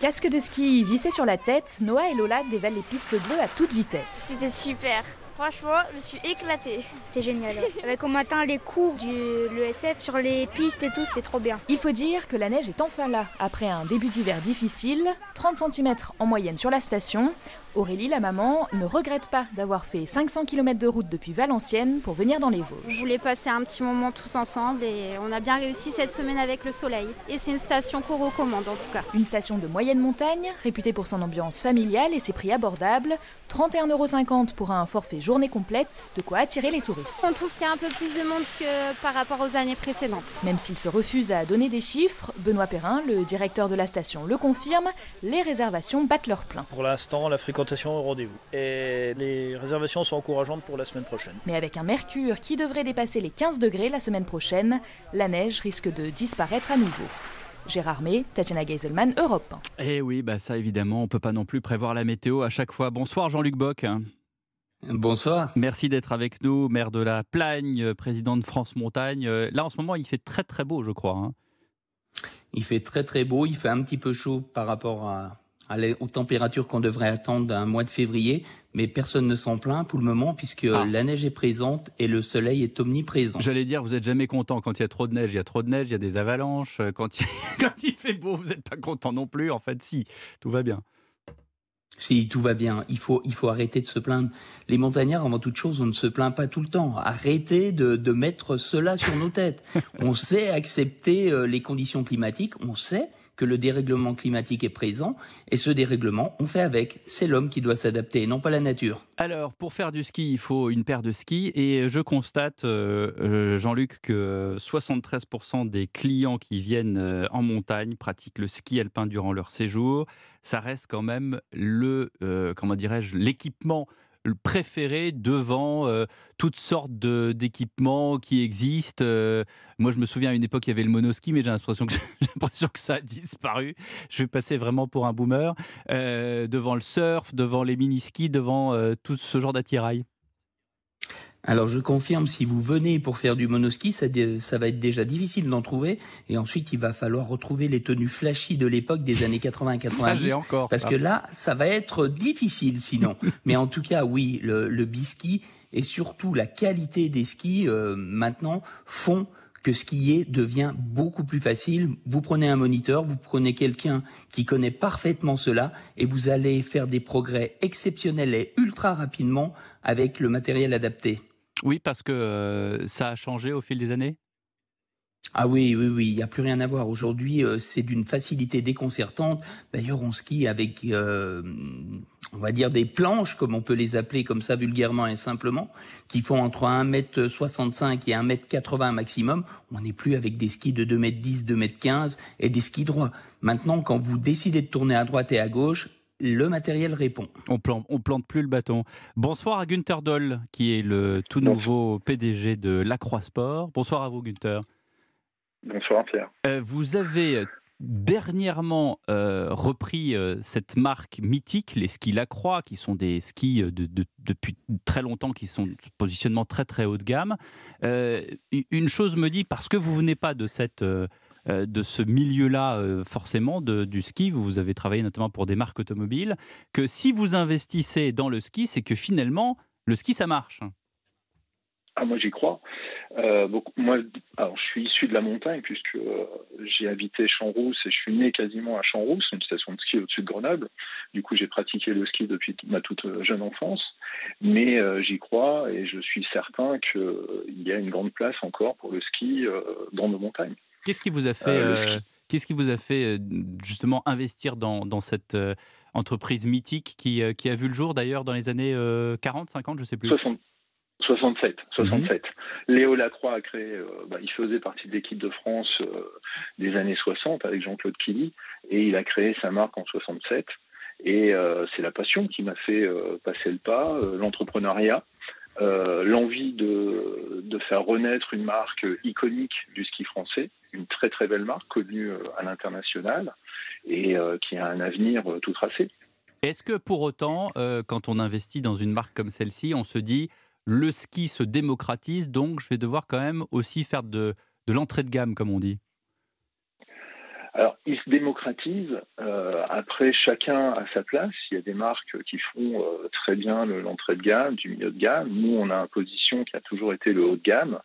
Casque de ski vissé sur la tête, Noah et Lola dévalent les pistes bleues à toute vitesse. C'était super. Franchement, je me suis éclatée. C'était génial. Avec au matin les cours du l'ESF sur les pistes et tout, c'est trop bien. Il faut dire que la neige est enfin là. Après un début d'hiver difficile, 30 cm en moyenne sur la station, Aurélie, la maman, ne regrette pas d'avoir fait 500 km de route depuis Valenciennes pour venir dans les Je Vosges. voulais passer un petit moment tous ensemble et on a bien réussi cette semaine avec le soleil. Et c'est une station qu'on recommande en tout cas. Une station de moyenne montagne, réputée pour son ambiance familiale et ses prix abordables, 31,50€ pour un forfait journée complète, de quoi attirer les touristes. On trouve qu'il y a un peu plus de monde que par rapport aux années précédentes. Même s'il se refuse à donner des chiffres, Benoît Perrin, le directeur de la station, le confirme, les réservations battent leur plein. Pour l'instant, la fréquentation au rendez-vous. Et les réservations sont encourageantes pour la semaine prochaine. Mais avec un mercure qui devrait dépasser les 15 degrés la semaine prochaine, la neige risque de disparaître à nouveau. Gérard May, Tatiana Geiselman, Europe 1. Eh oui, bah ça évidemment, on peut pas non plus prévoir la météo à chaque fois. Bonsoir Jean-Luc Bock. Bonsoir. Merci d'être avec nous, maire de la Plagne, président de France Montagne. Euh, Là en ce moment, il fait très très beau, je crois. hein. Il fait très très beau, il fait un petit peu chaud par rapport à, aux températures qu'on devrait attendre d'un mois de février, mais personne ne s'en plaint pour le moment puisque la neige est présente et le soleil est omniprésent. J'allais dire, vous êtes jamais content quand il y a trop de neige, il y a trop de neige, il y a des avalanches. Euh, Quand il, quand il fait beau, vous n'êtes pas content non plus. En fait, si, tout va bien. Si tout va bien, il faut, il faut arrêter de se plaindre. Les montagnards, avant toute chose, on ne se plaint pas tout le temps. Arrêtez de, de mettre cela sur nos têtes. On sait accepter euh, les conditions climatiques, on sait que le dérèglement climatique est présent, et ce dérèglement, on fait avec. C'est l'homme qui doit s'adapter, non pas la nature. Alors, pour faire du ski, il faut une paire de skis, et je constate, euh, euh, Jean-Luc, que 73% des clients qui viennent euh, en montagne pratiquent le ski alpin durant leur séjour. Ça reste quand même le, comment dirais-je, l'équipement préféré devant euh, toutes sortes d'équipements qui existent. Euh, moi, je me souviens à une époque, il y avait le monoski, mais j'ai l'impression que, que ça a disparu. Je vais passer vraiment pour un boomer. Euh, devant le surf, devant les mini-skis, devant tout ce genre d'attirail. Alors je confirme, si vous venez pour faire du monoski, ça, ça va être déjà difficile d'en trouver. Et ensuite, il va falloir retrouver les tenues flashy de l'époque des années 80 et Ça, j'ai 90. encore, parce ça. que là, ça va être difficile sinon. Mais en tout cas, oui, le, le biski et surtout la qualité des skis euh, maintenant font que skier devient beaucoup plus facile. Vous prenez un moniteur, vous prenez quelqu'un qui connaît parfaitement cela et vous allez faire des progrès exceptionnels et ultra rapidement avec le matériel adapté. Oui, parce que euh, ça a changé au fil des années? Ah oui, oui, oui, il n'y a plus rien à voir. Aujourd'hui, euh, c'est d'une facilité déconcertante. D'ailleurs, on skie avec, euh, on va dire, des planches, comme on peut les appeler comme ça vulgairement et simplement, qui font entre 1m65 et 1m80 maximum. On n'est plus avec des skis de 2m10, 2m15 et des skis droits. Maintenant, quand vous décidez de tourner à droite et à gauche, le matériel répond. On plante, on plante plus le bâton. Bonsoir à Gunther Doll, qui est le tout nouveau PDG de Lacroix Sport. Bonsoir à vous, Gunther. Bonsoir Pierre. Euh, vous avez euh, dernièrement euh, repris euh, cette marque mythique, les skis Lacroix, qui sont des skis de- de- depuis très longtemps, qui sont de positionnement très très haut de gamme. Euh, une chose me dit, parce que vous venez pas de cette de ce milieu-là, euh, forcément, du ski, vous, avez travaillé notamment pour des marques automobiles, que si vous investissez dans le ski, c'est que finalement, le ski, ça marche. Ah, moi j'y crois. Euh, moi, je suis issu de la montagne puisque euh, j'ai habité Champs-Rousse et je suis né quasiment à Champs-Rousse, une station de ski au-dessus de Grenoble. Du coup, j'ai pratiqué le ski depuis ma toute euh, jeune enfance. Mais euh, j'y crois et je suis certain qu'il y a une grande place encore pour le ski euh, dans nos montagnes. Qu'est-ce qui vous a fait, Euh, euh, qu'est-ce qui vous a fait euh, justement investir dans, dans cette entreprise mythique qui, qui a vu le jour d'ailleurs dans les années euh, 40, 50, je sais plus? 60 67. Mhm. 67. Léo Lacroix a créé, euh, bah, il faisait partie de l'équipe de France euh, des années 60 avec Jean-Claude Killy et il a créé sa marque en 67. Et euh, c'est la passion qui m'a fait passer le pas, l'entrepreneuriat, euh, l'envie de, faire renaître une marque iconique du ski français, une très très belle marque connue euh, à l'international et euh, qui a un avenir tout tracé. Est-ce que pour autant, quand on investit dans une marque comme celle-ci, on se dit le ski se démocratise, donc je vais devoir quand même aussi faire de l'entrée de gamme, comme on dit? Alors, il se démocratise. euh, après, chacun a sa place. Il y a des marques qui font euh, très bien le- l'entrée de gamme, du milieu de gamme. Nous, on a une position qui a toujours été le haut de gamme.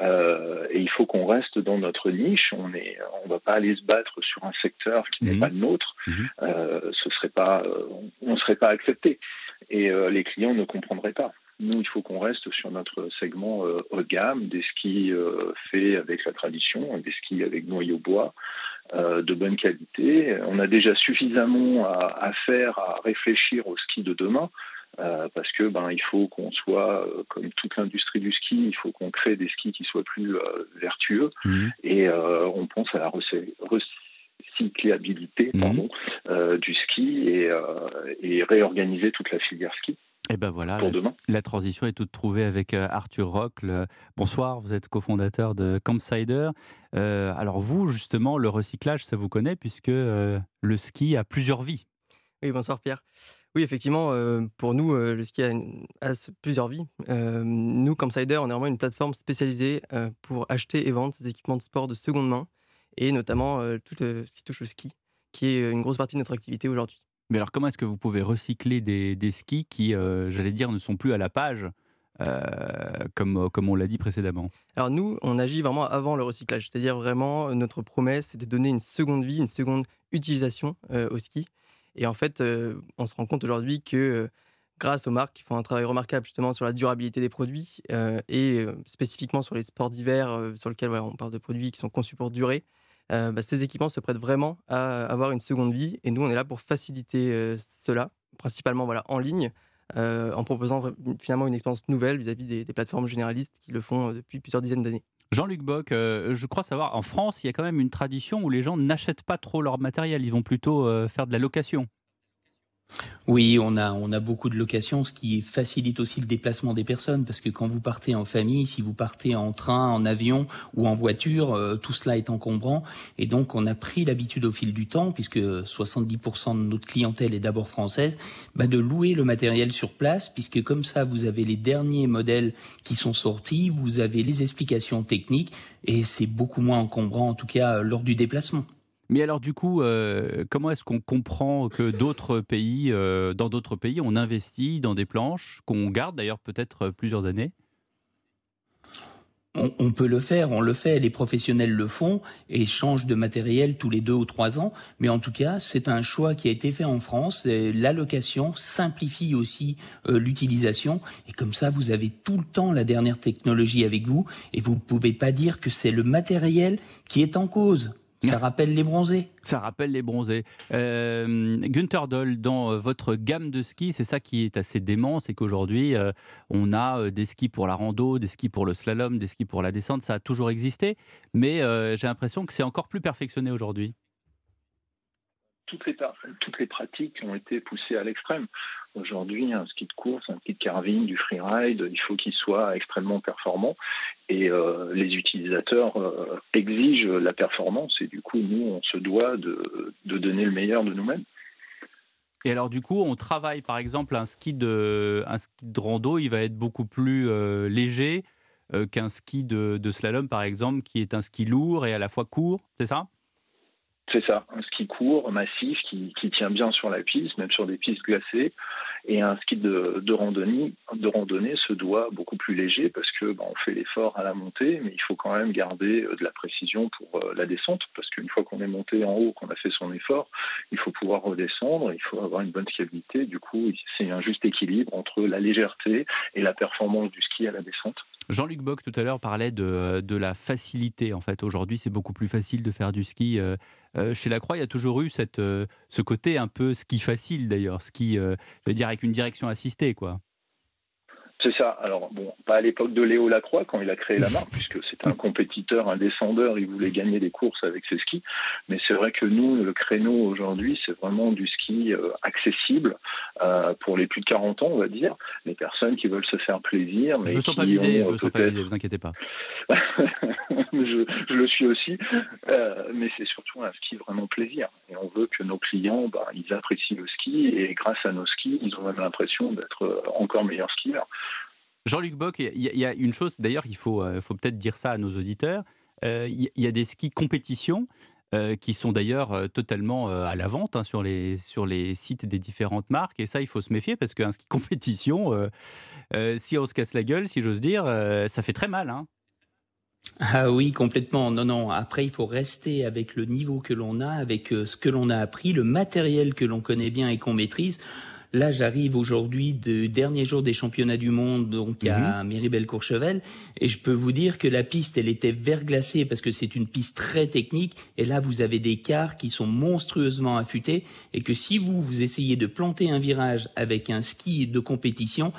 Euh, et il faut qu'on reste dans notre niche. On est, on va pas aller se battre sur un secteur qui n'est pas le nôtre. Euh, ce serait pas, euh, on ne serait pas accepté. Et les clients ne comprendraient pas. Nous, il faut qu'on reste sur notre segment haut de gamme, des skis faits avec la tradition, des skis avec noyau bois, de bonne qualité. On a déjà suffisamment à, à faire, à réfléchir au ski de demain. euh, parce que ben il faut qu'on soit euh, comme toute l'industrie du ski, il faut qu'on crée des skis qui soient plus euh, vertueux et euh, on pense à la recy- recyclabilité pardon, euh, du ski et, euh, et réorganiser toute la filière ski. Et ben voilà, Pour la, demain. la transition est toute trouvée avec euh, Arthur Rocle. Bonsoir, vous êtes cofondateur de Campsider. Euh, alors vous, justement, le recyclage, ça vous connaît puisque euh, le ski a plusieurs vies. Oui, bonsoir Pierre. Oui, effectivement, euh, pour nous, euh, le ski a, une- a s- plusieurs vies. Euh, nous, Campsider, on est vraiment une plateforme spécialisée euh, pour acheter et vendre ces équipements de sport de seconde main, et notamment euh, tout euh, ce qui touche au ski, qui est une grosse partie de notre activité aujourd'hui. Mais alors, comment est-ce que vous pouvez recycler des, skis qui, euh, j'allais dire, ne sont plus à la page, euh, comme, comme on l'a dit précédemment? Alors nous, on agit vraiment avant le recyclage, c'est-à-dire vraiment euh, notre promesse, c'est de donner une seconde vie, une seconde utilisation euh, au ski. Et en fait, on se rend compte aujourd'hui que grâce aux marques qui font un travail remarquable justement sur la durabilité des produits et spécifiquement sur les sports d'hiver sur lesquels on parle de produits qui sont conçus pour durer, bah, ces équipements se prêtent vraiment à avoir une seconde vie et nous on est là pour faciliter cela, principalement voilà, en ligne. en proposant finalement une expérience nouvelle vis-à-vis des, des, plateformes généralistes qui le font depuis plusieurs dizaines d'années. Jean-Luc Bock, je crois savoir, en France, il y a quand même une tradition où les gens n'achètent pas trop leur matériel, ils vont plutôt faire de la location. Oui, on a, on a beaucoup de locations, ce qui facilite aussi le déplacement des personnes, parce que quand vous partez en famille, si vous partez en train, en avion ou en voiture, euh, tout cela est encombrant. Et donc, on a pris l'habitude au fil du temps, puisque 70% de notre clientèle est d'abord française, bah, de louer le matériel sur place, puisque comme ça, vous avez les derniers modèles qui sont sortis, vous avez les explications techniques, et c'est beaucoup moins encombrant, en tout cas, lors du déplacement. Mais alors du coup, euh, comment est-ce qu'on comprend que d'autres pays, euh, dans d'autres pays, on investit dans des planches qu'on garde d'ailleurs peut-être plusieurs années? On, peut le faire, on le fait, les professionnels le font et changent de matériel tous les deux ou trois ans. Mais en tout cas, c'est un choix qui a été fait en France. L'allocation simplifie aussi euh, l'utilisation et comme ça, vous avez tout le temps la dernière technologie avec vous et vous ne pouvez pas dire que c'est le matériel qui est en cause. Ça rappelle les bronzés. Ça rappelle les bronzés. Euh, Günther Doll, dans euh, votre gamme de skis, c'est ça qui est assez dément, c'est qu'aujourd'hui, euh, on a euh, des skis pour la rando, des skis pour le slalom, des skis pour la descente. Ça a toujours existé, mais j'ai l'impression que c'est encore plus perfectionné aujourd'hui. Toutes les, toutes les pratiques ont été poussées à l'extrême. Aujourd'hui, un ski de course, un ski de carving, du freeride, il faut qu'il soit extrêmement performant. Et euh, les utilisateurs euh, exigent la performance. Et du coup, nous, on se doit de, donner le meilleur de nous-mêmes. Et alors, du coup, on travaille, par exemple, un ski de, un rando, il va être beaucoup plus euh, léger qu'un ski de slalom, par exemple, qui est un ski lourd et à la fois court, c'est ça? C'est ça, un ski court, massif, qui, tient bien sur la piste, même sur des pistes glacées. Et un ski de, randonnée, de randonnée se doit beaucoup plus léger parce que bah, on fait l'effort à la montée, mais il faut quand même garder euh, de la précision pour euh, la descente, parce qu'une fois qu'on est monté en haut, qu'on a fait son effort, il faut pouvoir redescendre, il faut avoir une bonne stabilité. Du coup, c'est un juste équilibre entre la légèreté et la performance du ski à la descente. Jean-Luc Bock tout à l'heure parlait de, de, la facilité. En fait, aujourd'hui, c'est beaucoup plus facile de faire du ski. Euh, euh, chez Lacroix, il y a toujours eu euh, ce côté un peu ski facile d'ailleurs, ski, je veux dire, avec une direction assistée, quoi. C'est ça. Alors, bon, pas à l'époque de Léo Lacroix, quand il a créé la marque, puisque c'était un compétiteur, un descendeur, il voulait gagner des courses avec ses skis. Mais c'est vrai que nous, le créneau aujourd'hui, c'est vraiment du ski euh, accessible euh, pour les plus de 40 ans, on va dire. Les personnes qui veulent se faire plaisir. Mais je ne me sens pas visé, je me sens pas visé, vous inquiétez pas. je, je, le suis aussi. Euh, mais c'est surtout un ski vraiment plaisir. Et on veut que nos clients, bah, ils apprécient le ski et grâce à nos skis, ils ont même l'impression d'être encore meilleurs skieurs. Jean-Luc Bock, il y, a une chose, d'ailleurs, il faut, euh, faut peut-être dire ça à nos auditeurs. Euh, il y, a des skis compétition euh, qui sont d'ailleurs totalement à la vente hein, sur, les, sur les sites des différentes marques. Et ça, il faut se méfier parce qu'un ski compétition, si on se casse la gueule, si j'ose dire, ça fait très mal. Hein. Ah oui, complètement. Non, non. Après, il faut rester avec le niveau que l'on a, avec ce que l'on a appris, le matériel que l'on connaît bien et qu'on maîtrise. Là, j'arrive aujourd'hui du dernier jour des championnats du monde, donc à mhm. Méribel-Courchevel, et je peux vous dire que la piste, elle était verglacée parce que c'est une piste très technique, et là, vous avez des quarts qui sont monstrueusement affûtés, et que si vous, vous essayez de planter un virage avec un ski de compétition,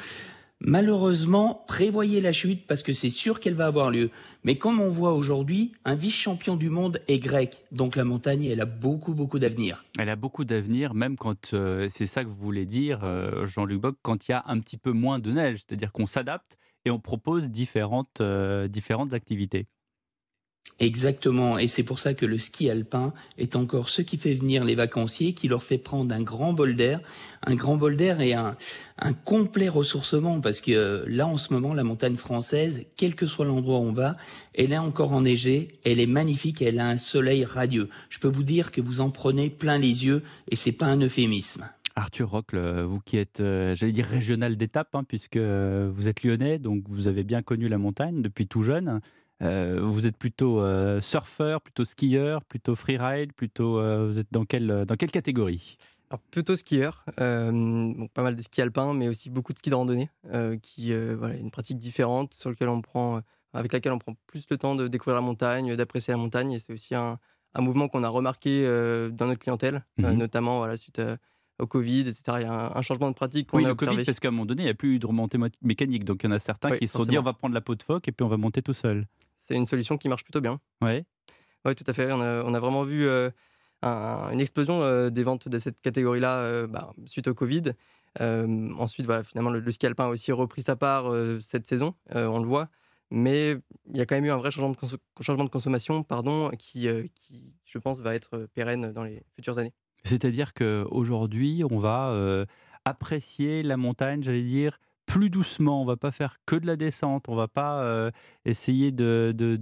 Malheureusement, prévoyez la chute parce que c'est sûr qu'elle va avoir lieu. Mais comme on voit aujourd'hui, un vice-champion du monde est grec. Donc la montagne, elle a beaucoup, beaucoup d'avenir. Elle a beaucoup d'avenir, même quand euh, c'est ça que vous voulez dire, euh, Jean-Luc Bock, quand il y a un petit peu moins de neige. C'est-à-dire qu'on s'adapte et on propose différentes, euh, différentes activités. Exactement, et c'est pour ça que le ski alpin est encore ce qui fait venir les vacanciers, qui leur fait prendre un grand bol d'air, un grand bol d'air et un, complet ressourcement, parce que euh, là en ce moment, la montagne française, quel que soit l'endroit où on va, elle est encore enneigée, elle est magnifique, elle a un soleil radieux. Je peux vous dire que vous en prenez plein les yeux, et c'est pas un euphémisme. Arthur Rocle, vous qui êtes, euh, j'allais dire régional d'étape, hein, puisque vous êtes lyonnais, donc vous avez bien connu la montagne depuis tout jeune. Euh, vous êtes plutôt euh, surfeur, plutôt skieur, plutôt freeride, plutôt euh, vous êtes dans quelle dans quelle catégorie? Alors plutôt skieur, bon, pas mal de ski alpin, mais aussi beaucoup de ski de randonnée, qui voilà, une pratique différente sur lequel on prend, avec laquelle on prend plus le temps de découvrir la montagne, d'apprécier la montagne. Et c'est aussi un, un mouvement qu'on a remarqué dans notre clientèle, Mhm. notamment voilà, suite au Covid, etc. Il y a un, un changement de pratique qu'on Oui, a le observé. Covid, parce qu'à un moment donné, il n'y a plus eu de remontée mo- mécanique. Donc, il y en a certains Oui, qui se sont dit on va prendre la peau de phoque et puis on va monter tout seul. C'est une solution qui marche plutôt bien. Ouais. Oui, tout à fait. On a, on a vraiment vu euh, un- une explosion euh, des ventes de cette catégorie-là euh, bah, suite au Covid. Ensuite, voilà, finalement, le, le ski alpin a aussi repris sa part cette saison, on le voit. Mais il y a quand même eu un vrai changement de, changement de consommation pardon, qui, qui, je pense, va être pérenne dans les futures années. C'est-à-dire qu'aujourd'hui, on va apprécier la montagne, j'allais dire, plus doucement. On va pas faire que de la descente. On va pas euh, essayer de, de,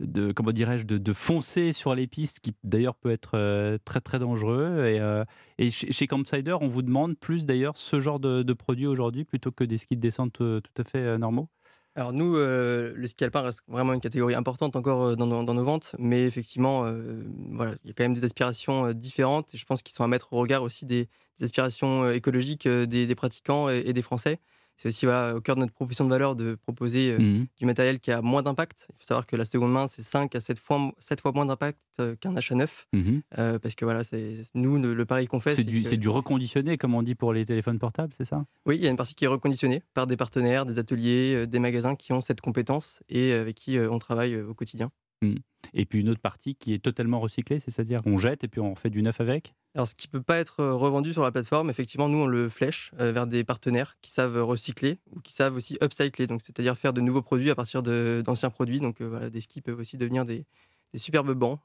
de, comment dirais-je, de, foncer sur les pistes, qui d'ailleurs peut être euh, très très dangereux. Et, euh, chez, Campsider, on vous demande plus d'ailleurs ce genre de, de produit aujourd'hui plutôt que des skis de descente tout à fait normaux? Alors nous, euh, le ski alpin reste vraiment une catégorie importante encore euh, dans, nos- ventes, mais effectivement, euh, voilà, il y a quand même des aspirations différentes et je pense qu'ils sont à mettre au regard aussi des, aspirations écologiques des, pratiquants et des Français. C'est aussi voilà, au cœur de notre proposition de valeur de proposer euh, Mhm. du matériel qui a moins d'impact. Il faut savoir que la seconde main, c'est 5 à 7 fois, 7 fois moins d'impact euh, qu'un achat neuf. Mhm. Euh, parce que voilà, c'est nous, le, le pari qu'on fait, C'est du, que- c'est du reconditionné, comme on dit pour les téléphones portables, c'est ça? Oui, il y a une partie qui est reconditionnée par des partenaires, des ateliers, des magasins qui ont cette compétence et avec qui on travaille au quotidien. Mm. Et puis une autre partie qui est totalement recyclée, c'est- c'est-à-dire qu'on jette et puis on fait du neuf avec? Alors, ce qui peut pas être euh, revendu sur la plateforme, effectivement, nous, on le flèche euh, vers des partenaires qui savent recycler ou qui savent aussi upcycler, c'est-à-dire faire de nouveaux produits à partir d'anciens produits. Donc, euh, voilà, des skis peuvent aussi devenir des, des superbes bancs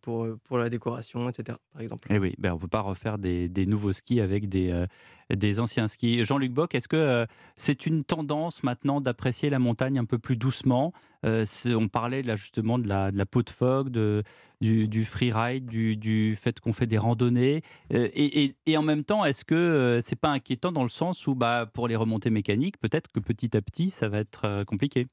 pour, pour la décoration, etc., par exemple. Eh oui, ben on ne peut pas refaire des, des nouveaux skis avec des, des anciens skis. Jean-Luc Bock, est-ce que c'est une tendance maintenant d'apprécier la montagne un peu plus doucement? On parlait là justement de la, de la peau de phoque, de, du, du freeride, du, du fait qu'on fait des randonnées. Et, et- et en même temps, est-ce que c'est pas inquiétant dans le sens où bah, pour les remontées mécaniques, peut-être que petit à petit, ça va être compliqué?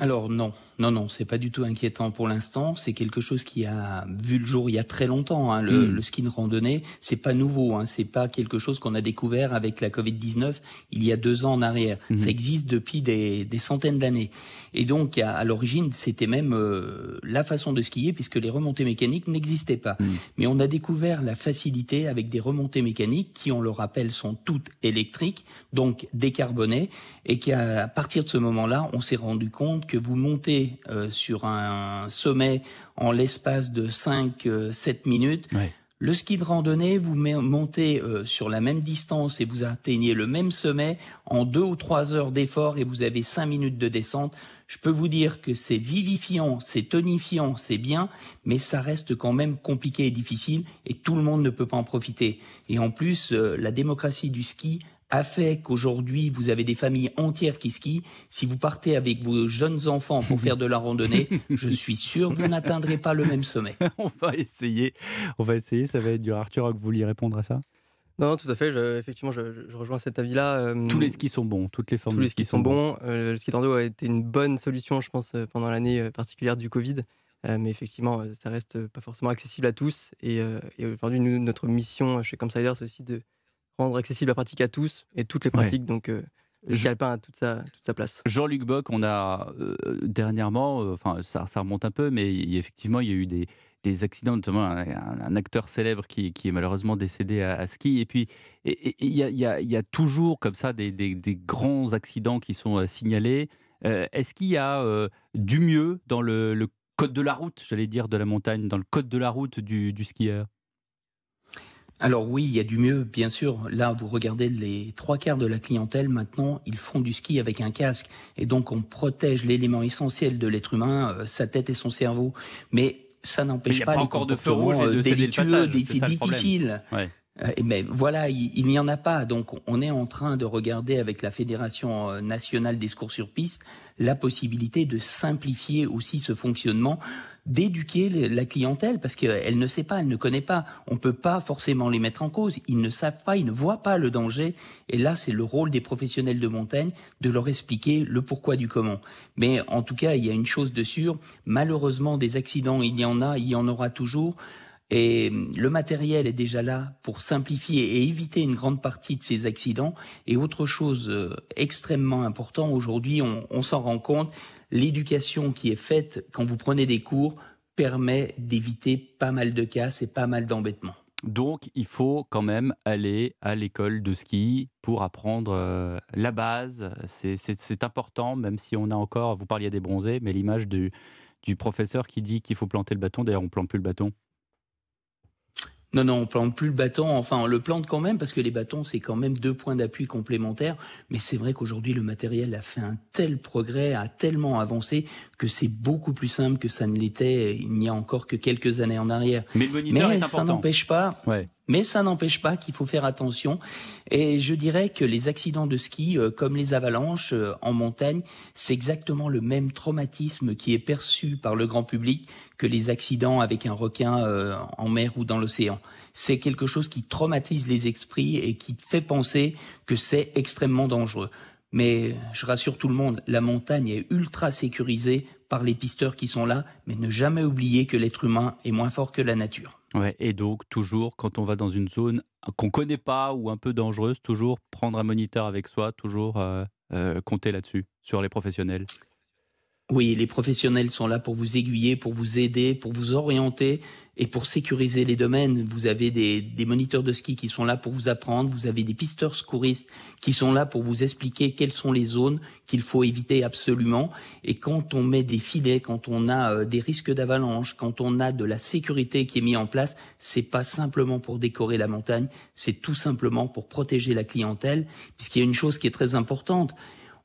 Alors non, non, non, c'est pas du tout inquiétant pour l'instant. C'est quelque chose qui a vu le jour il y a très longtemps. hein. Le, Mm. le ski de randonnée, c'est pas nouveau. Hein. C'est pas quelque chose qu'on a découvert avec la Covid 19 il y a deux ans en arrière. Mhm. Ça existe depuis des, des centaines d'années. Et donc à, à l'origine, c'était même euh, la façon de skier puisque les remontées mécaniques n'existaient pas. Mais on a découvert la facilité avec des remontées mécaniques qui, on le rappelle, sont toutes électriques, donc décarbonées, et qu'à partir de ce moment-là, on s'est rendu compte que vous montez euh, sur un sommet en l'espace de 5-7 minutes. Le ski de randonnée, vous montez euh, sur la même distance et vous atteignez le même sommet en deux ou trois heures d'effort et vous avez cinq minutes de descente. Je peux vous dire que c'est vivifiant, c'est tonifiant, c'est bien, mais ça reste quand même compliqué et difficile et tout le monde ne peut pas en profiter. Et en plus, euh, la démocratie du ski a fait qu'aujourd'hui, vous avez des familles entières qui skient. Si vous partez avec vos jeunes enfants pour faire de la randonnée, je suis sûr que vous n'atteindrez pas le même sommet. On va essayer. On va essayer, ça va être dur. Arthur, vous vouliez répondre à ça? Non, non, tout à fait. je- effectivement, je, rejoins cet avis-là. euh, Tous les skis sont bons, toutes les formes Tous de les skis sont bons. Euh, le ski de rando a été une bonne solution, je pense, euh, pendant l'année particulière du Covid. Euh, mais effectivement, ça reste pas forcément accessible à tous. Et, euh, et aujourd'hui, nous, notre mission chez Campsider, c'est aussi de rendre accessible la pratique à tous et toutes les Ouais. pratiques. Donc, euh, le ski alpin a toute sa, toute sa place. Jean-Luc Bock, on a euh, dernièrement, euh, enfin ça, ça remonte un peu, mais il effectivement il y a eu des, des accidents, notamment un, un- un acteur célèbre qui, qui est malheureusement décédé à, à ski. Et puis il y, y y a toujours comme ça des, des- des grands accidents qui sont signalés. Euh, Est-ce qu'il y a du mieux dans le, le code de la route, j'allais dire, de la montagne, dans le code de la route du, du skieur? Alors oui, il y a du mieux, bien sûr. Là, vous regardez les trois quarts de la clientèle maintenant, ils font du ski avec un casque. Et donc, on protège l'élément essentiel de l'être humain, euh, sa tête et son cerveau. Mais ça Mais n'empêche pas, pas les encore de feu rouge et de euh, le délictueux, passage. c'est difficiles. Ouais. Euh, et mais voilà, il, il n'y en a pas. Donc, on est en train de regarder avec la Fédération euh, nationale des secours sur piste la possibilité de simplifier aussi ce fonctionnement, d'éduquer la clientèle parce qu'elle ne sait pas, elle ne connaît pas. On peut pas forcément les mettre en cause. Ils ne savent pas, ils ne voient pas le danger. Et là, c'est le rôle des professionnels de montagne de leur expliquer le pourquoi du comment. Mais en tout cas, il y a une chose de sûre. Malheureusement, des accidents, il y en a, il y en aura toujours. Et le matériel est déjà là pour simplifier et éviter une grande partie de ces accidents. Et autre chose euh, extrêmement important, aujourd'hui, on, on s'en rend compte, l'éducation qui est faite quand vous prenez des cours permet d'éviter pas mal de casses et pas mal d'embêtements. Donc, il faut quand même aller à l'école de ski pour apprendre euh, la base. C'est- important, même si on a encore, vous parliez des bronzés, mais l'image du, du professeur qui dit qu'il faut planter le bâton. D'ailleurs, on plante plus le bâton. Non, non, on plante plus le bâton. Enfin, on le plante quand même parce que les bâtons, c'est quand même deux points d'appui complémentaires. Mais c'est vrai qu'aujourd'hui, le matériel a fait un tel progrès, a tellement avancé que c'est beaucoup plus simple que ça ne l'était il n'y a encore que quelques années en arrière. Mais le moniteur Mais est ça important. n'empêche pas. Ouais. Mais ça n'empêche pas qu'il faut faire attention. Et je dirais que les accidents de ski, euh, comme les avalanches euh, en montagne, c'est exactement le même traumatisme qui est perçu par le grand public que les accidents avec un requin euh, en mer ou dans l'océan. C'est quelque chose qui traumatise les esprits et qui fait penser que c'est extrêmement dangereux. Mais je rassure tout le monde, la montagne est ultra sécurisée par les pisteurs qui sont là, mais ne jamais oublier que l'être humain est moins fort que la nature. Ouais, et donc, toujours, quand on va dans une zone qu'on connaît pas ou un peu dangereuse, toujours prendre un moniteur avec soi, toujours euh, euh, compter là-dessus, sur les professionnels. Oui, les professionnels sont là pour vous aiguiller, pour vous aider, pour vous orienter et pour sécuriser les domaines. Vous avez des, des moniteurs de ski qui sont là pour vous apprendre, vous avez des pisteurs secouristes qui sont là pour vous expliquer quelles sont les zones qu'il faut éviter absolument. Et quand on met des filets, quand on a euh, des risques d'avalanche, quand on a de la sécurité qui est mise en place, c'est pas simplement pour décorer la montagne, c'est tout simplement pour protéger la clientèle, puisqu'il y a une chose qui est très importante.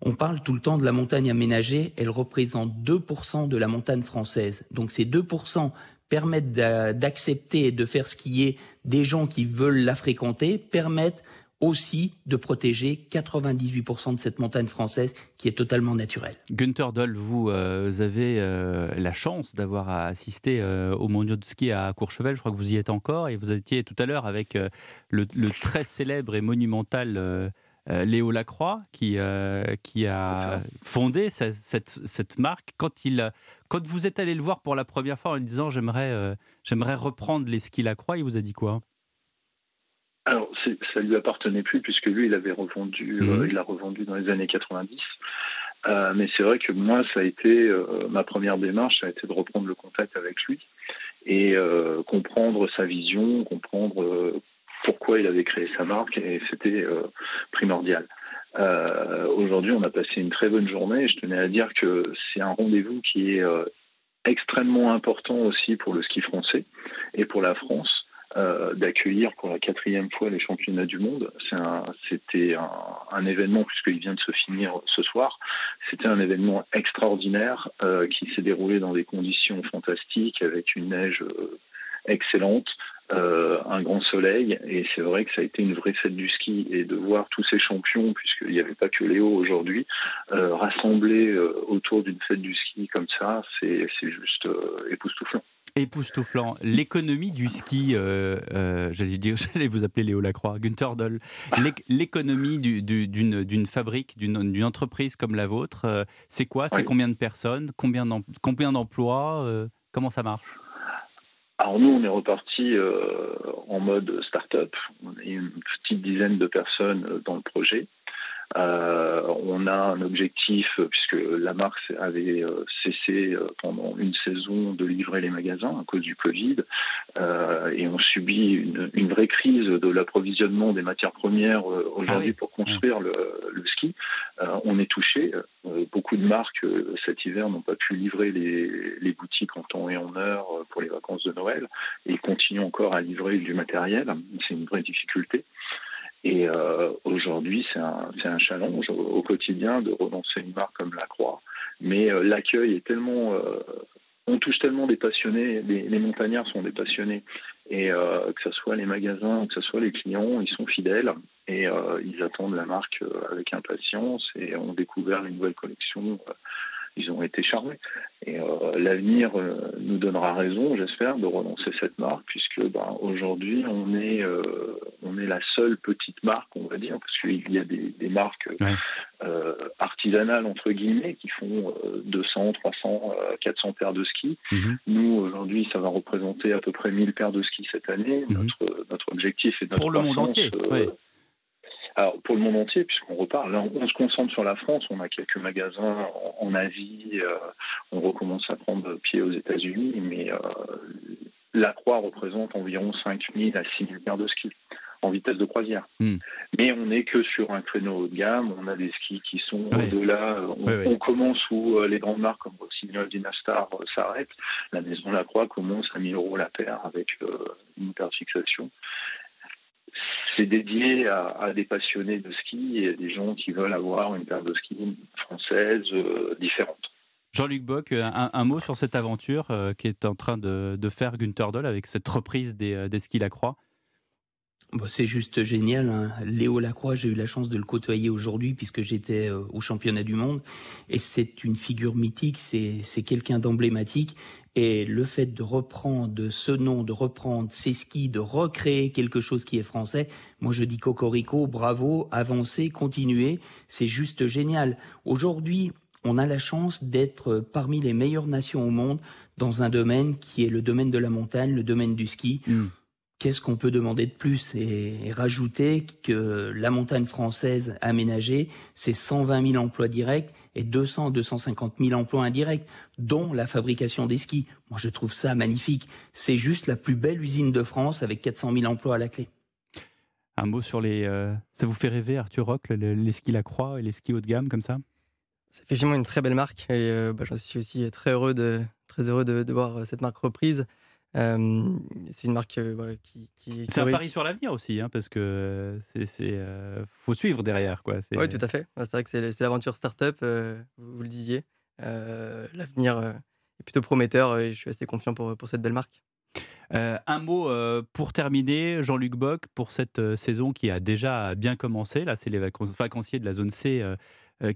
On parle tout le temps de la montagne aménagée, elle représente 2% de la montagne française. Donc ces 2% permettent d'a- d'accepter et de faire skier des gens qui veulent la fréquenter, permettent aussi de protéger 98% de cette montagne française qui est totalement naturelle. Günther Doll, vous euh, avez euh, la chance d'avoir assisté euh, au mondiaux de ski à Courchevel. Je crois que vous y êtes encore et vous étiez tout à l'heure avec euh, le, très célèbre et monumental Léo Lacroix qui, euh, qui a fondé ce- cette, cette marque. Quand, il, quand vous êtes allé le voir pour la première fois en lui disant j'aimerais euh, j'aimerais reprendre les skis Lacroix, il vous a dit quoi? Alors, ça lui appartenait plus puisque lui, il avait revendu, euh, il l'a revendu dans les années 90. Euh, mais c'est vrai que moi, ça a été euh, ma première démarche, ça a été de reprendre le contact avec lui et euh, comprendre sa vision, comprendre euh, pourquoi il avait créé sa marque et c'était euh, primordial. Euh, Aujourd'hui, on a passé une très bonne journée je tenais à dire que c'est un rendez-vous qui est euh, extrêmement important aussi pour le ski français et pour la France d'accueillir pour la quatrième fois les championnats du monde. C'était un, événement, puisqu'il vient de se finir ce soir, c'était un événement extraordinaire qui s'est déroulé dans des conditions fantastiques, avec une neige excellente, euh, un grand soleil, et c'est vrai que ça a été une vraie fête du ski, et de voir tous ces champions, puisqu'il n'y avait pas que Léo aujourd'hui, euh, rassemblés euh, autour d'une fête du ski comme ça, c'est c'est juste époustouflant. Époustouflant. L'économie du ski, j'allais dire, j'allais vous appeler Léo Lacroix, Günther Doll. L'éc- L'économie du- du- d'une d'une fabrique, d'une d'une entreprise comme la vôtre, c'est quoi? C'est Oui. combien de personnes? Combien d'em- combien d'emplois? Comment ça marche? Alors nous, on est reparti euh, en mode start-up. On est une petite dizaine de personnes euh, dans le projet. Euh, on a un objectif, euh, puisque la marque avait euh, cessé pendant une saison de livrer les magasins à cause du Covid, euh, et on subit une, une vraie crise de l'approvisionnement des matières premières euh, aujourd'hui pour construire le, le ski. Euh, on est touché. Beaucoup de marques cet hiver n'ont pas pu livrer les, les boutiques en temps et en heure pour les vacances de Noël et continuent encore à livrer du matériel. C'est une vraie difficulté. Et euh, aujourd'hui, c'est un, un challenge au, quotidien de relancer une marque comme La Croix. Mais euh, l'accueil est tellement. euh, on touche tellement des passionnés, les, les montagnards sont des passionnés. Et que ce soit les magasins, que ce soit les clients, ils sont fidèles et ils attendent la marque avec impatience et ont découvert une nouvelle collection. Ils ont été charmés. Et euh, l'avenir euh, nous donnera raison, j'espère, de relancer cette marque, puisque ben, aujourd'hui, on est, euh, on est la seule petite marque, on va dire, parce qu'il y a des, des marques euh, artisanales entre guillemets qui font 200, 300, 400 paires de skis. Mhm. Nous aujourd'hui, ça va représenter à peu près 1000 paires de skis cette année. Mhm. Notre notre objectif est notre Pour le monde entier, euh, oui. Alors, pour le monde entier, puisqu'on repart, là, on, se concentre sur la France. On a quelques magasins en, Asie. euh, on recommence à prendre pied aux États-Unis. Mais euh, la Croix représente environ 5 000 à 6 000 paires de skis en vitesse de croisière. Hmm. Mais on n'est que sur un créneau haut de gamme. On a des skis qui sont au-delà. On, ouais. on commence où euh, les grandes marques comme Rossignol, Dynastar euh, s'arrêtent. La Maison Lacroix commence à 1000 euros la paire avec euh, une paire de fixation c'est dédié à, des passionnés de ski et à des gens qui veulent avoir une paire de ski française euh, différente. Jean-Luc Bock, un, un mot sur cette aventure euh, qui est en train de, de faire Günther Doll avec cette reprise des, euh, des skis Lacroix? C'est juste génial. hein. Léo Lacroix, j'ai eu la chance de le côtoyer aujourd'hui puisque j'étais euh, au championnat du monde. Et c'est une figure mythique, c'est quelqu'un d'emblématique. Et le fait de reprendre ce nom, de reprendre ces skis, de recréer quelque chose qui est français, moi je dis cocorico, bravo, avancez, continuez, c'est juste génial. Aujourd'hui, on a la chance d'être parmi les meilleures nations au monde dans un domaine qui est le domaine de la montagne, le domaine du ski. Qu'est-ce qu'on peut demander de plus et, et rajouter que la montagne française aménagée, c'est 120 000 emplois directs et 200 250 000 emplois indirects, dont la fabrication des skis. Moi, je trouve ça magnifique. C'est juste la plus belle usine de France avec 400 000 emplois à la clé. Un mot sur les. euh, ça vous fait rêver, Arthur Rock, le- le- les skis Lacroix et les skis haut de gamme comme ça? C'est effectivement une très belle marque et euh, bah, j'en suis aussi très heureux de, très heureux de, de voir euh, cette marque reprise. Euh, c'est une marque euh, voilà, qui, qui est C'est un pari sur l'avenir aussi, hein, parce que c'est, euh, faut suivre derrière, quoi. C'est- Oui, tout à fait. C'est vrai que c'est l'aventure startup, euh, vous, le disiez. L'avenir est plutôt prometteur et je suis assez confiant pour, pour cette belle marque. Euh, un mot euh, pour terminer, Jean-Luc Bock, pour cette euh, saison qui a déjà bien commencé. Là, c'est les vacan- vacanciers de la zone C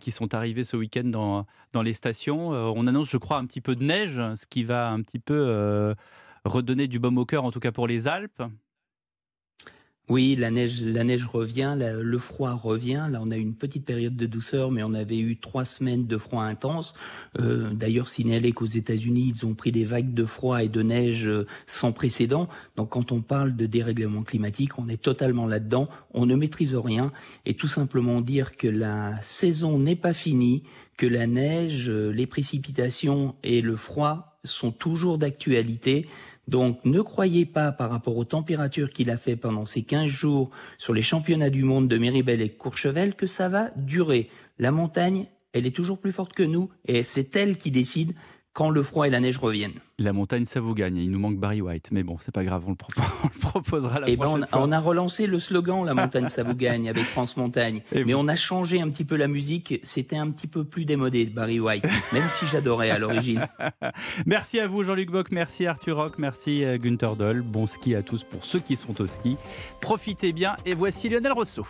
qui sont arrivés ce week-end dans, dans les stations. On annonce, je crois, un petit peu de neige, ce qui va un petit peu redonner du baume au cœur, en tout cas pour les Alpes. Oui, la neige, la neige revient, le froid revient. Là, on a eu une petite période de douceur, mais on avait eu trois semaines de froid intense. Euh, D'ailleurs, signalé qu'aux États-Unis, ils ont pris des vagues de froid et de neige euh, sans précédent. Donc, quand on parle de dérèglement climatique, on est totalement là-dedans. On ne maîtrise rien et tout simplement dire que la saison n'est pas finie, que la neige, euh, les précipitations et le froid sont toujours d'actualité. Donc ne croyez pas par rapport aux températures qu'il a fait pendant ces 15 jours sur les championnats du monde de Méribel et Courchevel que ça va durer. La montagne, elle est toujours plus forte que nous et c'est elle qui décide quand le froid et la neige reviennent. La montagne, ça vous gagne. Il nous manque Barry White, mais bon, c'est pas grave, on le, on le proposera la Eh ben, prochaine on, fois. on a relancé le slogan La montagne, ça vous gagne avec France Montagne. Mais on a changé un petit peu la musique. C'était un petit peu plus démodé de Barry White, même si j'adorais à l'origine. Merci à vous Jean-Luc Bock, merci Arthur Rock, merci euh, Günther Doll. Bon ski à tous pour ceux qui sont au ski. Profitez bien et voici Lionel Rousseau.